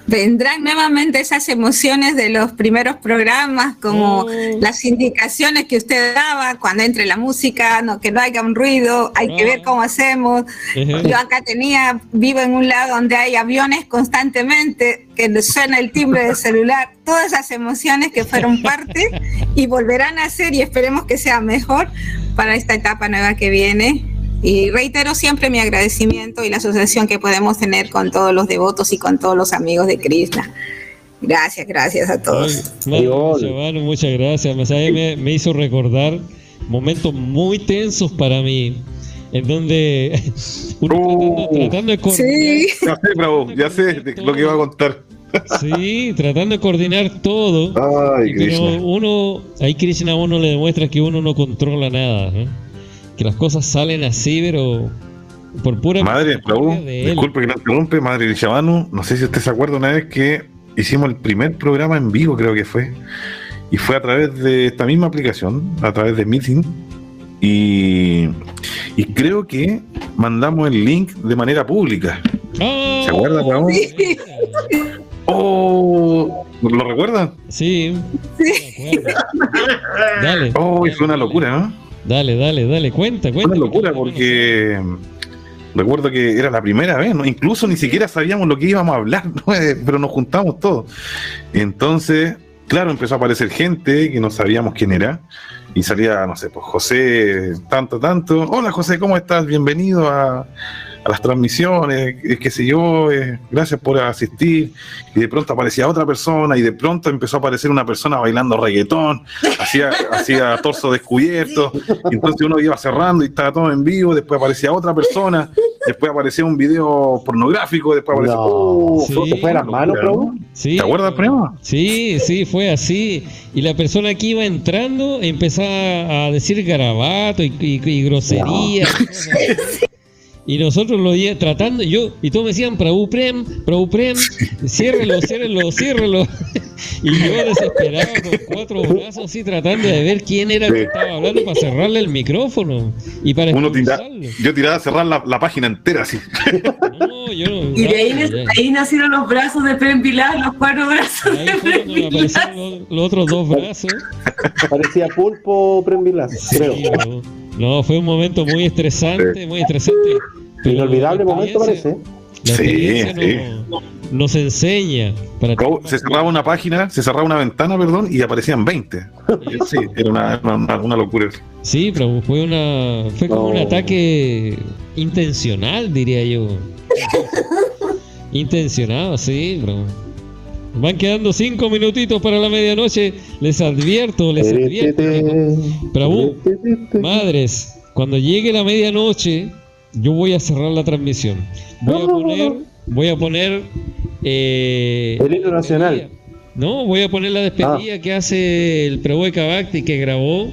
Vendrán nuevamente esas emociones de los primeros programas, como las indicaciones que usted daba cuando entre la música, no, que no haya un ruido, hay que ver cómo hacemos. Yo acá tenía, vivo en un lado donde hay aviones constantemente, que suena el timbre del celular, todas esas emociones que fueron parte y volverán a ser y esperemos que sea mejor para esta etapa nueva que viene. Y reitero siempre mi agradecimiento y la asociación que podemos tener con todos los devotos y con todos los amigos de Krishna. Gracias, gracias a todos. Madre Chavano, muchas gracias. Me, me, me hizo recordar momentos muy tensos para mí, en donde uno tratando, tratando de coordinar. Ya sé, bravo, ya sé lo que iba a contar. Sí, tratando de coordinar todo. Ay, pero Krishna. uno, ahí Krishna a uno le demuestra que uno no controla nada. ¿eh? Que las cosas salen así, pero por pura Madre, él. disculpe que no interrumpe, Madre de no sé si usted se acuerda una vez que hicimos el primer programa en vivo, creo que fue, y fue a través de esta misma aplicación, a través de Meeting, y, y creo que mandamos el link de manera pública. ¡Ah! ¿Se acuerda, Prabhu? Oh, ¿lo recuerdan? Sí. Dale. Oh, fue una locura, ¿no? Dale, dale, dale, cuenta, cuenta. una locura porque recuerdo que era la primera vez, ¿no? incluso ni siquiera sabíamos lo que íbamos a hablar, ¿no? Pero nos juntamos todos. Entonces, claro, empezó a aparecer gente que no sabíamos quién era y salía, no sé, pues José, tanto, tanto. Hola José, ¿cómo estás? Bienvenido a, a las transmisiones, eh, qué sé yo, eh, gracias por asistir. Y de pronto aparecía otra persona y de pronto empezó a aparecer una persona bailando reggaetón, hacía, hacía torso descubierto, y entonces uno iba cerrando y estaba todo en vivo, después aparecía otra persona, después aparecía un video pornográfico, después aparecía... No. ¡Oh! Sí. ¿Te fue las manos? ¿no? Sí, ¿Te acuerdas, primo? Sí, sí, fue así. Y la persona que iba entrando empezaba a decir garabato y, y, cosas así. Y nosotros lo iba tratando, yo, y todos me decían, Prabhu Prem, Prabhu Prem, ciérrelo, ciérrelo, ciérrelo. Y yo desesperado con cuatro brazos así tratando de ver quién era el que estaba hablando para cerrarle el micrófono. Y para Uno tira- yo tiraba a cerrar la, la página entera así. No, yo no- Y de ahí, ahí nacieron los brazos de Prem Pilar, los cuatro brazos Ahí de fue Prem cuando me Pilar. aparecieron los, los otros dos brazos. Parecía pulpo Premvilas, creo. Sí, no, no, fue un momento muy estresante, muy estresante. pero Inolvidable la momento parece. La Sí, sí. no- nos enseña. Para se cerraba una página, se cerraba una ventana, perdón, y aparecían 20. Sí, era una, una- una locura. Sí, pero fue una fue como un ataque intencional, diría yo. Intencionado, sí, bro. Van quedando cinco minutitos para la medianoche. Les advierto, les advierto. Prabhu, madres, cuando llegue la medianoche, yo voy a cerrar la transmisión. Voy a poner, voy a poner eh, El himno nacional. no, voy a poner la despedida que hace el Prabhu de Kavakti que grabó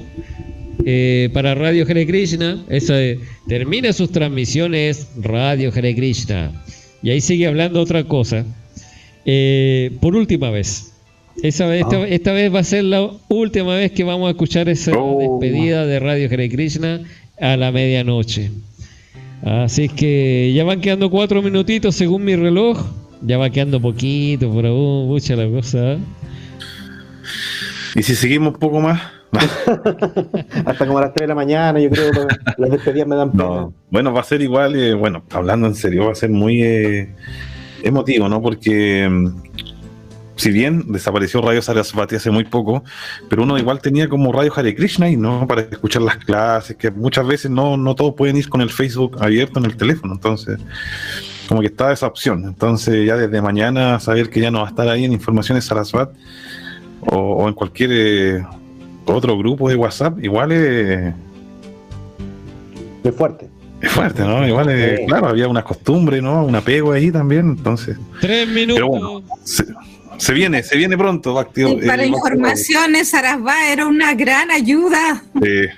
eh, para Radio Hare Krishna. Esa de, termina sus transmisiones Radio Hare Krishna. Y ahí sigue hablando otra cosa. Eh, por última vez. Esa vez, esta, esta vez va a ser la última vez que vamos a escuchar esa despedida de Radio Hare Krishna a la medianoche. Así es que ya van quedando cuatro minutitos según mi reloj. Ya va quedando poquito, por aún, mucha la cosa. ¿eh? Y si seguimos un poco más. Hasta como a las 3 de la mañana, yo creo que las despedidas me dan pena. No, bueno, va a ser igual, eh, bueno, hablando en serio, va a ser muy eh, emotivo, ¿no? Porque mm, si bien desapareció Radio Sarasvati hace muy poco, pero uno igual tenía como Radio Hare Krishna y no para escuchar las clases, que muchas veces no, no todos pueden ir con el Facebook abierto en el teléfono, entonces como que está esa opción. Entonces ya desde mañana saber que ya no va a estar ahí en Informaciones Sarasvat o, en cualquier eh, otro grupo de WhatsApp, igual es... Es fuerte. Es fuerte, ¿no? Igual, es, Sí. claro, había una costumbre, ¿no? Un apego ahí también, entonces... Tres minutos. Pero bueno, se, se viene, se viene pronto, Bhakti. Y eh, para Bhakti- informaciones, Sarasvá era una gran ayuda. eh,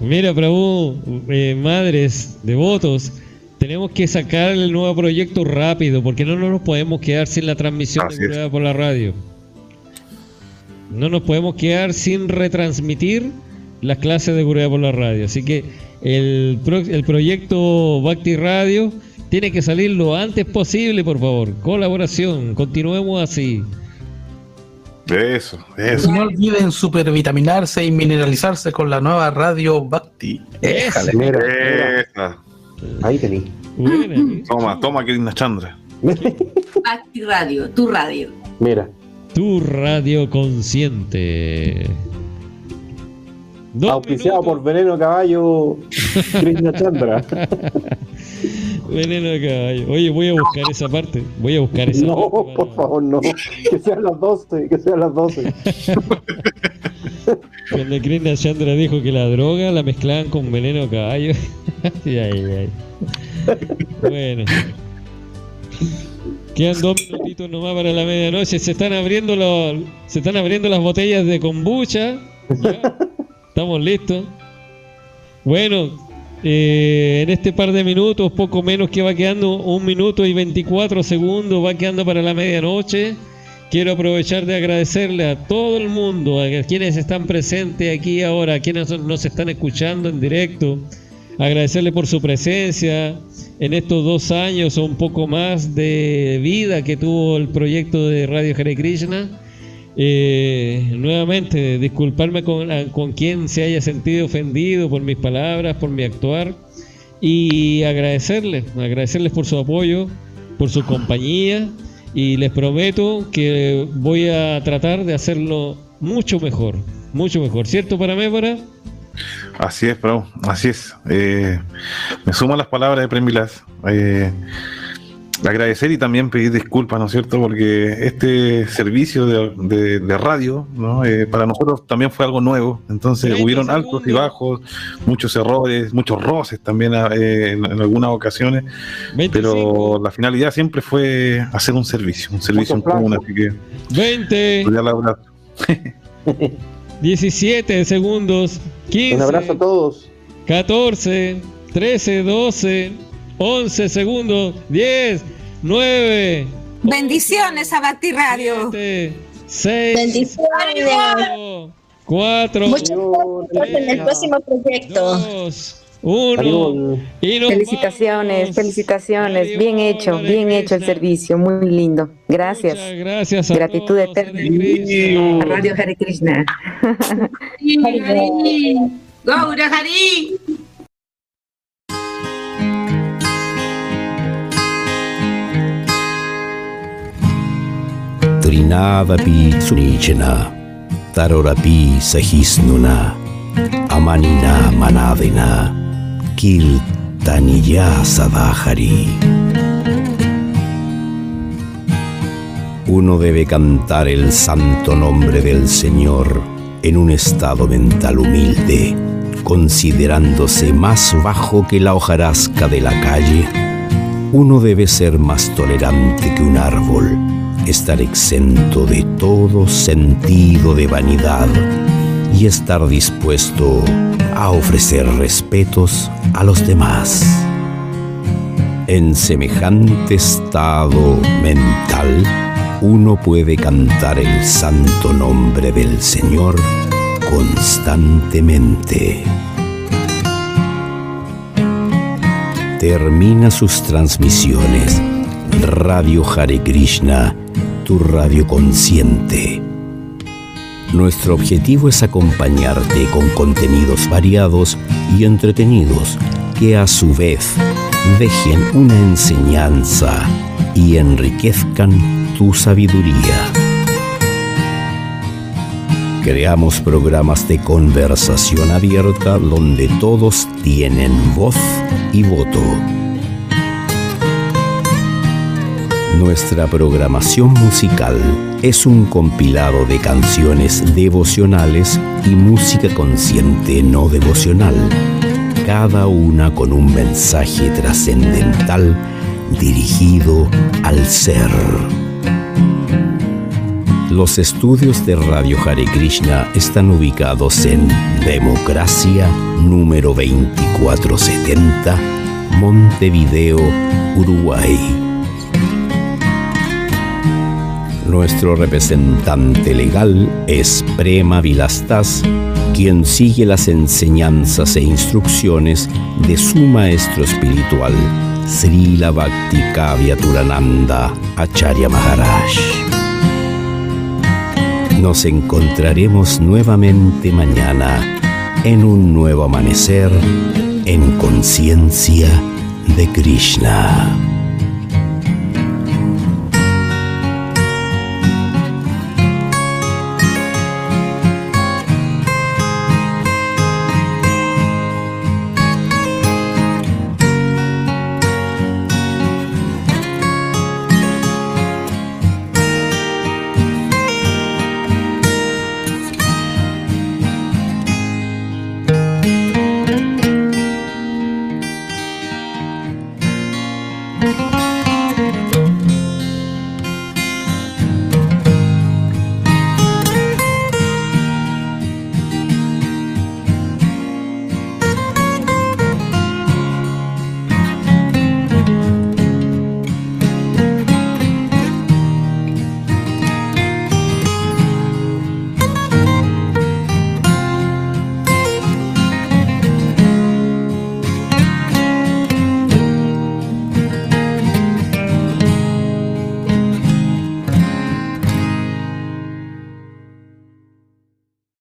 Mira, Prabhu, eh, madres, devotos, tenemos que sacar el nuevo proyecto rápido, porque no nos podemos quedar sin la transmisión Así de es. Por la radio. No nos podemos quedar sin retransmitir las clases de Gurudeva por la radio. Así que el, pro- el proyecto Bhakti Radio tiene que salir lo antes posible, por favor. Colaboración, continuemos así. Eso, eso. No olviden supervitaminarse y mineralizarse con la nueva radio Bhakti. Éjale. Mira, Esa. ahí tení. Toma, toma, Krishna Chandra. Bhakti Radio, tu radio. Mira. Tu radio consciente. Auspiciado por Veneno Caballo Krishna Chandra. Veneno de caballo. Oye, voy a buscar esa parte. Voy a buscar esa No, parte. por favor, no. Que sean las 12, que sean las 12. Cuando Krishna Chandra dijo que la droga la mezclaban con veneno de caballo. ay, ay, ay. Bueno. Quedan dos minutitos nomás para la medianoche. Se están abriendo los, se están abriendo las botellas de kombucha. Ya. Estamos listos. Bueno, eh, en este par de minutos, poco menos que va quedando, un minuto y 24 segundos, va quedando para la medianoche. Quiero aprovechar de agradecerle a todo el mundo, a quienes están presentes aquí ahora, a quienes nos están escuchando en directo. Agradecerle por su presencia en estos dos años o un poco más de vida que tuvo el proyecto de Radio Hare Krishna. Eh, nuevamente, disculparme con, a- con quien se haya sentido ofendido por mis palabras, por mi actuar y agradecerles, agradecerles por su apoyo, por su compañía y les prometo que voy a tratar de hacerlo mucho mejor, mucho mejor, ¿cierto para Mébora? Así es, Prabhu, así es. Eh, me sumo a las palabras de Prem Vilas. Eh, agradecer y también pedir disculpas, ¿no es cierto? Porque este servicio de, de- de radio, ¿no? Eh, para nosotros también fue algo nuevo. Entonces 30 hubieron altos y bajos, muchos errores, muchos roces también eh, en, en algunas ocasiones. Pero la finalidad siempre fue hacer un servicio, un servicio en común. Así que 20, cordial abrazo. 17 segundos, 15. Un abrazo a todos. 14, 13, 12, 11 segundos, 10, 9, Bendiciones a Bhakti Radio. 6, Bendiciones. 4, Muchas gracias en el próximo proyecto. 1. Y nos Felicitaciones, felicitaciones. Bien hecho, bien hecho el servicio. Muy lindo. Gracias. gracias a Gratitud eterna. A Radio Hare Krishna. Gaura Hari. Amanina Kirtaniya Sadahari. Uno debe cantar el santo nombre del Señor en un estado mental humilde, considerándose más bajo que la hojarasca de la calle. Uno debe ser más tolerante que un árbol, estar exento de todo sentido de vanidad y estar dispuesto a ofrecer respetos a los demás. En semejante estado mental, uno puede cantar el santo nombre del Señor constantemente. termina sus transmisiones. Radio Hare Krishna, tu radio consciente. Nuestro objetivo es acompañarte con contenidos variados y entretenidos que a su vez dejen una enseñanza y enriquezcan tu sabiduría. Creamos programas de conversación abierta donde todos tienen voz y voto. Nuestra programación musical es un compilado de canciones devocionales y música consciente no devocional, cada una con un mensaje trascendental dirigido al ser. Los estudios de Radio Hare Krishna están ubicados en Democracia número 2470, Montevideo, Uruguay. Nuestro representante legal es Prema Vilastas, quien sigue las enseñanzas e instrucciones de su maestro espiritual, Srila Bhakti Kavya Turananda Acharya Maharaj. Nos encontraremos nuevamente mañana en un nuevo amanecer en conciencia de Krishna.